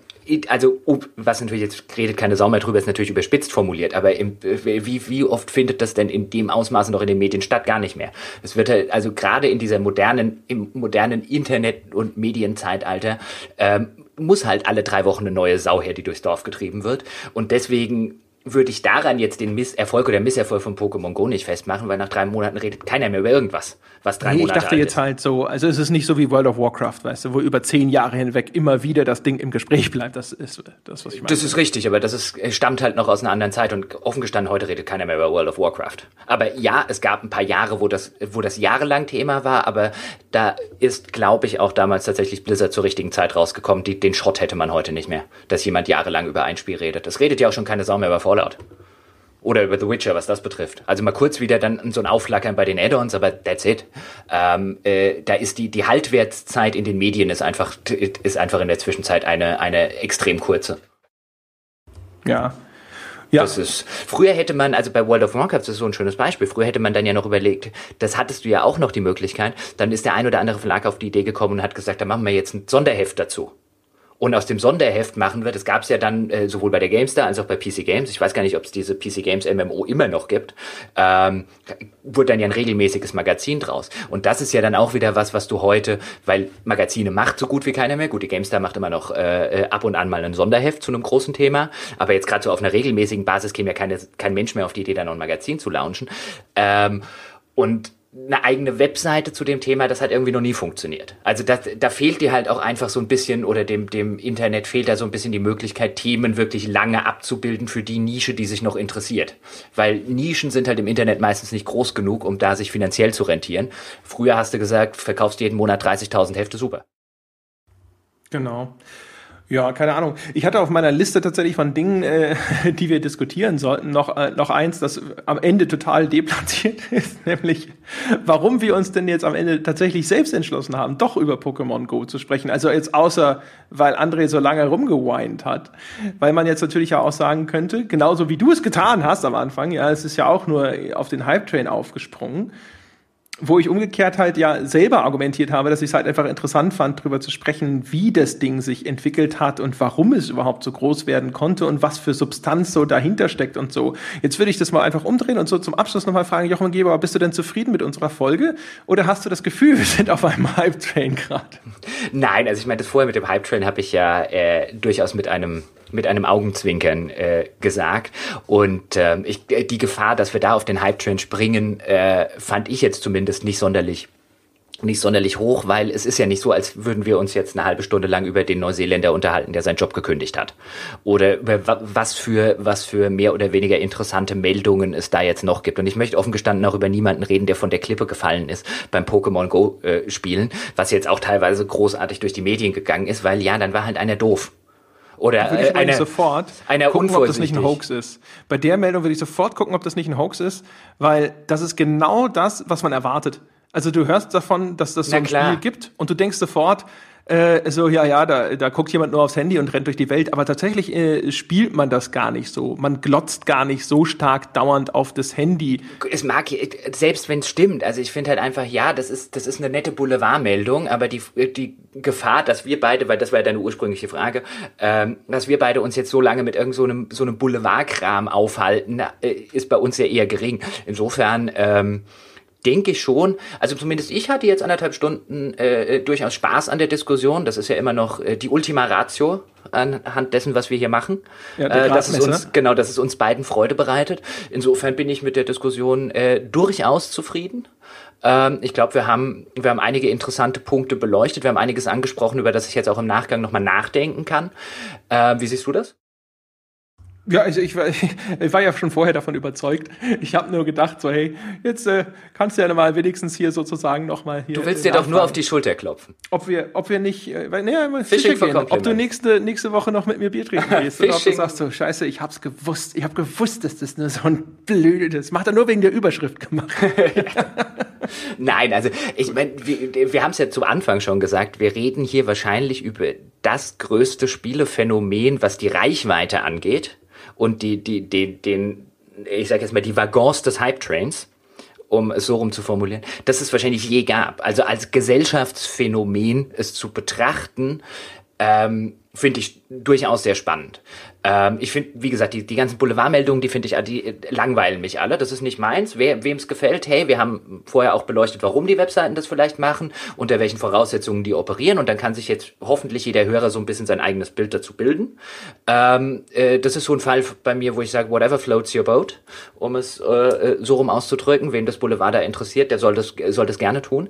also, was natürlich jetzt redet keine Sau mehr drüber, ist natürlich überspitzt formuliert, aber im, wie, wie oft findet das denn in dem Ausmaß noch in den Medien statt? Gar nicht mehr. Es wird halt, also gerade in dieser modernen, im modernen Internet- und Medienzeitalter, ähm, muss halt alle drei Wochen eine neue Sau her, die durchs Dorf getrieben wird. Und deswegen würde ich daran jetzt den Misserfolg oder Misserfolg von Pokémon Go nicht festmachen, weil nach drei Monaten redet keiner mehr über irgendwas, was drei Nee, ich Monate dachte alt jetzt ist. halt so, also es ist nicht so wie World of Warcraft, weißt du, wo über zehn Jahre hinweg immer wieder das Ding im Gespräch bleibt. Das ist das, was ich meine. Das ist richtig, aber das ist, stammt halt noch aus einer anderen Zeit und offen gestanden, heute redet keiner mehr über World of Warcraft. Aber ja, es gab ein paar Jahre, wo das, wo das jahrelang Thema war, aber da ist, glaube ich, auch damals tatsächlich Blizzard zur richtigen Zeit rausgekommen. Die, den Schrott hätte man heute nicht mehr, dass jemand jahrelang über ein Spiel redet. Das redet ja auch schon keine Sau mehr über Fallout. Oder über The Witcher, was das betrifft. Also mal kurz wieder dann so ein Aufflackern bei den Add-ons, aber that's it. Ähm, äh, da ist die, die Haltwertszeit in den Medien ist einfach, ist einfach in der Zwischenzeit eine, eine extrem kurze. ja. Ja, Das ist, früher hätte man, also bei World of Warcraft das ist so ein schönes Beispiel, früher hätte man dann ja noch überlegt, das hattest du ja auch noch die Möglichkeit, dann ist der ein oder andere Verlag auf die Idee gekommen und hat gesagt, da machen wir jetzt ein Sonderheft dazu. Und aus dem Sonderheft machen wir, das gab es ja dann äh, sowohl bei der GameStar als auch bei PC Games, ich weiß gar nicht, ob es diese PC Games MMO immer noch gibt, ähm, wurde dann ja ein regelmäßiges Magazin draus. Und das ist ja dann auch wieder was, was du heute, weil Magazine macht so gut wie keiner mehr. Gut, die GameStar macht immer noch äh, äh, ab und an mal ein Sonderheft zu einem großen Thema, aber jetzt gerade so auf einer regelmäßigen Basis käme ja keine, kein Mensch mehr auf die Idee, da noch ein Magazin zu launchen. Ähm, und eine eigene Webseite zu dem Thema, das hat irgendwie noch nie funktioniert. Also das, da fehlt dir halt auch einfach so ein bisschen, oder dem, dem Internet fehlt da so ein bisschen die Möglichkeit, Themen wirklich lange abzubilden für die Nische, die sich noch interessiert. Weil Nischen sind halt im Internet meistens nicht groß genug, um da sich finanziell zu rentieren. Früher hast du gesagt, verkaufst jeden Monat 30.000 Hefte, super. Genau. Ja, keine Ahnung. Ich hatte auf meiner Liste tatsächlich von Dingen, äh, die wir diskutieren sollten, noch, äh, noch eins, das am Ende total deplatziert ist, nämlich warum wir uns denn jetzt am Ende tatsächlich selbst entschlossen haben, doch über Pokémon Go zu sprechen. Also jetzt außer, weil André so lange rumgeweint hat. Weil man jetzt natürlich ja auch sagen könnte, genauso wie du es getan hast am Anfang, ja, es ist ja auch nur auf den Hype-Train aufgesprungen wo ich umgekehrt halt ja selber argumentiert habe, dass ich es halt einfach interessant fand, darüber zu sprechen, wie das Ding sich entwickelt hat und warum es überhaupt so groß werden konnte und was für Substanz so dahinter steckt und so. Jetzt würde ich das mal einfach umdrehen und so zum Abschluss nochmal fragen, Jochen Geber, bist du denn zufrieden mit unserer Folge oder hast du das Gefühl, wir sind auf einem Hype-Train gerade? Nein, also ich meine, das vorher mit dem Hype-Train habe ich ja äh, durchaus mit einem mit einem Augenzwinkern äh, gesagt. Und ähm, ich, äh, die Gefahr, dass wir da auf den Hype-Train springen, äh, fand ich jetzt zumindest nicht sonderlich nicht sonderlich hoch, weil es ist ja nicht so, als würden wir uns jetzt eine halbe Stunde lang über den Neuseeländer unterhalten, der seinen Job gekündigt hat. Oder über wa- was für, was für mehr oder weniger interessante Meldungen es da jetzt noch gibt. Und ich möchte offen gestanden auch über niemanden reden, der von der Klippe gefallen ist beim Pokémon Go äh, spielen, was jetzt auch teilweise großartig durch die Medien gegangen ist, weil ja, dann war halt einer doof. Oder Würde ich äh, einer, sofort einer gucken, ob das nicht ein. Hoax ist. Bei der Meldung würde ich sofort gucken, ob das nicht ein Hoax ist, weil das ist genau das, was man erwartet. Also du hörst davon, dass das so Na ein klar. Spiel gibt und du denkst sofort, äh, so, ja, ja, da, da guckt jemand nur aufs Handy und rennt durch die Welt. Aber tatsächlich äh, spielt man das gar nicht so. Man glotzt gar nicht so stark dauernd auf das Handy. es mag, selbst wenn es stimmt, also ich finde halt einfach, ja, das ist, das ist eine nette Boulevardmeldung, aber die, die Gefahr, dass wir beide, weil das war ja deine ursprüngliche Frage, ähm, dass wir beide uns jetzt so lange mit irgend so einem, so einem Boulevardkram aufhalten, äh, ist bei uns ja eher gering. Insofern, ähm, denke ich schon, also zumindest ich hatte jetzt anderthalb Stunden äh, durchaus Spaß an der Diskussion. Das ist ja immer noch äh, die Ultima Ratio anhand dessen, was wir hier machen. Ja, äh, dass es uns, genau, dass es uns beiden Freude bereitet. Insofern bin ich mit der Diskussion äh, durchaus zufrieden. Ähm, ich glaube, wir haben, wir haben einige interessante Punkte beleuchtet. Wir haben einiges angesprochen, über das ich jetzt auch im Nachgang nochmal nachdenken kann. Äh, wie siehst du das? Ja, also ich war, ich war ja schon vorher davon überzeugt. Ich habe nur gedacht, so hey, jetzt äh, kannst du ja mal wenigstens hier sozusagen noch mal hier. Du willst dir doch nur auf die Schulter klopfen. ob wir, ob wir nicht, äh, nee, mal Fishing gehen, ob du nächste, nächste Woche noch mit mir Bier trinken gehst. oder ob du sagst so, scheiße, ich hab's gewusst, ich hab gewusst, dass das nur so ein blödes, macht er nur wegen der Überschrift gemacht. Nein, also ich meine, wir, wir haben es ja zu Anfang schon gesagt, wir reden hier wahrscheinlich über das größte Spielephänomen, was die Reichweite angeht und die, die, die, den, ich sag jetzt mal, die Waggons des Hype-Trains um es so rum zu formulieren, das es wahrscheinlich je gab. Also als Gesellschaftsphänomen es zu betrachten, ähm, finde ich durchaus sehr spannend. Ähm, ich finde, wie gesagt, die, die ganzen Boulevardmeldungen, die finde ich, die langweilen mich alle. Das ist nicht meins. Wer, wem es gefällt, hey, wir haben vorher auch beleuchtet, warum die Webseiten das vielleicht machen, unter welchen Voraussetzungen die operieren und dann kann sich jetzt hoffentlich jeder Hörer so ein bisschen sein eigenes Bild dazu bilden. Ähm, äh, das ist so ein Fall bei mir, wo ich sage, whatever floats your boat, um es äh, äh so rum auszudrücken. Wen das Boulevard da interessiert, der soll das, soll das gerne tun.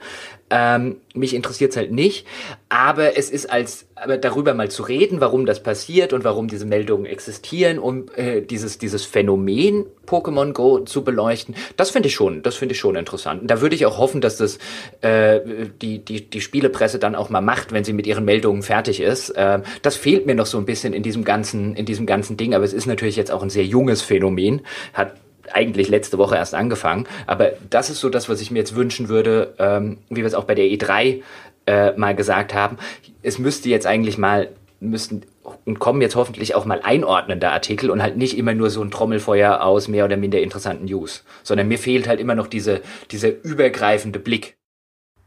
Ähm, mich interessiert es halt nicht, aber es ist als aber darüber mal zu reden, warum das passiert und warum diese Meldungen existieren, um äh, dieses dieses Phänomen Pokémon Go zu beleuchten, das finde ich schon, das finde ich schon interessant. Und da würde ich auch hoffen, dass das äh, die die die Spielepresse dann auch mal macht, wenn sie mit ihren Meldungen fertig ist. Äh, das fehlt mir noch so ein bisschen in diesem ganzen in diesem ganzen Ding, aber es ist natürlich jetzt auch ein sehr junges Phänomen, hat eigentlich letzte Woche erst angefangen. Aber das ist so das, was ich mir jetzt wünschen würde, ähm, wie wir es auch bei der E3 äh, mal gesagt haben. Es müsste jetzt eigentlich mal, müssten und kommen jetzt hoffentlich auch mal einordnende Artikel und halt nicht immer nur so ein Trommelfeuer aus mehr oder minder interessanten News, sondern mir fehlt halt immer noch diese, dieser übergreifende Blick.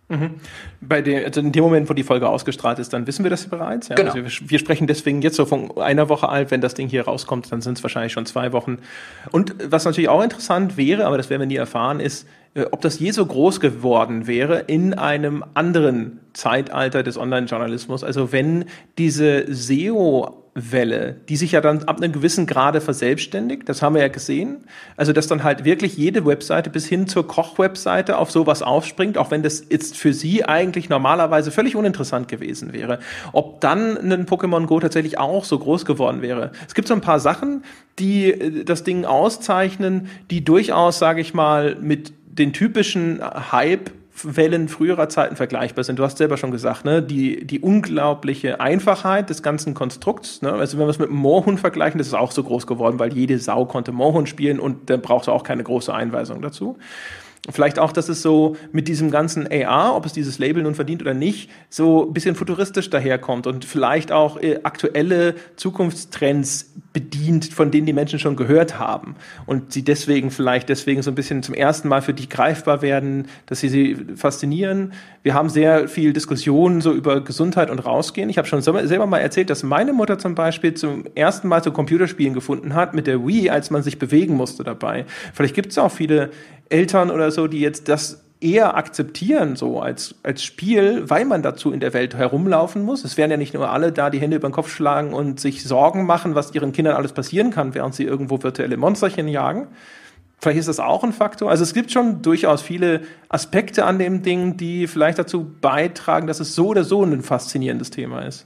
Mhm. Bei dem, also in dem Moment, wo die Folge ausgestrahlt ist, dann wissen wir das bereits. Ja? Genau. Also wir, wir, sprechen deswegen jetzt so von einer Woche alt. Wenn das Ding hier rauskommt, dann sind es wahrscheinlich schon zwei Wochen. Und was natürlich auch interessant wäre, aber das werden wir nie erfahren, ist, äh, ob das je so groß geworden wäre in einem anderen Zeitalter des Online-Journalismus. Also wenn diese SEO Welle, die sich ja dann ab einem gewissen Grade verselbstständigt. Das haben wir ja gesehen. Also, dass dann halt wirklich jede Webseite bis hin zur Koch-Webseite auf sowas aufspringt, auch wenn das jetzt für sie eigentlich normalerweise völlig uninteressant gewesen wäre. Ob dann ein Pokémon Go tatsächlich auch so groß geworden wäre. Es gibt so ein paar Sachen, die äh, das Ding auszeichnen, die durchaus, sage ich mal, mit den typischen Hype Wellen früherer Zeiten vergleichbar sind. Du hast selber schon gesagt, ne, die, die unglaubliche Einfachheit des ganzen Konstrukts. Ne? Also wenn wir es mit Moorhund vergleichen, das ist auch so groß geworden, weil jede Sau konnte Moorhund spielen und dann brauchst du auch keine große Einweisung dazu. Vielleicht auch, dass es so mit diesem ganzen AR, ob es dieses Label nun verdient oder nicht, so ein bisschen futuristisch daherkommt und vielleicht auch äh, aktuelle Zukunftstrends bedient, von denen die Menschen schon gehört haben und sie deswegen vielleicht deswegen so ein bisschen zum ersten Mal für die greifbar werden, dass sie sie faszinieren. Wir haben sehr viel Diskussionen so über Gesundheit und Rausgehen. Ich habe schon selber mal erzählt, dass meine Mutter zum Beispiel zum ersten Mal zu Computerspielen gefunden hat mit der Wii, als man sich bewegen musste dabei. Vielleicht gibt es auch viele Eltern oder so, die jetzt das eher akzeptieren, so als, als Spiel, weil man dazu in der Welt herumlaufen muss. Es werden ja nicht nur alle da die Hände über den Kopf schlagen und sich Sorgen machen, was ihren Kindern alles passieren kann, während sie irgendwo virtuelle Monsterchen jagen. Vielleicht ist das auch ein Faktor. Also es gibt schon durchaus viele Aspekte an dem Ding, die vielleicht dazu beitragen, dass es so oder so ein faszinierendes Thema ist.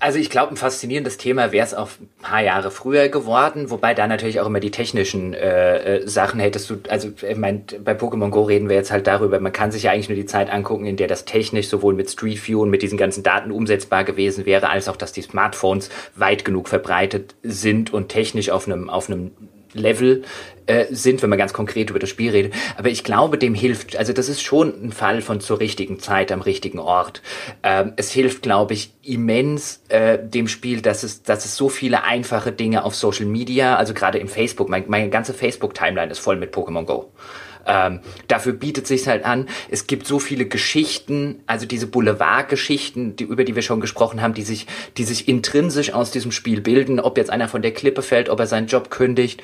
Also ich glaube, ein faszinierendes Thema wäre es auch ein paar Jahre früher geworden, wobei da natürlich auch immer die technischen äh, äh, Sachen hättest du, also ich mein, bei Pokémon Go reden wir jetzt halt darüber, man kann sich ja eigentlich nur die Zeit angucken, in der das technisch sowohl mit Street View und mit diesen ganzen Daten umsetzbar gewesen wäre, als auch, dass die Smartphones weit genug verbreitet sind und technisch auf einem, auf einem Level äh, sind, wenn man ganz konkret über das Spiel redet. Aber ich glaube, dem hilft, also das ist schon ein Fall von zur richtigen Zeit am richtigen Ort. Ähm, es hilft, glaube ich, immens äh, dem Spiel, dass es, dass es so viele einfache Dinge auf Social Media, also gerade im Facebook, mein, meine ganze Facebook-Timeline ist voll mit Pokémon Go. Ähm, dafür bietet sich halt an. Es gibt so viele Geschichten, also diese Boulevard-Geschichten, die, über die wir schon gesprochen haben, die sich, die sich intrinsisch aus diesem Spiel bilden. Ob jetzt einer von der Klippe fällt, ob er seinen Job kündigt,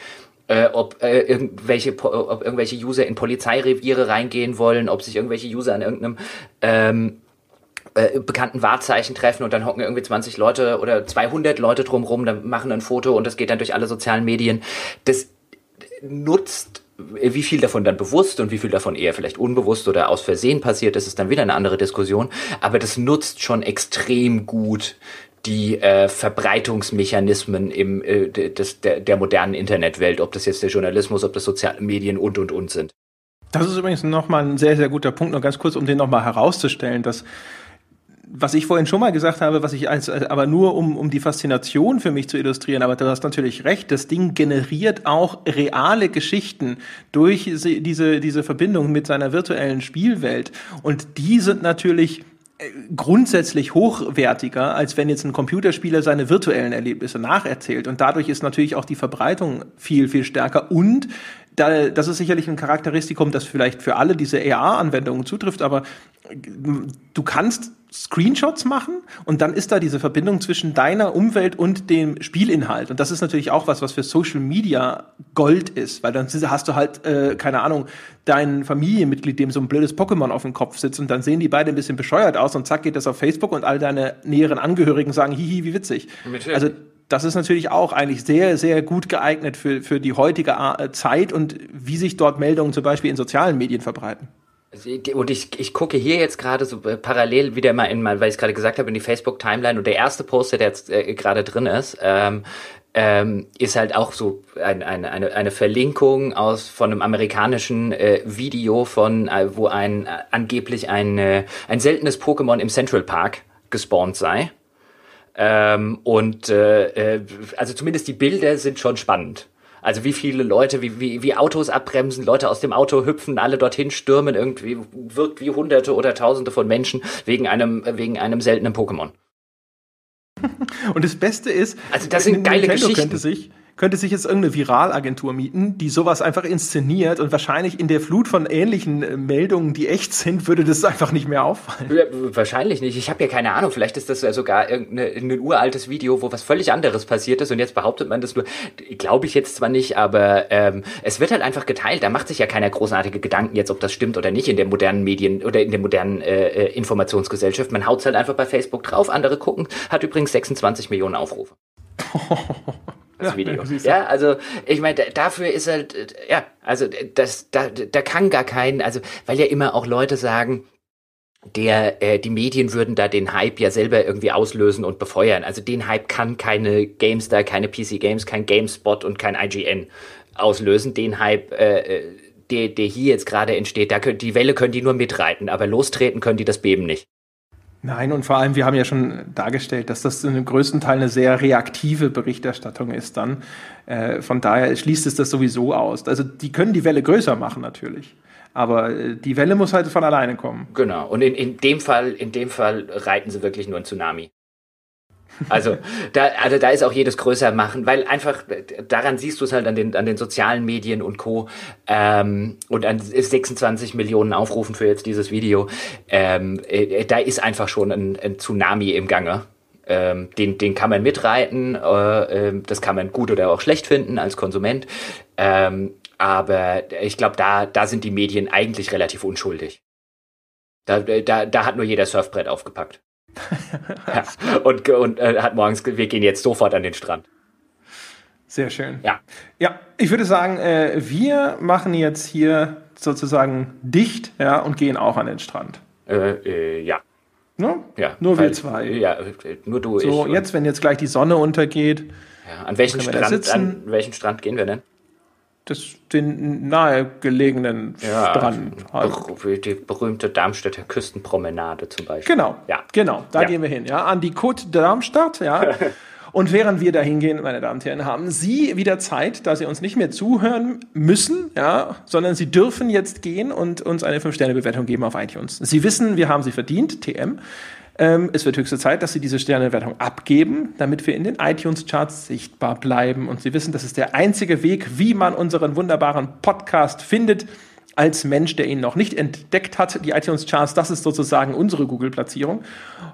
äh, ob äh, irgendwelche ob irgendwelche User in Polizeireviere reingehen wollen, ob sich irgendwelche User an irgendeinem ähm, äh, bekannten Wahrzeichen treffen und dann hocken irgendwie 20 Leute oder 200 Leute drumrum, dann machen ein Foto und das geht dann durch alle sozialen Medien. Das nutzt wie viel davon dann bewusst und wie viel davon eher vielleicht unbewusst oder aus Versehen passiert, das ist dann wieder eine andere Diskussion. Aber das nutzt schon extrem gut die äh, Verbreitungsmechanismen im, äh, des, der, der modernen Internetwelt, ob das jetzt der Journalismus, ob das soziale Medien und und und sind. Das ist übrigens nochmal ein sehr, sehr guter Punkt, noch ganz kurz, um den nochmal herauszustellen, dass was ich vorhin schon mal gesagt habe, was ich als, aber nur um, um die Faszination für mich zu illustrieren, aber du hast natürlich recht, das Ding generiert auch reale Geschichten durch diese, diese Verbindung mit seiner virtuellen Spielwelt. Und die sind natürlich grundsätzlich hochwertiger, als wenn jetzt ein Computerspieler seine virtuellen Erlebnisse nacherzählt. Und dadurch ist natürlich auch die Verbreitung viel, viel stärker. Und da, das ist sicherlich ein Charakteristikum, das vielleicht für alle diese AR-Anwendungen zutrifft, aber du kannst Screenshots machen und dann ist da diese Verbindung zwischen deiner Umwelt und dem Spielinhalt. Und das ist natürlich auch was, was für Social Media Gold ist, weil dann hast du halt, äh, keine Ahnung, dein Familienmitglied, dem so ein blödes Pokémon auf dem Kopf sitzt und dann sehen die beide ein bisschen bescheuert aus und zack geht das auf Facebook und all deine näheren Angehörigen sagen, hihi, wie witzig. Also das ist natürlich auch eigentlich sehr, sehr gut geeignet für, für die heutige Zeit und wie sich dort Meldungen zum Beispiel in sozialen Medien verbreiten. Also, und ich, ich gucke hier jetzt gerade so äh, parallel wieder mal in mal, weil ich gerade gesagt habe, in die Facebook-Timeline und der erste Poster, der jetzt äh, gerade drin ist, ähm, ähm, ist halt auch so ein, ein, eine, eine Verlinkung aus von einem amerikanischen äh, Video von, äh, wo ein äh, angeblich ein, äh, ein seltenes Pokémon im Central Park gespawnt sei. Ähm, und also zumindest die Bilder sind schon spannend. Also wie viele Leute, wie, wie, wie Autos abbremsen, Leute aus dem Auto hüpfen, alle dorthin stürmen, irgendwie wirkt wie Hunderte oder Tausende von Menschen wegen einem, wegen einem seltenen Pokémon. Und das Beste ist, also das sind geile Nintendo Geschichten. Könnte sich, könnte sich jetzt irgendeine Viralagentur mieten, die sowas einfach inszeniert und wahrscheinlich in der Flut von ähnlichen äh, Meldungen, die echt sind, würde das einfach nicht mehr auffallen. Ja, wahrscheinlich nicht. Ich habe ja keine Ahnung. Vielleicht ist das ja sogar irgendein uraltes Video, wo was völlig anderes passiert ist und jetzt behauptet man das nur. Glaube ich jetzt zwar nicht, aber ähm, es wird halt einfach geteilt. Da macht sich ja keiner großartige Gedanken jetzt, ob das stimmt oder nicht in der modernen Medien oder in der modernen äh, äh Informationsgesellschaft. Man haut halt einfach bei Facebook drauf. Andere gucken. Hat übrigens 26 Millionen Aufrufe. das Video. Ja, also ich meine, dafür ist halt, ja, also das, da, da kann gar kein, also weil ja immer auch Leute sagen, der äh, die Medien würden da den Hype ja selber irgendwie auslösen und befeuern. Also den Hype kann keine GameStar, keine PC Games, kein GameSpot und kein IGN auslösen. Den Hype, äh, der, der hier jetzt gerade entsteht, da können die Welle können die nur mitreiten, aber lostreten können die das Beben nicht. Nein, und vor allem, wir haben ja schon dargestellt, dass das dem größten Teil eine sehr reaktive Berichterstattung ist dann. Äh, von daher schließt es das sowieso aus. Also die können die Welle größer machen natürlich. Aber äh, die Welle muss halt von alleine kommen. Genau. Und in, in dem Fall, in dem Fall reiten sie wirklich nur ein Tsunami. Also da, also da ist auch jedes größer machen, weil einfach daran siehst du es halt an den, an den sozialen Medien und Co. Ähm, und an 26 Millionen Aufrufen für jetzt dieses Video. Ähm, äh, da ist einfach schon ein, ein Tsunami im Gange. Ähm, den, den kann man mitreiten, äh, äh, das kann man gut oder auch schlecht finden als Konsument. Ähm, aber ich glaube, da, da sind die Medien eigentlich relativ unschuldig. Da, da, da hat nur jeder Surfbrett aufgepackt ja. Und, und äh, hat morgens, wir gehen jetzt sofort an den Strand. Sehr schön. Ja. Ja, ich würde sagen, äh, wir machen jetzt hier sozusagen dicht, ja, und gehen auch an den Strand. Äh, äh, ja. Ne? Ja. Nur weil, wir zwei. Ja, nur du, so, ich. jetzt, wenn jetzt gleich die Sonne untergeht. Ja, an welchen Strand, an welchen Strand gehen wir denn? Das, den nahegelegenen ja, Strand. Also. Die berühmte Darmstädter Küstenpromenade zum Beispiel. Genau, ja. genau, da ja. gehen wir hin, ja, an die Côte Darmstadt, ja. Und während wir da hingehen, meine Damen und Herren, haben Sie wieder Zeit, da Sie uns nicht mehr zuhören müssen, ja, sondern Sie dürfen jetzt gehen und uns eine 5-Sterne-Bewertung geben auf iTunes. Sie wissen, wir haben sie verdient, TM. Ähm, es wird höchste Zeit, dass Sie diese Sternewertung abgeben, damit wir in den iTunes-Charts sichtbar bleiben. Und Sie wissen, das ist der einzige Weg, wie man unseren wunderbaren Podcast findet. Als Mensch, der ihn noch nicht entdeckt hat, die iTunes-Charts, das ist sozusagen unsere Google-Platzierung.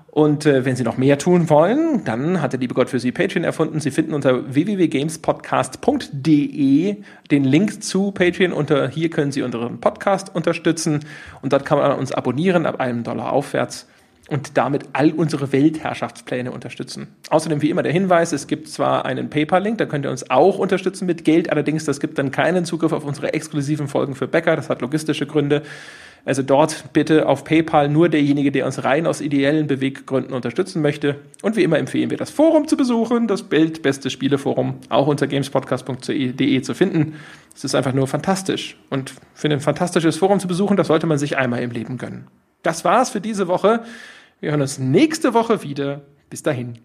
Und äh, wenn Sie noch mehr tun wollen, dann hat der liebe Gott für Sie Patreon erfunden. Sie finden unter www.gamespodcast.de den Link zu Patreon. Unter hier können Sie unseren Podcast unterstützen und dort kann man uns abonnieren ab einem Dollar aufwärts und damit all unsere Weltherrschaftspläne unterstützen. Außerdem wie immer der Hinweis, es gibt zwar einen PayPal-Link, da könnt ihr uns auch unterstützen mit Geld, allerdings das gibt dann keinen Zugriff auf unsere exklusiven Folgen für Bäcker, das hat logistische Gründe. Also dort bitte auf PayPal nur derjenige, der uns rein aus ideellen Beweggründen unterstützen möchte. Und wie immer empfehlen wir das Forum zu besuchen, das Bildbeste Spieleforum, auch unter gamespodcast.de zu finden. Es ist einfach nur fantastisch. Und für ein fantastisches Forum zu besuchen, das sollte man sich einmal im Leben gönnen. Das war's für diese Woche. Wir hören uns nächste Woche wieder. Bis dahin.